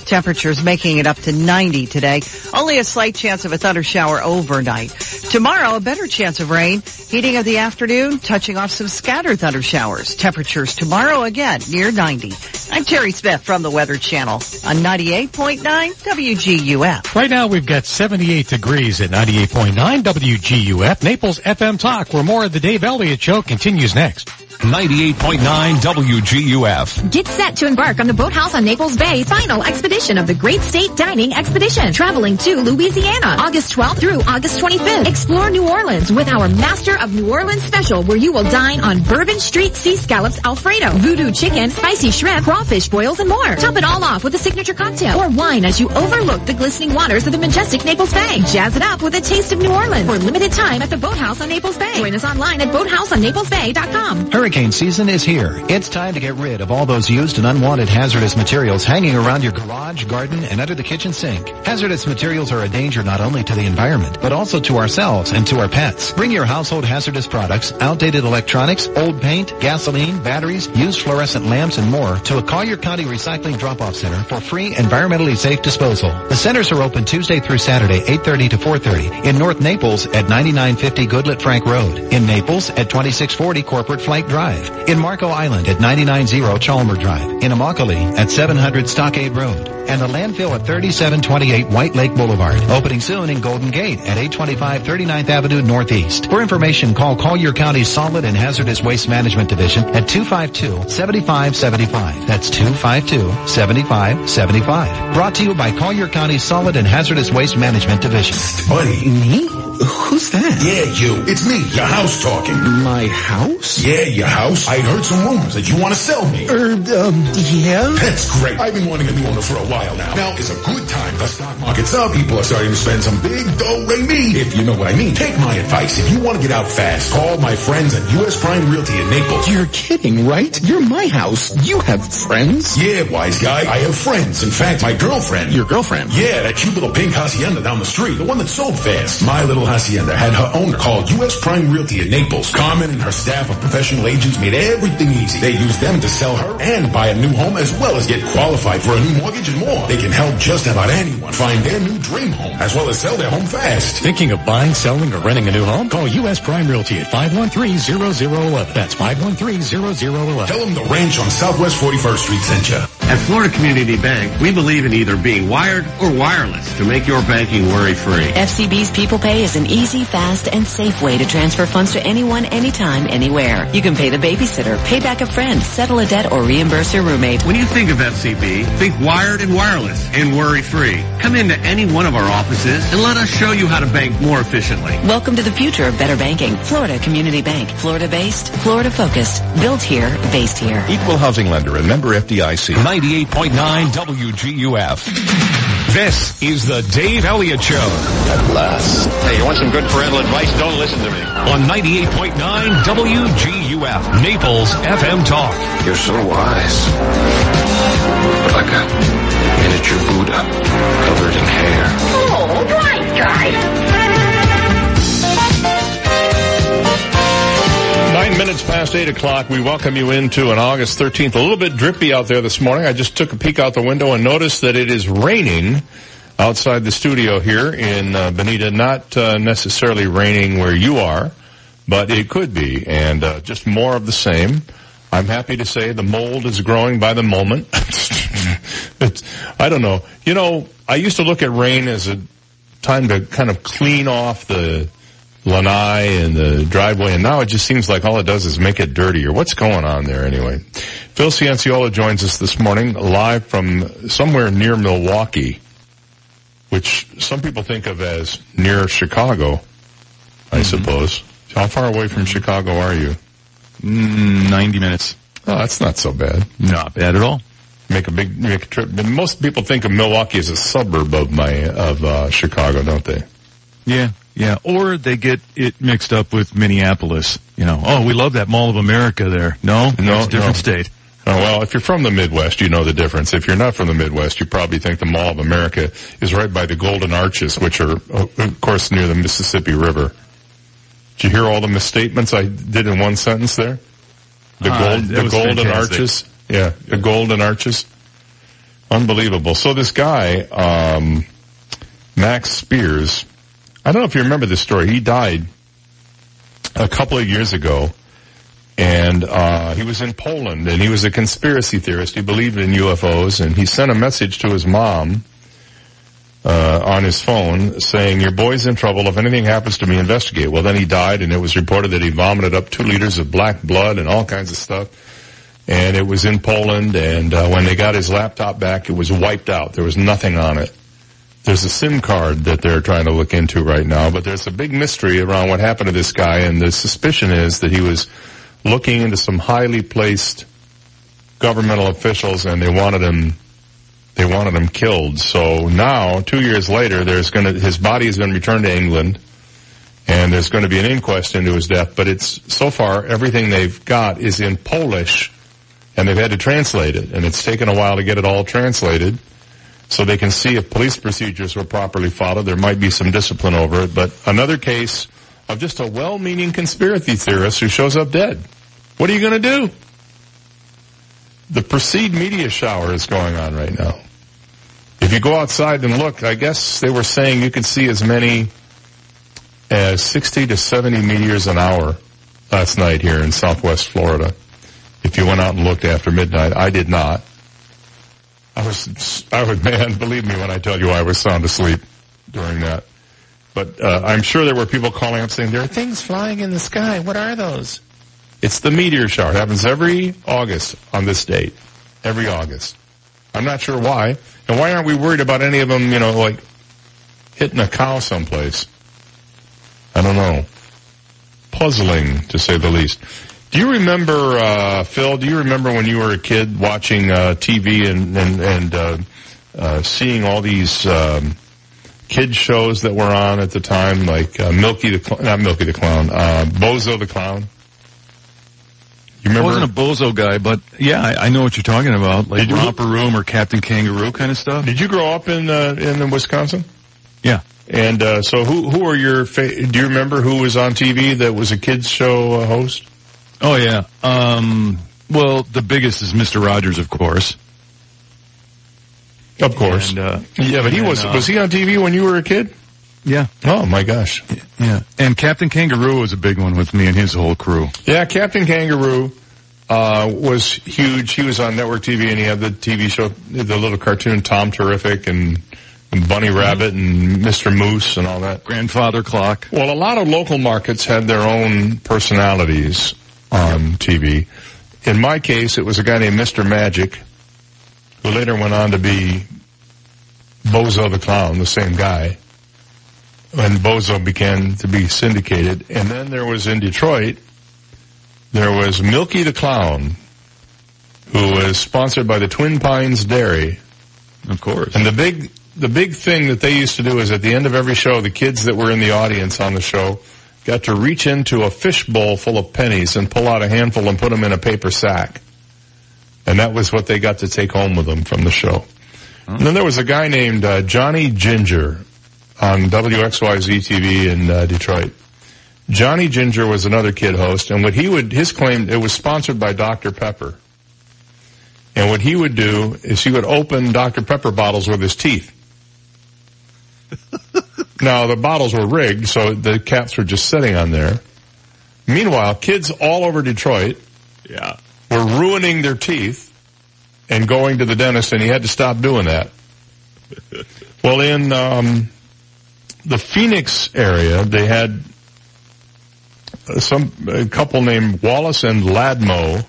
Temperatures making it up to 90 today. Only a slight chance of a thunder shower overnight. Tomorrow, a better chance of rain. Heating of the afternoon, touching off some scattered thunder showers. Temperatures tomorrow again near 90. I'm Terry Smith from the Weather Channel on 98.9 WGUF. Right now we've got 78 degrees at 98.9 WGUF. Naples FM Talk, where more of the Dave Elliott Show continues next. 98.9 WGUF. Get set to embark on the Boathouse on Naples Bay final expedition of the Great State Dining Expedition, traveling to Louisiana, August 12th through August 25th. Explore New Orleans with our Master of New Orleans special, where you will dine on Bourbon Street sea scallops Alfredo, voodoo chicken, spicy shrimp, crawfish boils, and more. Top it all off with a signature cocktail or wine as you overlook the glistening waters of the majestic Naples Bay. Jazz it up with a taste of New Orleans for limited time at the Boathouse on Naples Bay. Join us online at boathouseonnaplesbay.com. Hurricane season is here. It's time to get rid of all those used and unwanted hazardous materials hanging around your garage, garden, and under the kitchen sink. Hazardous materials are a danger not only to the environment, but also to ourselves and to our pets. Bring your household hazardous products, outdated electronics, old paint, gasoline, batteries, used fluorescent lamps, and more to a Collier County Recycling Drop-Off Center for free, environmentally safe disposal. The centers are open Tuesday through Saturday, 8.30 to 4.30. In North Naples at 9950 Goodlette Frank Road. In Naples at 2640 Corporate Flight Drive. In Marco Island at 990 Chalmer Drive. In Immokalee at 700 Stockade Road. And the landfill at 3728 White Lake Boulevard. Opening soon in Golden Gate at 825 39th Avenue Northeast. For information, call Collier County Solid and Hazardous Waste Management Division at 252-7575. That's 252-7575. Brought to you by Collier County Solid and Hazardous Waste Management Division. Buddy. Who's that? Yeah, you. It's me, your house talking. My house? Yeah, your house. I heard some rumors that you want to sell me. Er, um, yeah? That's great. I've been wanting a new owner for a while now. Now is a good time. The stock market's up. People are starting to spend some big dough, Ray me, if you know what I mean. Take my advice. If you want to get out fast, call my friends at U.S. Prime Realty in Naples. You're kidding, right? You're my house. You have friends? Yeah, wise guy. I have friends. In fact, my girlfriend. Your girlfriend? Yeah, that cute little pink hacienda down the street. The one that sold fast. My little hacienda had her owner called U.S. Prime Realty in Naples. Carmen and her staff of professional agents made everything easy. They used them to sell her and buy a new home as well as get qualified for a new mortgage and more. They can help just about anyone find their new dream home as well as sell their home fast. Thinking of buying, selling, or renting a new home? Call U.S. Prime Realty at 513-0011. That's 513-0011. Tell them the ranch on Southwest 41st Street sent you. At Florida Community Bank, we believe in either being wired or wireless to make your banking worry-free. FCB's People Pay is an easy, fast, and safe way to transfer funds to anyone, anytime, anywhere. You can pay the babysitter, pay back a friend, settle a debt, or reimburse your roommate. When you think of FCB, think wired and wireless and worry-free. Come into any one of our offices and let us show you how to bank more efficiently. Welcome to the future of better banking. Florida Community Bank. Florida-based, Florida-focused. Built here, based here. Equal housing lender and member FDIC. 98.9 WGUF. This is the Dave Elliott Show. At last. Hey, you want some good parental advice? Don't listen to me. On 98.9 WGUF, Naples FM Talk. You're so wise. But like a miniature Buddha covered in hair. Oh, right, guy. Nine minutes past eight o'clock, we welcome you into an August 13th. A little bit drippy out there this morning. I just took a peek out the window and noticed that it is raining outside the studio here in uh, Bonita. Not uh, necessarily raining where you are, but it could be. And uh, just more of the same. I'm happy to say the mold is growing by the moment. I don't know. You know, I used to look at rain as a time to kind of clean off the lanai and the driveway, and now it just seems like all it does is make it dirtier. What's going on there anyway? Phil Cianciola joins us this morning live from somewhere near Milwaukee, which some people think of as near Chicago, I suppose. How far away from Chicago are you? Mm, 90 minutes. Oh, that's not so bad. Not bad at all. Make a big make a trip. Most people think of Milwaukee as a suburb of my of uh, Chicago, don't they? Yeah, yeah. Or they get it mixed up with Minneapolis. You know, oh, we love that Mall of America there. No, no, it's a different no. state. Oh, well, if you're from the Midwest, you know the difference. If you're not from the Midwest, you probably think the Mall of America is right by the Golden Arches, which are, of course, near the Mississippi River. Did you hear all the misstatements I did in one sentence there? The, Uh, gold, the Golden fantastic. Arches? Yeah, the Golden Arches. Unbelievable. So this guy, um, Max Spiers, I don't know if you remember this story. He died a couple of years ago and uh, he was in Poland, and he was a conspiracy theorist. He believed in UFOs, and he sent a message to his mom uh, on his phone saying, "Your boy's in trouble. If anything happens to me, investigate." Well, then he died, and it was reported that he vomited up two liters of black blood and all kinds of stuff. And it was in Poland, and uh, when they got his laptop back, it was wiped out. There was nothing on it. There's a SIM card that they're trying to look into right now, but there's a big mystery around what happened to this guy, and the suspicion is that he was looking into some highly placed governmental officials and they wanted him they wanted him killed. So now, two years later, there's gonna his body has been returned to England and there's going to be an inquest into his death, but it's so far everything they've got is in Polish and they've had to translate it and it's taken a while to get it all translated so they can see if police procedures were properly followed. There might be some discipline over it, but another case of just a well-meaning conspiracy theorist who shows up dead. What are you going to do? The Perseid meteor shower is going on right now. If you go outside and look, I guess they were saying you could see as many as 60 to 70 meteors an hour last night here in southwest Florida. If you went out and looked after midnight, I did not. I was, I was, man, believe me when I tell you I was sound asleep during that. But uh, I'm sure there were people calling up saying, there are things flying in the sky. What are those? It's the meteor shower. It happens every August on this date. Every August. I'm not sure why. And why aren't we worried about any of them, you know, like hitting a cow someplace? I don't know. Puzzling, to say the least. Do you remember, uh, Phil, do you remember when you were a kid watching, uh, TV and, and, and, uh, uh, seeing all these, um, kid shows that were on at the time, like, uh, Milky the, Cl- not Milky the Clown, uh, Bozo the Clown? You remember? I wasn't a bozo guy, but yeah, I, I know what you're talking about, like Romper Room or Captain Kangaroo kind of stuff. Did you grow up in, uh, in Wisconsin? Yeah. And, uh, so who, who are your, fa- do you remember who was on TV that was a kids show uh, host? Oh yeah. Um, well, the biggest is Mr. Rogers, of course. Of course. And, uh, Yeah, but he and, was, uh, was he on TV when you were a kid? Yeah. Oh my gosh. Yeah. And Captain Kangaroo was a big one with me and his whole crew. Yeah, Captain Kangaroo uh, was huge. He was on network TV, and he had the TV show, the little cartoon Tom Terrific and, and Bunny Rabbit and Mr. Moose and all that. Grandfather Clock. Well, a lot of local markets had their own personalities on TV. In my case, it was a guy named Mr. Magic, who later went on to be Bozo the Clown, the same guy. When Bozo began to be syndicated. And then there was in Detroit, there was Milky the Clown, who was sponsored by the Twin Pines Dairy. Of course. And the big, the big thing that they used to do is at the end of every show, the kids that were in the audience on the show got to reach into a fishbowl full of pennies and pull out a handful and put them in a paper sack. And that was what they got to take home with them from the show. And then there was a guy named uh, Johnny Ginger on WXYZ TV in uh, Detroit. Johnny Ginger was another kid host, and what he would, his claim, it was sponsored by Dr. Pepper. And what he would do is he would open Dr. Pepper bottles with his teeth. now the bottles were rigged, so the caps were just sitting on there. Meanwhile, kids all over Detroit Yeah. were ruining their teeth and going to the dentist, and he had to stop doing that. well, in um, the Phoenix area, they had some a couple named Wallace and Ladmo,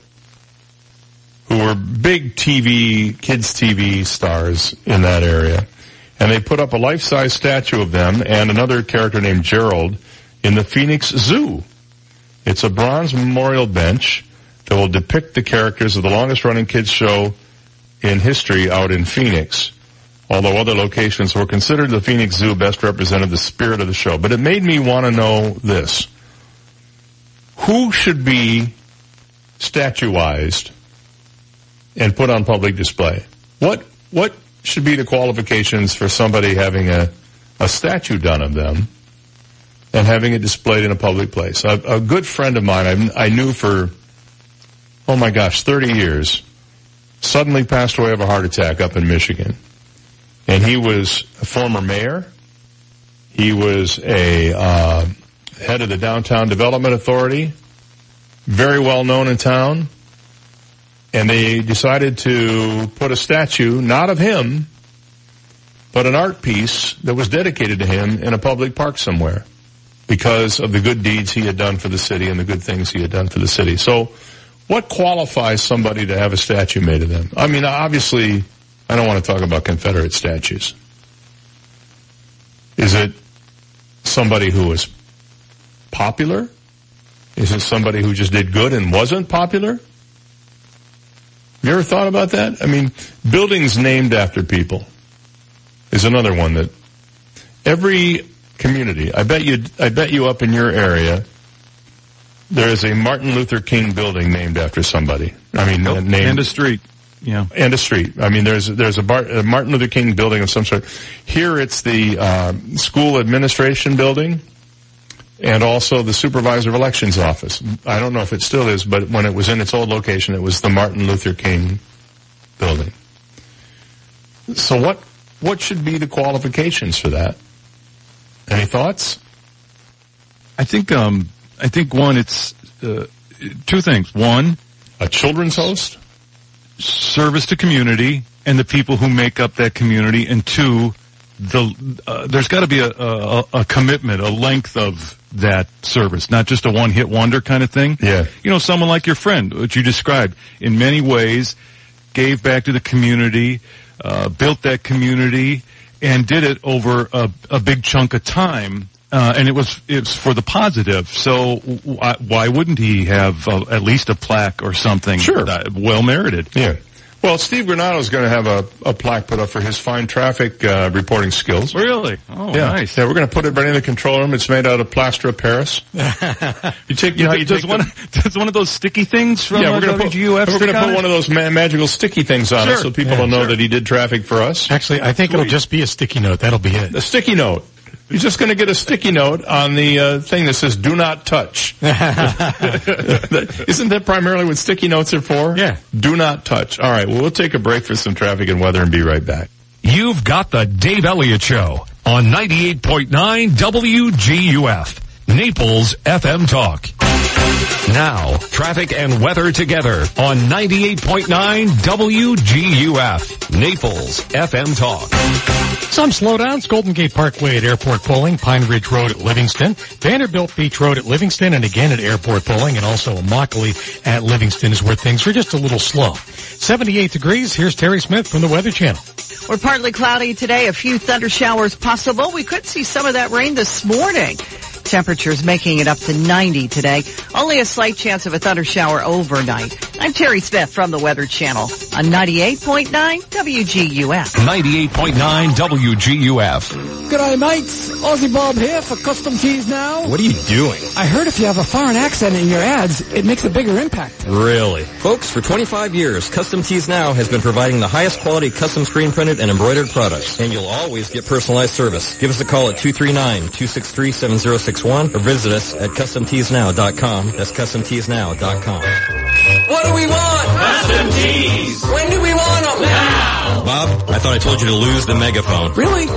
who were big TV kids TV stars in that area, and they put up a life-size statue of them and another character named Gerald in the Phoenix Zoo. It's a bronze memorial bench that will depict the characters of the longest running kids show in history out in Phoenix. Although other locations were considered, the Phoenix Zoo best represented the spirit of the show. But it made me want to know this. Who should be statuized and put on public display? What, what should be the qualifications for somebody having a, a statue done of them and having it displayed in a public place? A, a good friend of mine I, I knew for, oh my gosh, 30 years, suddenly passed away of a heart attack up in Michigan. And he was a former mayor. He was a uh, head of the Downtown Development Authority, very well known in town. And they decided to put a statue, not of him, but an art piece that was dedicated to him in a public park somewhere because of the good deeds he had done for the city and the good things he had done for the city. So what qualifies somebody to have a statue made of them? I mean, obviously, I don't want to talk about Confederate statues. Is it somebody who was popular? Is it somebody who just did good and wasn't popular? You ever thought about that? I mean, buildings named after people is another one that every community, I bet you, I bet you up in your area, there is a Martin Luther King building named after somebody. I mean, nope. named, and a street. Yeah. And a street. I mean, there's, there's a, Bar, a Martin Luther King building of some sort. Here it's the, uh, school administration building and also the supervisor of elections office. I don't know if it still is, but when it was in its old location, it was the Martin Luther King building. So what, what should be the qualifications for that? Any thoughts? I think, um, I think one, it's, uh, two things. One, a children's host, service to community and the people who make up that community. And two, the, uh, there's got to be a, a, a commitment, a length of that service, not just a one hit wonder kind of thing. Yeah. You know, someone like your friend, which you described, in many ways, gave back to the community, uh, built that community, and did it over a, a big chunk of time. Uh, and it was it's for the positive. So why, why wouldn't he have uh, at least a plaque or something? Sure, well merited. Yeah. Well, Steve Granado is going to have a, a plaque put up for his fine traffic uh, reporting skills. Really? Oh, yeah. nice. Yeah, we're going to put it right in the control room. It's made out of plaster of Paris. you take, you know, you does take one the, does one of those sticky things from yeah, uh, we're going to put, WGUF we're going to put on one of those ma- magical sticky things on Sure. it so people Yeah, will know sure. that he did traffic for us. Actually, I think it'll just be a sticky note. That'll be it. A sticky note. You're just going to get a sticky note on the uh, thing that says "Do not touch." Isn't that primarily what sticky notes are for? Yeah. Do not touch. All right. Well, we'll take a break for some traffic and weather and be right back. You've got the Dave Elliott Show on 98.9 WGUF, Naples FM Talk. Now, traffic and weather together on 98.9 WGUF, Naples FM Talk. Some slowdowns, Golden Gate Parkway at Airport Pulling, Pine Ridge Road at Livingston, Vanderbilt Beach Road at Livingston, and again at Airport Pulling, and also Immokalee at Livingston is where things are just a little slow. 78 degrees, here's Terry Smith from the Weather Channel. We're partly cloudy today, a few thunder showers possible. We could see some of that rain this morning. Temperatures making it up to 90 today. Only a slight chance of a thunder shower overnight. I'm Terry Smith from the Weather Channel on 98.9 WGUF. 98.9 WGUF. Good G'day mates, Aussie Bob here for Custom Tees Now. What are you doing? I heard if you have a foreign accent in your ads, it makes a bigger impact. Really? Folks, for 25 years, Custom Tees Now has been providing the highest quality custom screen printed and embroidered products. And you'll always get personalized service. Give us a call at 239-263-7061 or visit us at CustomTeesNow.com. That's CustomTeesNow.com. What do we want? Custom tees. When do we want them? Now. Bob, I thought I told you to lose the megaphone. Really?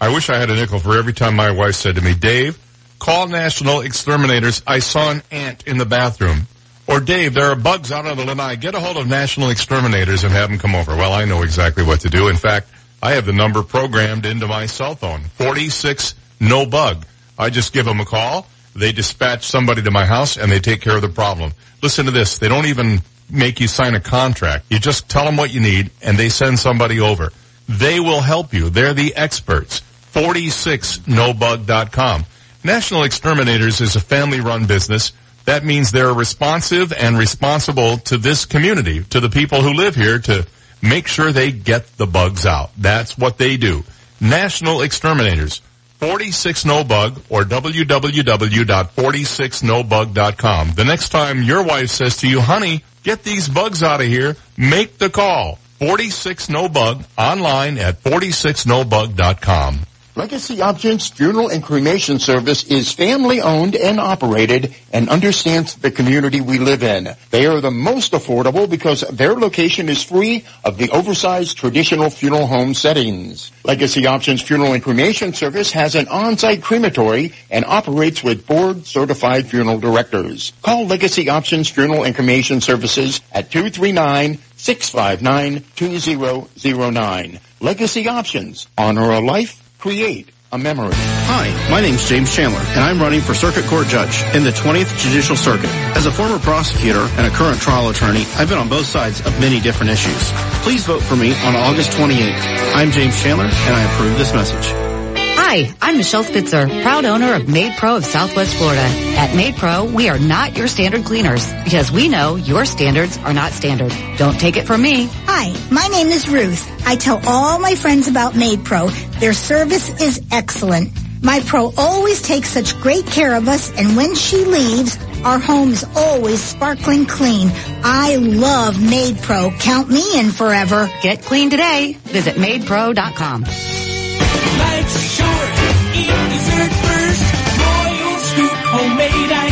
I wish I had a nickel for every time my wife said to me, Dave, call National Exterminators. I saw an ant in the bathroom. Or Dave, there are bugs out on the lanai. Get a hold of National Exterminators and have them come over. Well, I know exactly what to do. In fact, I have the number programmed into my cell phone. 46 no bug. I just give them a call. They dispatch somebody to my house and they take care of the problem. Listen to this. They don't even make you sign a contract. You just tell them what you need and they send somebody over. They will help you. They're the experts. 46nobug.com. National Exterminators is a family run business. That means they're responsive and responsible to this community, to the people who live here to make sure they get the bugs out. That's what they do. National Exterminators. 46 No Bug or www.46nobug.com. The next time your wife says to you, honey, get these bugs out of here, make the call. 46 No Bug online at 46nobug.com. Legacy Options Funeral and Cremation Service is family owned and operated and understands the community we live in. They are the most affordable because their location is free of the oversized traditional funeral home settings. Legacy Options Funeral and Cremation Service has an on-site crematory and operates with board certified funeral directors. Call Legacy Options Funeral and Cremation Services at 239 659 2009. Legacy Options. Honor a life create a memory. Hi, my name's James Chandler, and I'm running for Circuit Court Judge in the 20th Judicial Circuit. As a former prosecutor and a current trial attorney, I've been on both sides of many different issues. Please vote for me on August 28th. I'm James Chandler, and I approve this message. Hi, I'm Michelle Spitzer, proud owner of Maid Pro of Southwest Florida. At Maid Pro, we are not your standard cleaners because we know your standards are not standard. Don't take it from me. Hi, my name is Ruth. I tell all my friends about Maid Pro. Their service is excellent. My pro always takes such great care of us and when she leaves, our home is always sparkling clean. I love Maid Pro. Count me in forever. Get clean today. Visit MaidPro.com. Life's short. Eat dessert first. Royal Scoop homemade ice.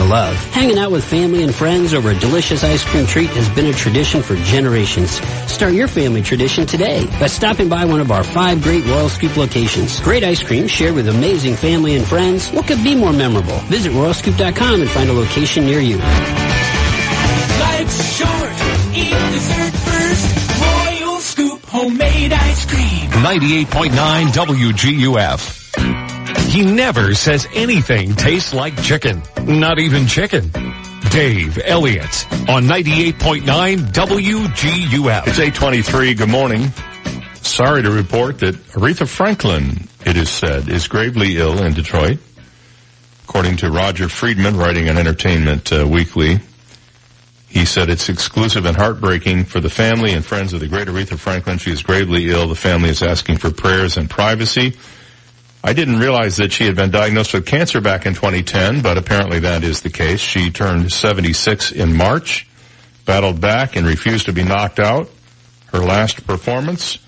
to love. Hanging out with family and friends over a delicious ice cream treat has been a tradition for generations. Start your family tradition today by stopping by one of our five great Royal Scoop locations. Great ice cream shared with amazing family and friends. What could be more memorable? Visit royalscoop.com and find a location near you. Life's short. Eat dessert first. Royal Scoop homemade ice cream. 98.9 WGUF. He never says anything tastes like chicken. Not even chicken. Dave Elliott on 98.9 WGUF. It's 823. Good morning. Sorry to report that Aretha Franklin, it is said, is gravely ill in Detroit. According to Roger Friedman, writing on Entertainment uh, Weekly, he said it's exclusive and heartbreaking for the family and friends of the great Aretha Franklin. She is gravely ill. The family is asking for prayers and privacy. I didn't realize that she had been diagnosed with cancer back in 2010, but apparently that is the case. She turned 76 in March, battled back and refused to be knocked out. Her last performance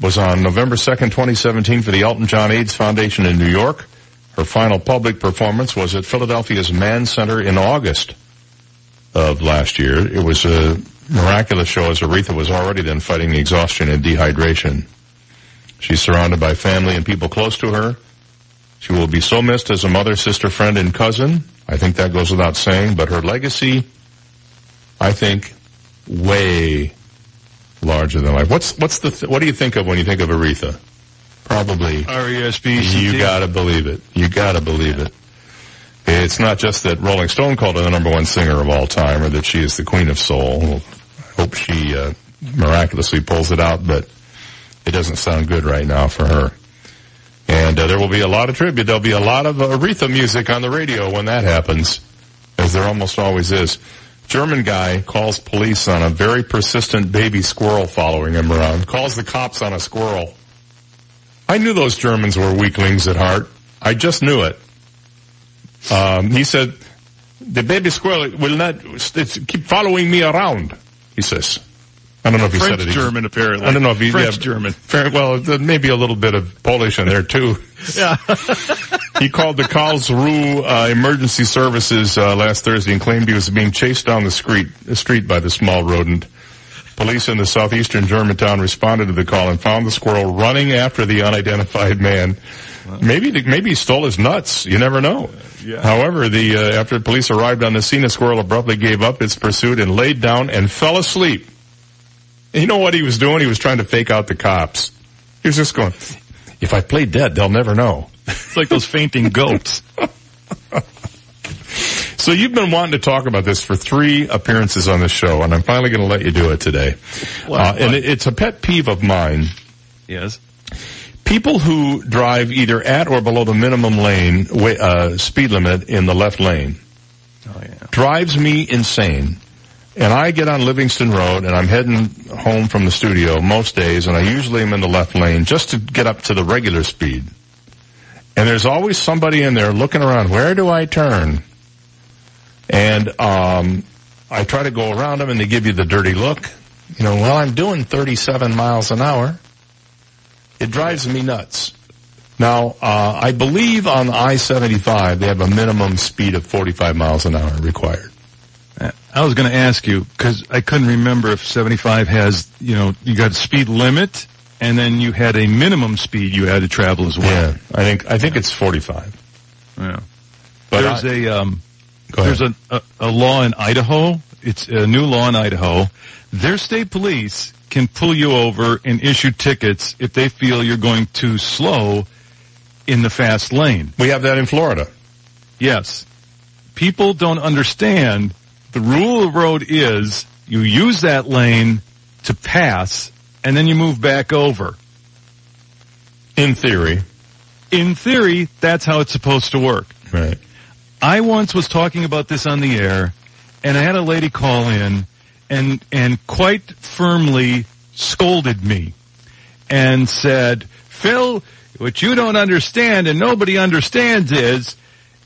was on November 2nd, 2017 for the Elton John AIDS Foundation in New York. Her final public performance was at Philadelphia's Mann Center in August of last year. It was a miraculous show as Aretha was already then fighting the exhaustion and dehydration. She's surrounded by family and people close to her. She will be so missed as a mother, sister, friend, and cousin. I think that goes without saying, but her legacy, I think, way larger than life. What's, what's the, th- what do you think of when you think of Aretha? Probably. R-E-S-P-C-T. You gotta believe it. You gotta believe it. It's not just that Rolling Stone called her the number one singer of all time or that she is the queen of soul. I hope she, uh, miraculously pulls it out, but it doesn't sound good right now for her. And uh, there will be a lot of tribute. There'll be a lot of Aretha music on the radio when that happens, as there almost always is. German guy calls police on a very persistent baby squirrel following him around. Calls the cops on a squirrel. I knew those Germans were weaklings at heart. I just knew it. Um, he said, "The baby squirrel will not keep following me around." He says. I don't know if he French said it. German, apparently. I don't know if he French yeah, German. Well, maybe a little bit of Polish in there too. Yeah. he called the Karlsruhe uh, emergency services uh, last Thursday and claimed he was being chased down the street, the street by the small rodent. Police in the southeastern German town responded to the call and found the squirrel running after the unidentified man. Maybe the, maybe he stole his nuts. You never know. Yeah. However, the uh, after police arrived on the scene, the squirrel abruptly gave up its pursuit and laid down and fell asleep. You know what he was doing? He was trying to fake out the cops. He was just going, if I play dead, they'll never know. It's like those fainting goats. So you've been wanting to talk about this for three appearances on the show, and I'm finally going to let you do it today. What? Uh, and it, it's a pet peeve of mine. Yes. People who drive either at or below the minimum lane uh, speed limit in the left lane drives me insane. And I get on Livingston Road and I'm heading home from the studio most days and I usually am in the left lane just to get up to the regular speed. And there's always somebody in there looking around, where do I turn? And, um, I try to go around them and they give you the dirty look. You know, well, I'm doing 37 miles an hour. It drives me nuts. Now, uh, I believe on I-75 they have a minimum speed of 45 miles an hour required. I was going to ask you because I couldn't remember if 75 has, you know, you got a speed limit and then you had a minimum speed you had to travel as well. Yeah, I think I think it's 45. Yeah. But there's I- a um, there's a, a a law in Idaho. It's a new law in Idaho. Their state police can pull you over and issue tickets if they feel you're going too slow in the fast lane. We have that in Florida. Yes. People don't understand the rule of the road is you use that lane to pass and then you move back over. In theory. In theory, that's how it's supposed to work. Right. I once was talking about this on the air and I had a lady call in and, and quite firmly scolded me and said, Phil, what you don't understand and nobody understands is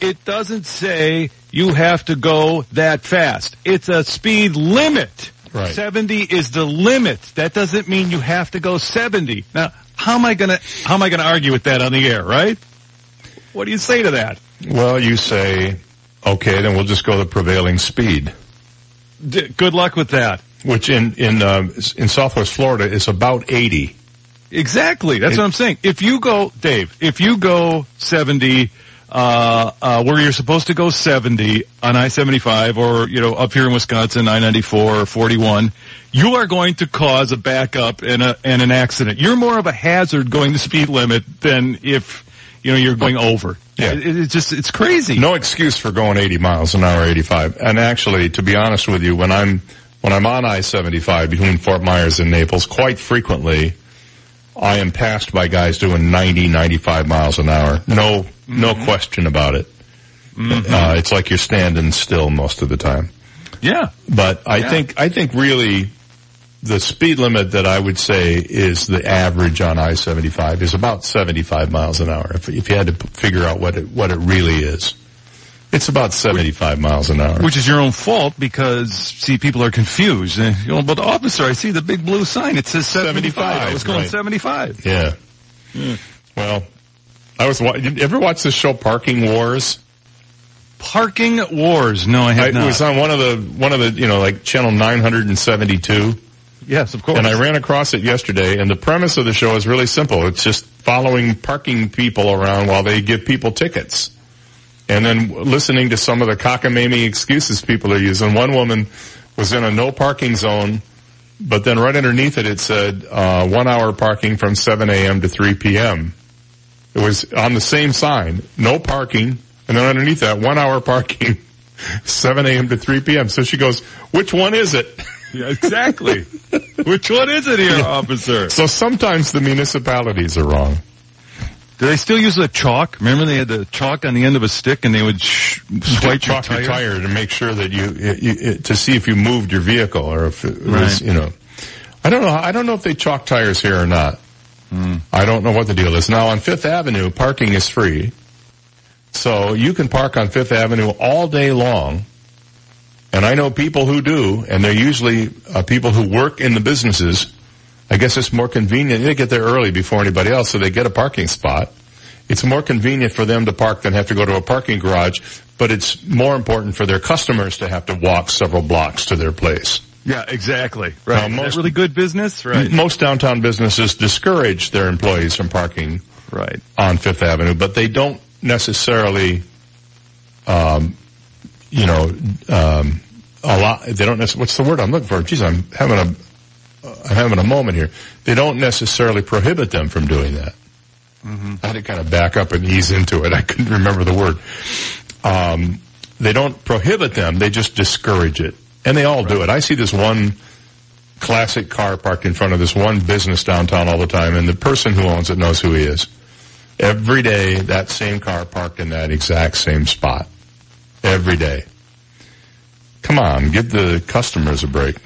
it doesn't say you have to go that fast. It's a speed limit. Right. 70 is the limit. That doesn't mean you have to go 70. Now, how am I gonna, how am I gonna argue with that on the air, right? What do you say to that? Well, you say, okay, then we'll just go the prevailing speed. D- good luck with that. Which in in uh, in Southwest Florida is about 80. Exactly. That's It- what I'm saying. If you go, Dave, if you go 70, uh, uh, where you're supposed to go 70 on I-75 or, you know, up here in Wisconsin, I-94 or 41, you are going to cause a backup and a, and an accident. You're more of a hazard going the speed limit than if, you know, you're going over. Yeah. It, it's just, it's crazy. No excuse for going 80 miles an hour, 85. And actually, to be honest with you, when I'm when I'm on I-75 between Fort Myers and Naples, quite frequently, I am passed by guys doing 90, 95 miles an hour. No, no mm-hmm. question about it. Mm-hmm. Uh, it's like you're standing still most of the time. Yeah. But I Yeah. think, I think really the speed limit that I would say is the average on I-75 is about 75 miles an hour. If, if you had to figure out what it, what it really is. It's about 75 miles an hour. Which is your own fault because, see, people are confused. You know, but officer, I see the big blue sign. It says 75. I was going right. 75. Yeah. Hmm. Well, I was. wa- Did you ever watch the show Parking Wars? Parking Wars. No, I have It not. was on one of the one of the you know like channel 972. Yes, of course. And I ran across it yesterday, and the premise of the show is really simple. It's just following parking people around while they give people tickets. And then listening to some of the cockamamie excuses people are using. One woman was in a no parking zone, but then right underneath it, it said, uh, one hour parking from 7 a.m. to 3 p.m. It was on the same sign, no parking, and then underneath that, one hour parking, 7 a.m. to 3 p.m. So she goes, which one is it? Yeah, exactly. Which one is it here, officer? So sometimes the municipalities are wrong. Do they still use the chalk? Remember they had the chalk on the end of a stick and they would sh- swipe your chalk your tire? tire to make sure that you, you, you to see if you moved your vehicle or if it was, Right. you know. I don't know. I don't know if they chalk tires here or not. Hmm. I don't know what the deal is. Now on Fifth Avenue, parking is free. So you can park on Fifth Avenue all day long. And I know people who do, and they're usually uh, people who work in the businesses. I guess it's more convenient. They get there early before anybody else, so they get a parking spot. It's more convenient for them to park than have to go to a parking garage, but it's more important for their customers to have to walk several blocks to their place. Yeah, exactly. Right. Is most- really good business? Right. Most downtown businesses discourage their employees from parking Right. on Fifth Avenue, but they don't necessarily, um, you know, um, a lot. They don't. Necessarily, what's the word I'm looking for? Geez, I'm having a, I'm having a moment here. They don't necessarily prohibit them from doing that. I had to kind of back up and ease into it. I couldn't remember the word. Um, they don't prohibit them; they just discourage it, and they all do it. I see this one classic car parked in front of this one business downtown all the time, and the person who owns it knows who he is. Every day, that same car parked in that exact same spot. Every day. Come on, give the customers a break.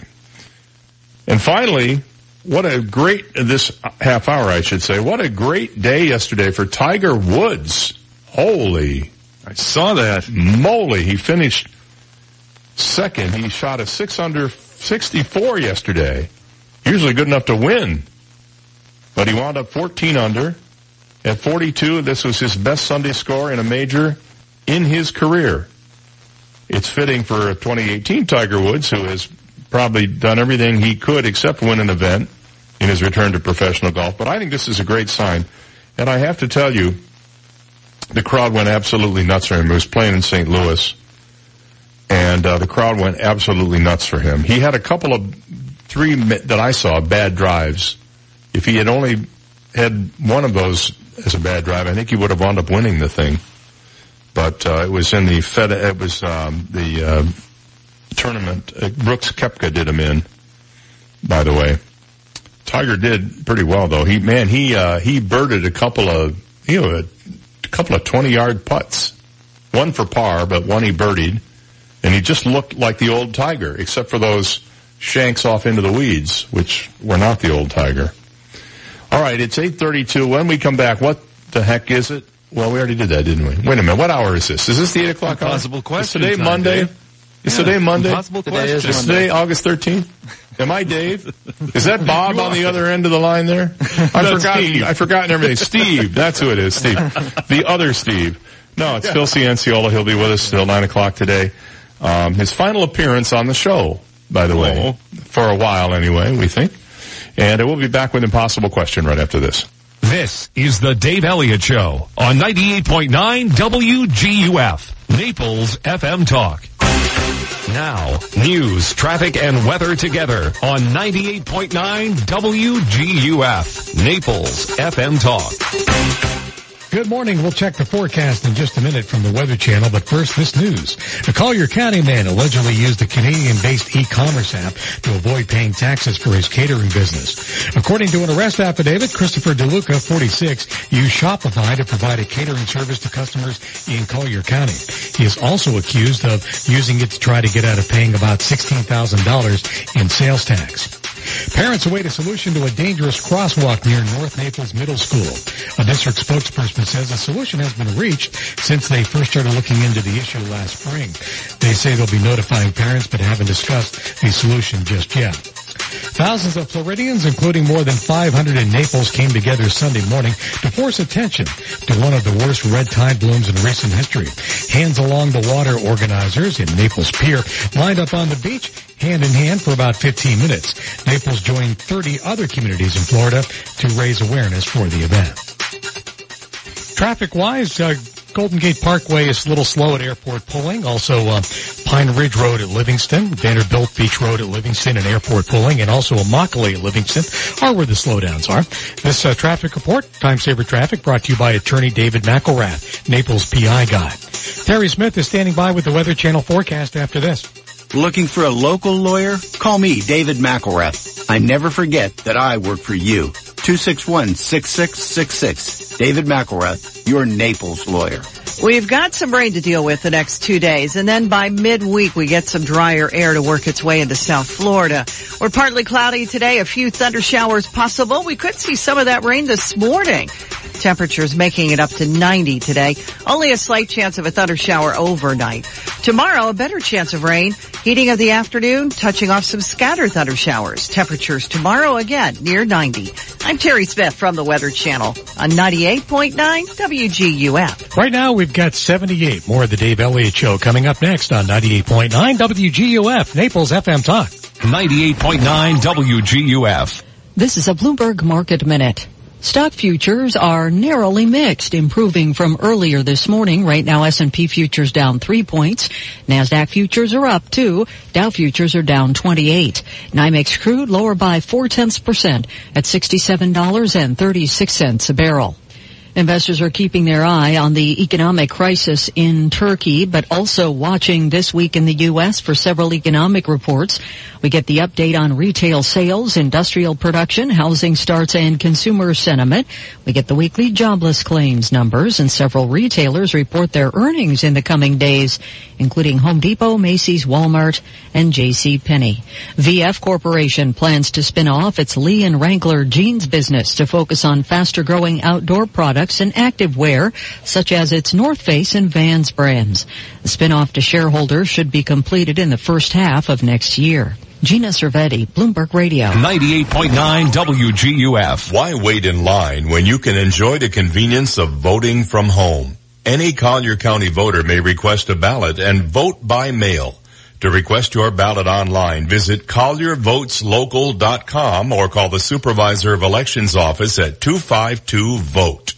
And finally, what a great, this half hour I should say, what a great day yesterday for Tiger Woods. Holy. I saw that. Moly. He finished second. He shot a six under 64 yesterday. Usually good enough to win. But he wound up 14 under. At 42, this was his best Sunday score in a major in his career. It's fitting for 2018 Tiger Woods, who has probably done everything he could except win an event in his return to professional golf. But I think this is a great sign. And I have to tell you, the crowd went absolutely nuts for him. He was playing in St. Louis and uh, the crowd went absolutely nuts for him. He had a couple of three that I saw bad drives. If he had only had one of those as a bad drive, I think he would have wound up winning the thing. But uh, it was in the Fed. It was um, the uh, tournament. Brooks Koepka did him in. By the way, Tiger did pretty well though. He man he uh, he birded a couple of you know a couple of twenty yard putts. One for par, but one he birdied and he just looked like the old Tiger, except for those shanks off into the weeds, which were not the old Tiger. All right, it's 8.32. When we come back, what the heck is it? Well, we already did that, didn't we? Wait a minute. What hour is this? Is this the 8 o'clock hour? Impossible question Is today time, Monday? Dave. Is Yeah, today Monday? impossible question. Is, Today is today August 13th? Am I Dave? Is that Bob on the other end of the line there? I've That's forgotten, I've forgotten everything. Steve, that's who it is, Steve. The other Steve. No, it's Phil Cianciola. He'll be with us till 9 o'clock today. Um, his final appearance on the show, by the way. For a while anyway, we think. And we'll be back with Impossible Question right after this. This is the Dave Elliott Show on 98.9 WGUF, Naples FM Talk. Now, news, traffic, and weather together on 98.9 WGUF, Naples FM Talk. Good morning. We'll check the forecast in just a minute from the Weather Channel, but first this news. A Collier County man allegedly used a Canadian-based e-commerce app to avoid paying taxes for his catering business. According to an arrest affidavit, Christopher DeLuca, 46, used Shopify to provide a catering service to customers in Collier County. He is also accused of using it to try to get out of paying about $16,000 in sales tax. Parents await a solution to a dangerous crosswalk near North Naples Middle School. A district spokesperson says a solution has been reached since they first started looking into the issue last spring. They say they'll be notifying parents but haven't discussed the solution just yet. Thousands of Floridians, including more than 500 in Naples, came together Sunday morning to force attention to one of the worst red tide blooms in recent history. Hands Along the Water organizers in Naples Pier lined up on the beach hand in hand for about 15 minutes. Naples joined 30 other communities in Florida to raise awareness for the event. Traffic-wise, uh, Golden Gate Parkway is a little slow at airport pulling. Also, uh, Pine Ridge Road at Livingston, Vanderbilt Beach Road at Livingston and airport pulling, and also Immokalee at Livingston are where the slowdowns are. This uh, traffic report, Time Saver Traffic, brought to you by attorney David McElrath, Naples PI guy. Terry Smith is standing by with the Weather Channel forecast after this. Looking for a local lawyer? Call me, David McElrath. I never forget that I work for you. 261-6666. David McElrath, your Naples lawyer. We've got some rain to deal with the next two days, and then by midweek we get some drier air to work its way into South Florida. We're partly cloudy today, a few thunder showers possible. We could see some of that rain this morning. Temperatures making it up to 90 today. Only a slight chance of a thunder shower overnight. Tomorrow, a better chance of rain. Heating of the afternoon, touching off some scattered thunder showers. Temperatures tomorrow again near 90. I'm Terry Smith from the Weather Channel on 98.9 WGUF. Right now, we've got 78. More of the Dave Elliott Show coming up next on 98.9 WGUF, Naples FM Talk. 98.9 WGUF. This is a Bloomberg Market Minute. Stock futures are narrowly mixed, improving from earlier this morning. Right now, S&P futures down three points. NASDAQ futures are up two. Dow futures are down 28. NYMEX crude lower by four tenths percent at $67.36 a barrel. Investors are keeping their eye on the economic crisis in Turkey, but also watching this week in the U.S. for several economic reports. We get the update on retail sales, industrial production, housing starts, and consumer sentiment. We get the weekly jobless claims numbers, and several retailers report their earnings in the coming days, including Home Depot, Macy's, Walmart, and J.C. Penney. VF Corporation plans to spin off its Lee and Wrangler jeans business to focus on faster growing outdoor products and activewear, such as its North Face and Vans brands. The spinoff to shareholders should be completed in the first half of next year. Gina Cervetti, Bloomberg Radio. 98.9 WGUF. Why wait in line when you can enjoy the convenience of voting from home? Any Collier County voter may request a ballot and vote by mail. To request your ballot online, visit colliervoteslocal.com or call the Supervisor of Elections office at 252-VOTE.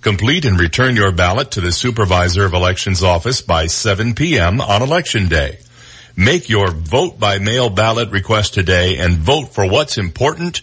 Complete and return your ballot to the Supervisor of Elections office by 7 p.m. on Election Day. Make your vote by mail ballot request today and vote for what's important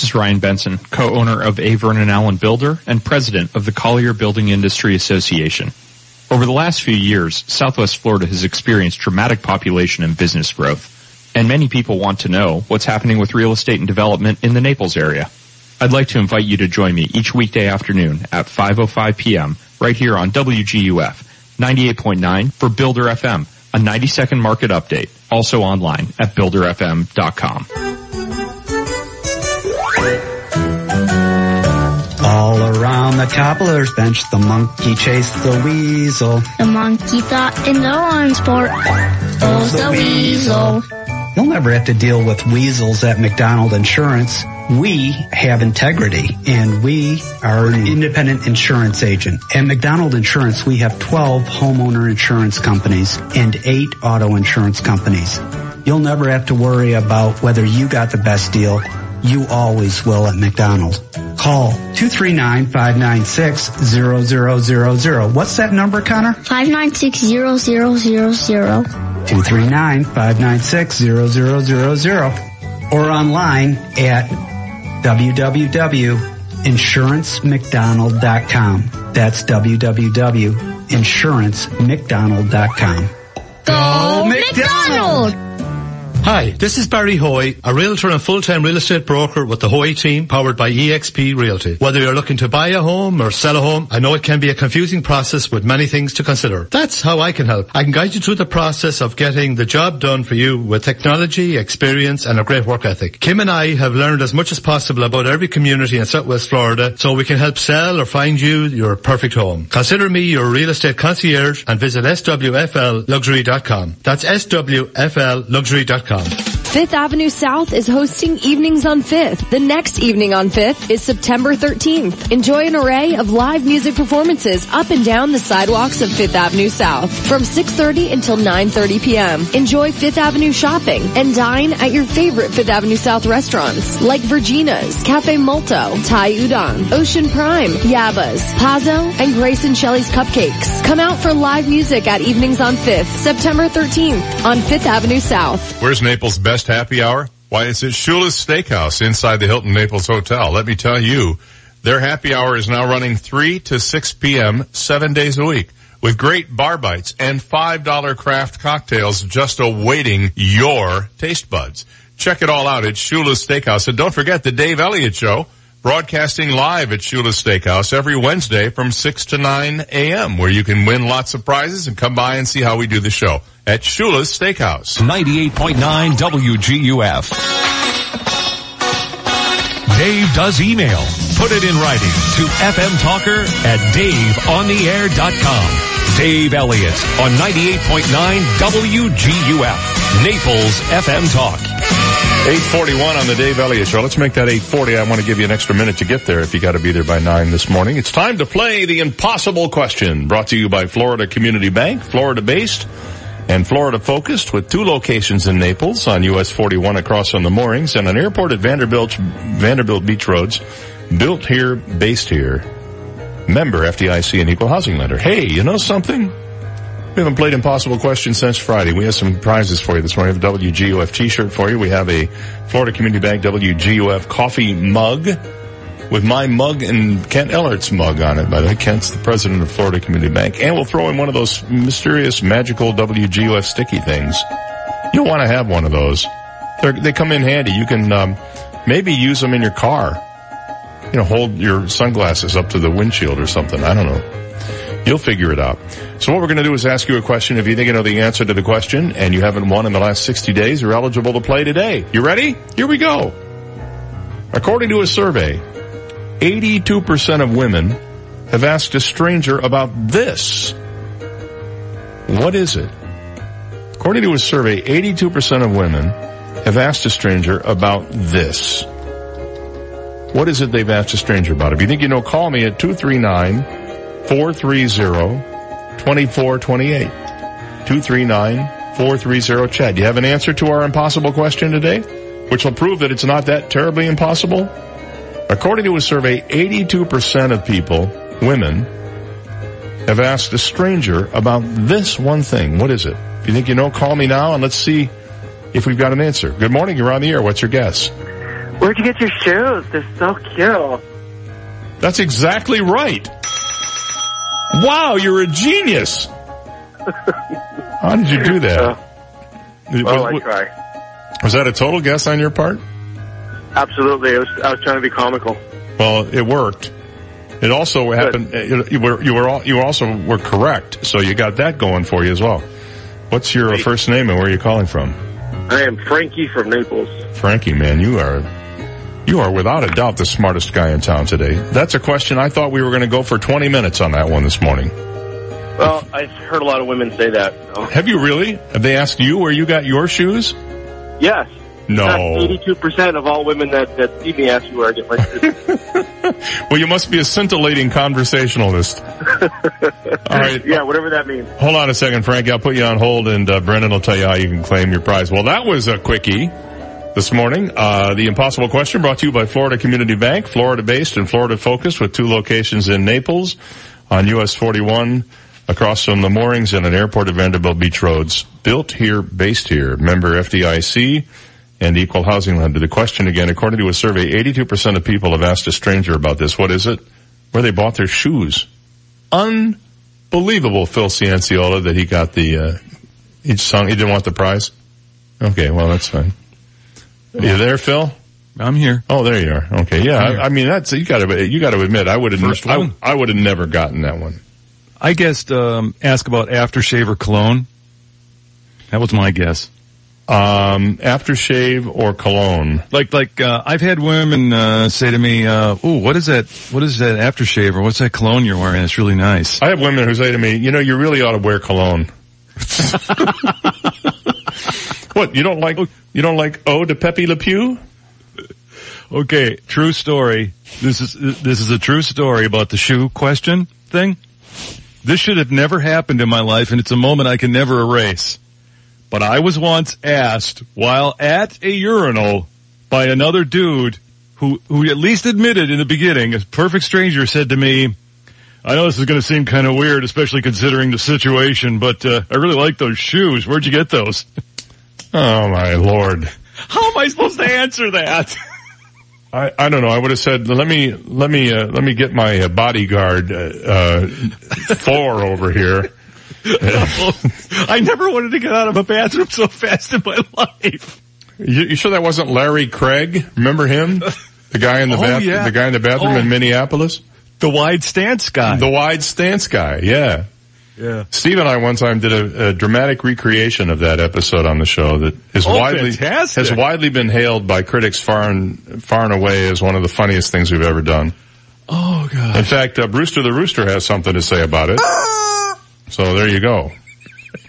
is Ryan Benson, co-owner of A. Vernon Allen Builder and president of the Collier Building Industry Association. Over the last few years, Southwest Florida has experienced dramatic population and business growth, and many people want to know what's happening with real estate and development in the Naples area. I'd like to invite you to join me each weekday afternoon at 5.05 p.m. right here on WGUF 98.9 for Builder FM, a 90 second market update, also online at builderfm.com. All around the cobbler's bench, the monkey chased the weasel. The monkey thought in the lawn sport, goes the weasel. You'll never have to deal with weasels at McDonald Insurance. We have integrity and we are an independent insurance agent. At McDonald Insurance, we have 12 homeowner insurance companies and 8 auto insurance companies. You'll never have to worry about whether you got the best deal. You always will at McDonald. Call 239-596-0000. What's that number, Connor? 5960000. 239-596-0000 or online at www.insurancemcdonald.com. That's www.insurancemcdonald.com. Go McDonald! Hi, this is Barry Hoy, a realtor and full-time real estate broker with the Hoy team powered by eXp Realty. Whether you're looking to buy a home or sell a home, I know it can be a confusing process with many things to consider. That's how I can help. I can guide you through the process of getting the job done for you with technology, experience, and a great work ethic. Kim and I have learned as much as possible about every community in Southwest Florida so we can help sell or find you your perfect home. Consider me your real estate concierge and visit swflluxury.com. That's swflluxury.com. Fifth Avenue South is hosting Evenings on Fifth. The next evening on Fifth is September 13th. Enjoy an array of live music performances up and down the sidewalks of Fifth Avenue South from 6.30 until 9.30 p.m. Enjoy Fifth Avenue shopping and dine at your favorite Fifth Avenue South restaurants like Virginia's, Cafe Molto, Thai Udon, Ocean Prime, Yaba's, Pazzo, and Grace and Shelley's Cupcakes. Come out for live music at Evenings on Fifth, September 13th on Fifth Avenue South. Where's Naples' best happy hour? Why, it's at Shula's Steakhouse inside the Hilton Naples Hotel. Let me tell you, their happy hour is now running 3 to 6 p.m. seven days a week with great bar bites and $5 craft cocktails just awaiting your taste buds. Check it all out at Shula's Steakhouse. And don't forget the Dave Elliott Show broadcasting live at Shula's Steakhouse every Wednesday from 6 to 9 a.m. where you can win lots of prizes and come by and see how we do the show at Shula's Steakhouse. 98.9 WGUF. Dave does email. Put it in writing to fmtalker at daveontheair.com. Dave Elliott on 98.9 WGUF. Naples FM Talk. 841 on the Dave Elliott Show. Let's make that 840. I want to give you an extra minute to get there if you got to be there by 9 this morning. It's time to play the impossible question brought to you by Florida Community Bank, Florida based and Florida focused with two locations in Naples on US 41 across on the moorings and an airport at Vanderbilt, Vanderbilt Beach Roads. Built here, based here. Member FDIC and equal housing lender. Hey, you know something? We haven't played Impossible Question since Friday. We have some prizes for you this morning. We have a WGUF t-shirt for you. We have a Florida Community Bank WGUF coffee mug with my mug and Kent Ellert's mug on it. By the way, Kent's the president of Florida Community Bank. And we'll throw in one of those mysterious, magical WGUF sticky things. You'll want to have one of those. They're, they come in handy. You can um, maybe use them in your car. You know, hold your sunglasses up to the windshield or something. I don't know. You'll figure it out. So what we're going to do is ask you a question. If you think you know the answer to the question and you haven't won in the last 60 days, you're eligible to play today. You ready? Here we go. According to a survey, 82% of women have asked a stranger about this. What is it? According to a survey, 82% of women have asked a stranger about this. What is it they've asked a stranger about? If you think you know, call me at 239 430-2428. 239-430-CHAT. Do you have an answer to our impossible question today? Which will prove that it's not that terribly impossible? According to a survey, 82% of people, women, have asked a stranger about this one thing. What is it? If you think you know, call me now and let's see if we've got an answer. Good morning, you're on the air. What's your guess? Where'd you get your shoes? They're so cute. That's exactly right. Wow, you're a genius. How did you do that? Well, I try. Was that a total guess on your part? Absolutely. I was, I was trying to be comical. Well, it worked. It also happened. uh, You were you were all, you also were correct, so you got that going for you as well. What's your first name and where are you calling from? I am Frankie from Naples. Frankie, man, you are you are without a doubt the smartest guy in town today. That's a question I thought we were going to go for 20 minutes on that one this morning. Well, I've heard a lot of women say that. so. Have you really? Have they asked you where you got your shoes? Yes. No. Eighty-two percent of all women that that see me ask me where I get my shoes. Well, you must be a scintillating conversationalist. All right. yeah, whatever that means. Hold on a second, Frank. I'll put you on hold, and uh, Brendan will tell you how you can claim your prize. Well, that was a quickie this morning. Uh, the impossible question brought to you by Florida Community Bank, Florida-based and Florida-focused, with two locations in Naples on US 41, across from the moorings and an airport at Vanderbilt Beach Roads. Built here, based here. Member FDIC and equal housing lender. The question again, according to a survey, 82% of people have asked a stranger about this. What is it? Where they bought their shoes. Unbelievable, Phil Cianciola, that he got the, uh, song, he didn't want the prize? Okay, well, that's fine. You there, Phil? I'm here. Oh, there you are. Okay, yeah. I, I mean, that's you got to you got to admit, I would have I. I would have never gotten that one. I guessed, um, ask about aftershave or cologne. That was my guess. Um, aftershave or cologne? Like, like, uh, I've had women, uh, say to me, uh, ooh, what is that, what is that aftershave or what's that cologne you're wearing? It's really nice. I have women who say to me, you know, you really ought to wear cologne. what you don't like? You don't like Eau de Pepe Le Pew? Okay, true story. This is, this is a true story about the shoe question thing. This should have never happened in my life and it's a moment I can never erase. But I was once asked while at a urinal by another dude who, who at least admitted in the beginning, a perfect stranger said to me, I know this is going to seem kind of weird, especially considering the situation, but uh, I really like those shoes. Where'd you get those? Oh my lord! How am I supposed to answer that? I, I don't know. I would have said, let me let me uh, let me get my uh, bodyguard uh, uh, Thor over here. I never wanted to get out of a bathroom so fast in my life. You, you sure that wasn't Larry Craig? Remember him? The guy in the Oh, bath, yeah. the guy in the bathroom Oh. in Minneapolis. The wide stance guy. The wide stance guy. Yeah. Yeah. Steve and I one time did a, a dramatic recreation of that episode on the show that is Oh, widely fantastic. has widely been hailed by critics far and far and away as one of the funniest things we've ever done. Oh god. In fact, uh, Brewster the Rooster has something to say about it. So there you go.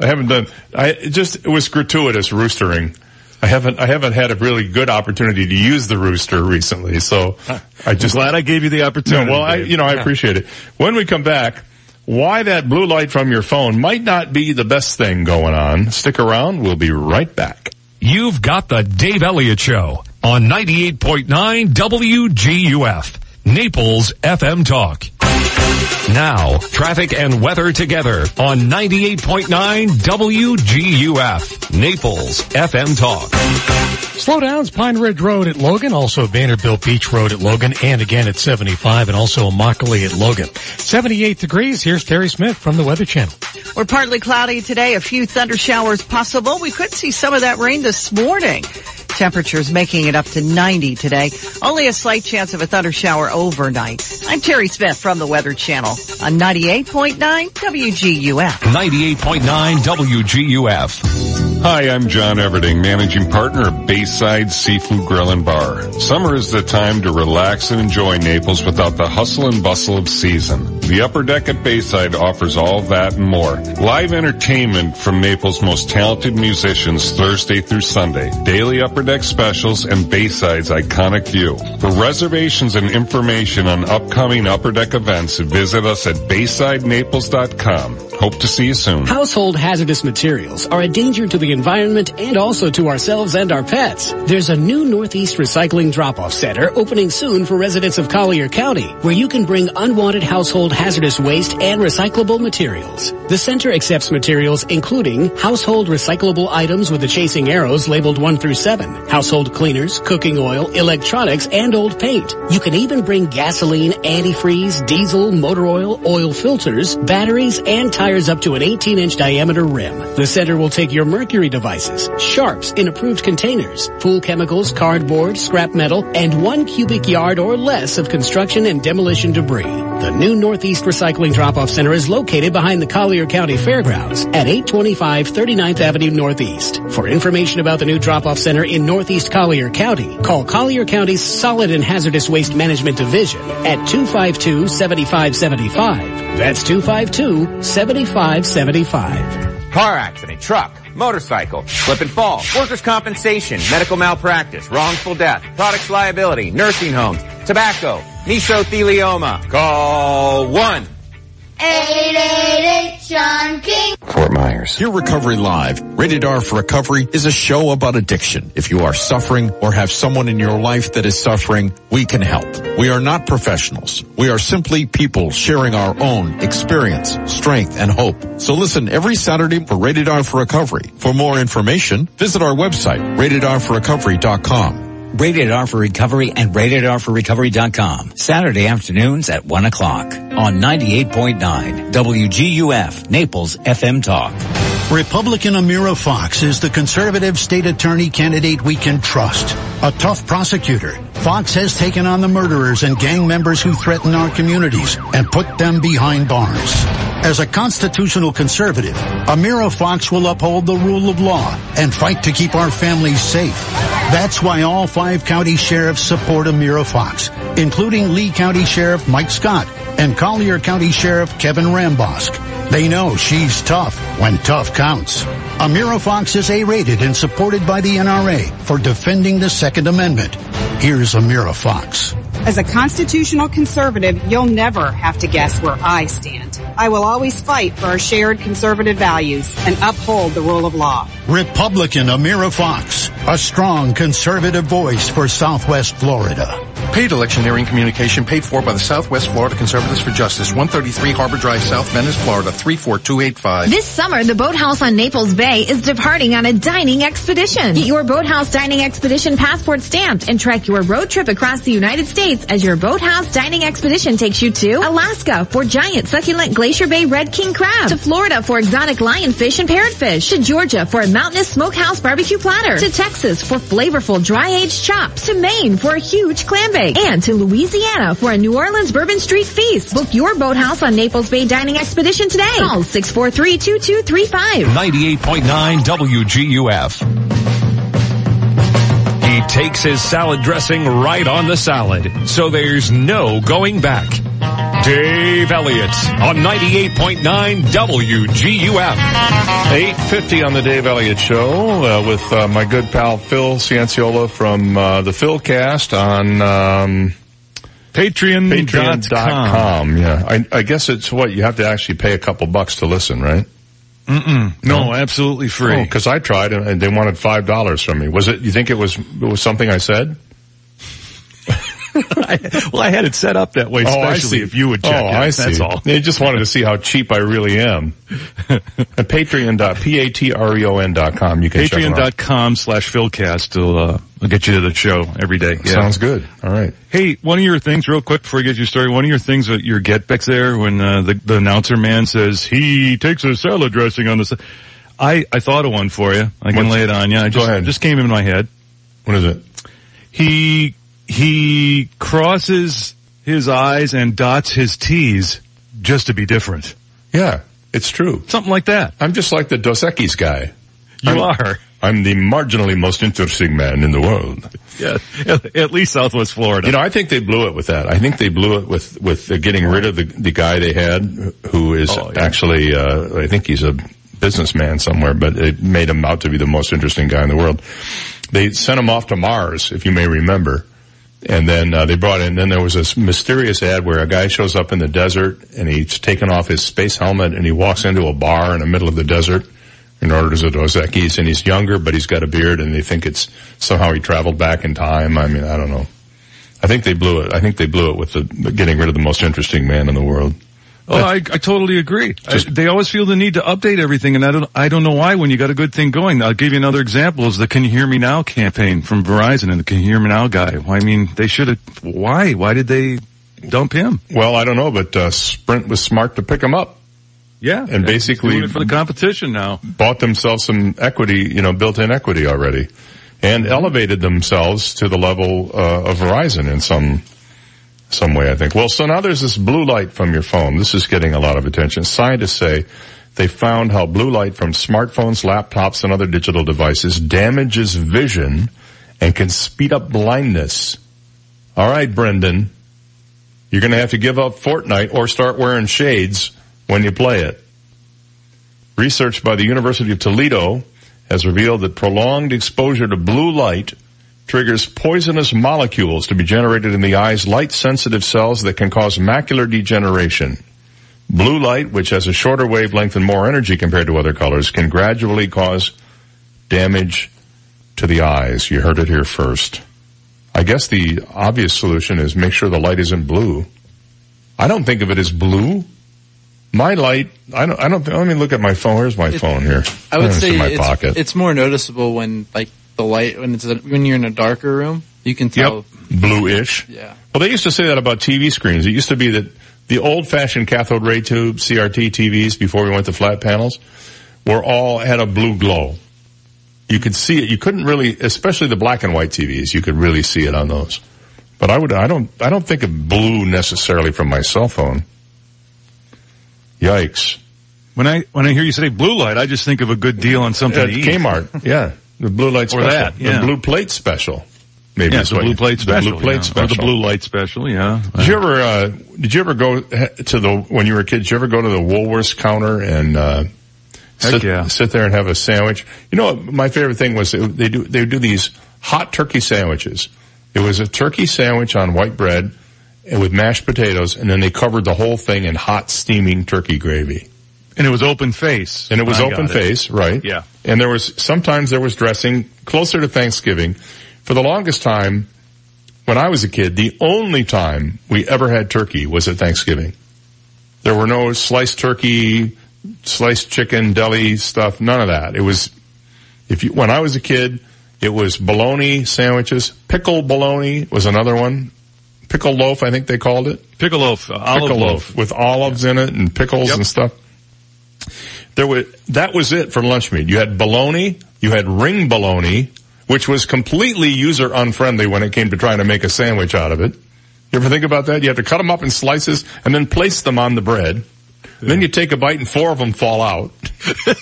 I haven't done. I just it was gratuitous roostering. I haven't, I haven't had a really good opportunity to use the rooster recently, so I just. Glad I gave you the opportunity. No, well, I, you know, I Yeah. appreciate it. When we come back, why that blue light from your phone might not be the best thing going on. Stick around. We'll be right back. You've got the Dave Elliott Show on 98.9 WGUF, Naples FM Talk. Now, traffic and weather together on 98.9 WGUF, Naples FM Talk. Slowdowns, Pine Ridge Road at Logan, also Vanderbilt Beach Road at Logan, and again at 75, and also Immokalee at Logan. 78 degrees, here's Terry Smith from the Weather Channel. We're partly cloudy today. A few thunder showers possible. We could see some of that rain this morning. Temperatures making it up to 90 today. Only a slight chance of a thunder shower overnight. I'm Terry Smith from the Weather Channel on 98.9 WGUF. 98.9 WGUF. Hi, I'm John Everding, managing partner of Bayside Seafood Grill and Bar. Summer is the time to relax and enjoy Naples without the hustle and bustle of season. The upper deck at Bayside offers all that and more. Live entertainment from Naples' most talented musicians Thursday through Sunday. Daily upper deck specials and Bayside's iconic view. For reservations and information on upcoming upper deck events, visit us at BaysideNaples.com. Hope to see you soon. Household hazardous materials are a danger to the environment and also to ourselves and our pets. There's a new Northeast Recycling Drop-Off Center opening soon for residents of Collier County, where you can bring unwanted household hazardous waste and recyclable materials. The center accepts materials including household recyclable items with the chasing arrows labeled 1 through 7, household cleaners, cooking oil, electronics, and old paint. You can even bring gasoline, antifreeze, diesel, motor oil, oil filters, batteries, and tires up to an 18-inch diameter rim. The center will take your mercury devices, sharps in approved containers, pool chemicals, cardboard, scrap metal, and one cubic yard or less of construction and demolition debris. The new Northeast Recycling Drop-Off Center is located behind the Collier County Fairgrounds at 825 39th Avenue Northeast. For information about the new drop-off center in Northeast Collier County, call Collier County's Solid and Hazardous Waste Management Division at 252-7575. That's 252-7575. Car accident, truck, motorcycle, slip and fall, workers' compensation, medical malpractice, wrongful death, products liability, nursing homes, tobacco, mesothelioma. Call one. 888 Sean King. Fort Myers. Hear Recovery Live. Rated R for Recovery is a show about addiction. If you are suffering or have someone in your life that is suffering, we can help. We are not professionals. We are simply people sharing our own experience, strength, and hope. So listen every Saturday for Rated R for Recovery. For more information, visit our website, ratedrforrecovery.com. Rated R for Recovery and RatedRforRecovery.com. Saturday afternoons at 1 o'clock on 98.9 WGUF Naples FM Talk. Republican Amira Fox is the conservative state attorney candidate we can trust. A tough prosecutor, Fox has taken on the murderers and gang members who threaten our communities and put them behind bars. As a constitutional conservative, Amira Fox will uphold the rule of law and fight to keep our families safe. That's why all five county sheriffs support Amira Fox, including Lee County Sheriff Mike Scott and Collier County Sheriff Kevin Rambosk. They know she's tough when tough counts. Amira Fox is A-rated and supported by the NRA for defending the Second Amendment. Here's Amira Fox. As a constitutional conservative, you'll never have to guess where I stand. I will always fight for our shared conservative values and uphold the rule of law. Republican Amira Fox, a strong conservative voice for Southwest Florida. Paid electioneering communication paid for by the Southwest Florida Conservatives for Justice, 133 Harbor Drive, South Venice, Florida, 34285. This summer, the Boathouse on Naples Bay is departing on a dining expedition. Get your Boathouse Dining Expedition passport stamped and track your road trip across the United States as your Boathouse Dining Expedition takes you to Alaska for giant succulent Glacier Bay Red King crab, to Florida for exotic lionfish and parrotfish, to Georgia for a mountainous smokehouse barbecue platter, to Texas for flavorful dry-aged chops, to Maine for a huge clam bake, and to Louisiana for a New Orleans Bourbon Street feast. Book your Boathouse on Naples Bay Dining Expedition today. Call 643-2235. 98.9 WGUF. He takes his salad dressing right on the salad, so there's no going back. Dave Elliott on 98.9 WGUF. 850 on the Dave Elliott Show uh, with uh, my good pal Phil Cianciola from uh, the Philcast on um, Patreon. Patreon.com. Yeah, I, I guess it's what you have to actually pay a couple bucks to listen, right? Mm-mm. No, absolutely free. Because I tried and, and they wanted five dollars from me. Was it? You think it was? It was something I said? I, well, I had it set up that way, Oh, especially if you would check oh, it. I That's see. all. They just wanted to see how cheap I really am. At Patreon dot P A T R E O N dot com. You can Patreon dot com slash Philcast will, uh, will get you to the show every day. Yeah. Sounds good. All right. Hey, one of your things, real quick before you get your story, one of your things that your get backs there when uh, the, the announcer man says he takes a salad dressing on the. sa-" I I thought of one for you. I can What's- lay it on you. I Go ahead. Just came in my head. What is it? He he crosses his I's and dots his T's just to be different. Yeah, it's true. Something like that. I'm just like the Dos Equis guy. You I'm- are. I'm the marginally most interesting man in the world. Yeah, at, at least Southwest Florida. You know, I think they blew it with that. I think they blew it with with uh, getting rid of the the guy they had, who is Oh, yeah. actually, uh, I think he's a businessman somewhere, but it made him out to be the most interesting guy in the world. They sent him off to Mars, if you may remember. And then uh, they brought in. Then there was this mysterious ad where a guy shows up in the desert and he's taken off his space helmet and he walks into a bar in the middle of the desert and orders a Dos Equis and he's younger but he's got a beard and they think it's somehow he traveled back in time. I mean, I don't know. I think they blew it. I think they blew it with the getting rid of the most interesting man in the world. Oh, I, I totally agree. I, they always feel the need to update everything, and I don't, I don't know why. When you got a good thing going, I'll give you another example: is the "Can you hear me now" campaign from Verizon and the "Can you hear me now" guy. I mean, they should have. Why? Why did they dump him? Well, I don't know, but uh, Sprint was smart to pick him up. Yeah, and basically for the competition now. bought themselves some equity, you know, built-in equity already, and elevated themselves to the level uh, of Verizon in some some way. I think. Well, so now there's this blue light from your phone. This is getting a lot of attention. Scientists say they found how blue light from smartphones, laptops, and other digital devices damages vision and can speed up blindness. All right, Brendan, you're going to have to give up Fortnite or start wearing shades when you play it. Research by the University of Toledo has revealed that prolonged exposure to blue light triggers poisonous molecules to be generated in the eye's light-sensitive cells that can cause macular degeneration. Blue light, which has a shorter wavelength and more energy compared to other colors, can gradually cause damage to the eyes. You heard it here first. I guess the obvious solution is make sure the light isn't blue. I don't think of it as blue. My light, I don't, I don't, let me look at my phone. Where's my phone here? I would It's say in my it's, pocket. it's more noticeable when like the light when it's when you're in a darker room. You can tell. Bluish. Yeah. Well, they used to say that about TV screens. It used to be that the old-fashioned cathode ray tube CRT TVs before we went to flat panels were all had a blue glow. You could see it. You couldn't really, especially the black and white TVs, you could really see it on those. But I would, I don't, I don't think of blue necessarily from my cell phone. Yikes. When I when I hear you say blue light, I just think of a good deal on something At to eat. Kmart, yeah. The blue light Or special. that, yeah. The blue plate special. Maybe yeah, the blue plate special. The blue plate yeah. special. Or the blue light special, yeah. Did you ever, uh, did you ever go to the, when you were a kid, did you ever go to the Woolworths counter and, uh, sit, yeah. sit there and have a sandwich? You know, my favorite thing was they do, they do these hot turkey sandwiches. It was a turkey sandwich on white bread and with mashed potatoes and then they covered the whole thing in hot steaming turkey gravy. And it was open face. And it was I open got it. face, right? Yeah. And there was, sometimes there was dressing closer to Thanksgiving. For the longest time, when I was a kid, the only time we ever had turkey was at Thanksgiving. There were no sliced turkey, sliced chicken, deli stuff, none of that. It was, if you, when I was a kid, it was bologna sandwiches, pickle bologna was another one. Pickle loaf, I think they called it. Pickle loaf, uh, olive Pickle loaf. with olives in it and pickles Yep. and stuff. There was, that was it for lunch meat. You had bologna, you had ring bologna, which was completely user unfriendly when it came to trying to make a sandwich out of it. You ever think about that? You have to cut them up in slices and then place them on the bread. Then you take a bite and four of them fall out.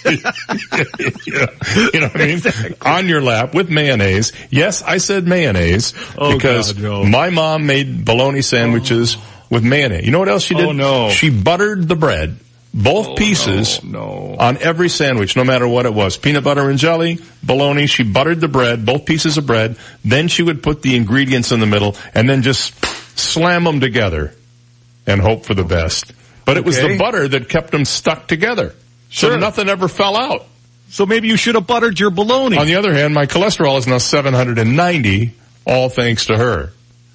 you, know, you know what I mean? On your lap with mayonnaise. Yes, I said mayonnaise Oh, because God, no. my mom made bologna sandwiches oh. with mayonnaise. You know what else she oh, did? Oh, no. She buttered the bread, both oh, pieces, no. on every sandwich, no matter what it was. Peanut butter and jelly, bologna. She buttered the bread, both pieces of bread. Then she would put the ingredients in the middle and then just slam them together and hope for the best. But it was Okay. the butter that kept them stuck together. So nothing ever fell out. So maybe you should have buttered your bologna. On the other hand, my cholesterol is now 790, all thanks to her.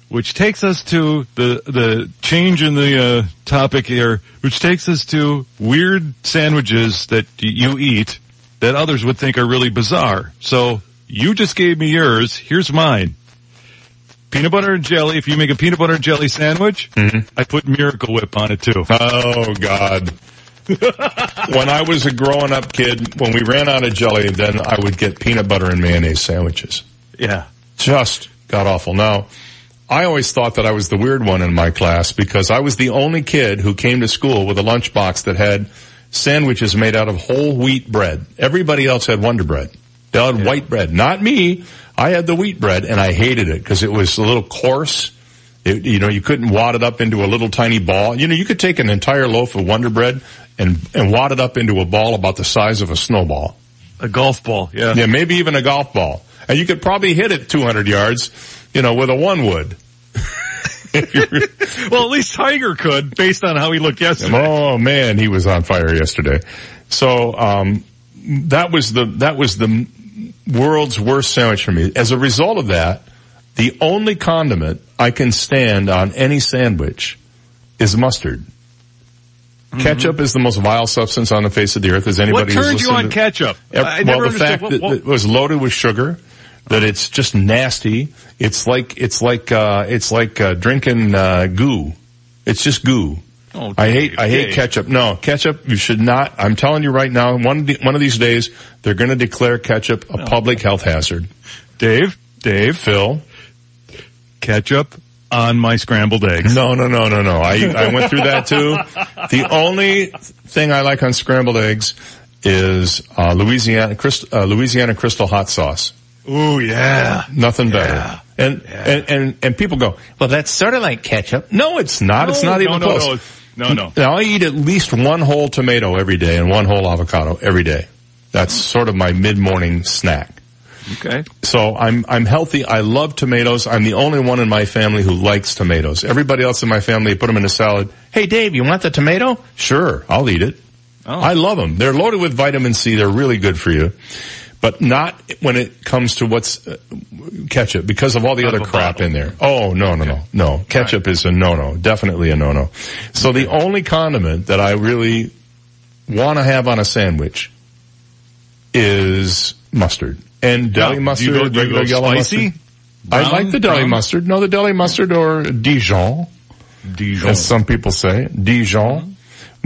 Which takes us to the the change in the uh, topic here, which takes us to weird sandwiches that you eat that others would think are really bizarre. So you just gave me yours. Here's mine. Peanut butter and jelly. If you make a peanut butter and jelly sandwich, I put Miracle Whip on it too. Oh God. when I was a growing up kid, when we ran out of jelly, then I would get peanut butter and mayonnaise sandwiches. Yeah. Just got awful. Now, I always thought that I was the weird one in my class because I was the only kid who came to school with a lunchbox that had sandwiches made out of whole wheat bread. Everybody else had Wonder Bread. They had white bread. Not me. I had the wheat bread and I hated it because it was a little coarse. It, you know, you couldn't wad it up into a little tiny ball. You know, you could take an entire loaf of Wonder Bread and, and wad it up into a ball about the size of a snowball. A golf ball. Yeah. Yeah, maybe even a golf ball. And you could probably hit it 200 yards, you know, with a one wood. well, at least Tiger could, based on how he looked yesterday. Oh man, he was on fire yesterday. So, um, that was the, that was the world's worst sandwich for me. As a result of that, the only condiment I can stand on any sandwich is mustard. Ketchup is the most vile substance on the face of the earth. As anybody What turned you on ketchup? Well, the fact what- that it was loaded with sugar, that it's just nasty. It's like it's like uh, it's like uh, drinking uh, goo. It's just goo. Oh, I hate I hate ketchup. No, ketchup. You should not. I'm telling you right now. One of the- one of these days, they're going to declare ketchup a public health hazard. Dave, Dave, Phil, ketchup on my scrambled eggs. No, no, no, no, no. I I went through that too. The only thing I like on scrambled eggs is uh, Louisiana Crystal, uh, Louisiana Crystal hot sauce. Ooh, yeah. Nothing better. And, and, and, and people go, well, that's sort of like ketchup. No, it's not. it's not no, even no, close. no. No, no. Now I eat at least one whole tomato every day and one whole avocado every day. That's sort of my mid-morning snack. Okay. So I'm, I'm healthy. I love tomatoes. I'm the only one in my family who likes tomatoes. Everybody else in my family put them in a salad. Hey Dave, you want the tomato? Sure, I'll eat it. Oh. I love them. They're loaded with vitamin C. They're really good for you. But not when it comes to what's uh, ketchup because of all the other crap bottle. in there. Oh, no, no, no, no. Ketchup is a no-no. Definitely a no-no. So the only condiment that I really want to have on a sandwich is mustard. And deli Now, do you mustard, go- regular yellow spicy? mustard. I like the deli Brown? mustard. No, the deli mustard or Dijon, Dijon. as some people say. Dijon.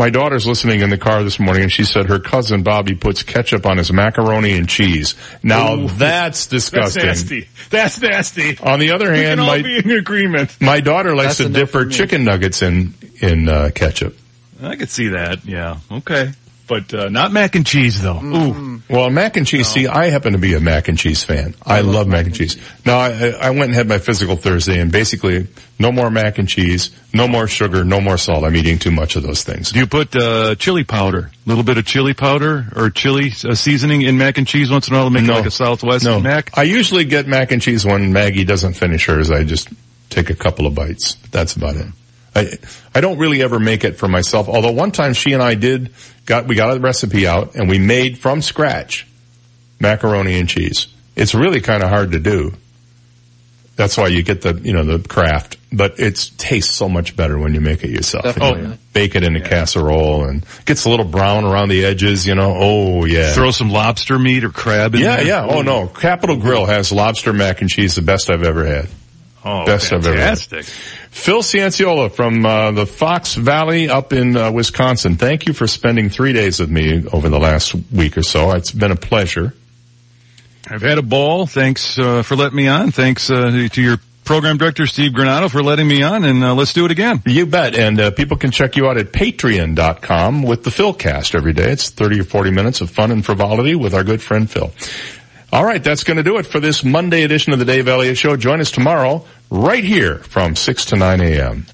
My daughter's listening in the car this morning and she said her cousin Bobby puts ketchup on his macaroni and cheese. Now Ooh. that's disgusting. That's nasty. That's nasty. On the other we hand, can all my, be in agreement. my daughter likes That's to dip her chicken nuggets in, in, uh, ketchup. I could see that. Yeah. Okay. But uh, not mac and cheese though. Ooh. Well, mac and cheese. See, I happen to be a mac and cheese fan. I, love mac and cheese. Now, I, I went and had my physical Thursday, and basically, no more mac and cheese, no more sugar, no more salt. I'm eating too much of those things. Do you put uh, chili powder, a little bit of chili powder or chili uh, seasoning in mac and cheese once in a while to make it No. like a Southwest No, mac? I usually get mac and cheese when Maggie doesn't finish hers. I just take a couple of bites. That's about it. I I don't really ever make it for myself. Although one time she and I did got we got a recipe out and we made from scratch macaroni and cheese. It's really kind of hard to do. That's why you get the you know the Kraft, but it tastes so much better when you make it yourself. Definitely. Bake it in a casserole and gets a little brown around the edges. You know, oh yeah. Throw some lobster meat or crab in Yeah, there. yeah. Oh no, Capital Grille has lobster mac and cheese, the best I've ever had. Oh, Best I've ever had. fantastic. Phil Cianciola from uh, the Fox Valley up in uh, Wisconsin. Thank you for spending three days with me over the last week or so. It's been a pleasure. I've had a ball. Thanks uh, for letting me on. Thanks uh, to your program director, Steve Granado, for letting me on. And uh, let's do it again. You bet. And uh, people can check you out at patreon.com with the Philcast every day. It's 30 or 40 minutes of fun and frivolity with our good friend Phil. All right, that's going to do it for this Monday edition of the Dave Elliott Show. Join us tomorrow right here from 6 to 9 a.m.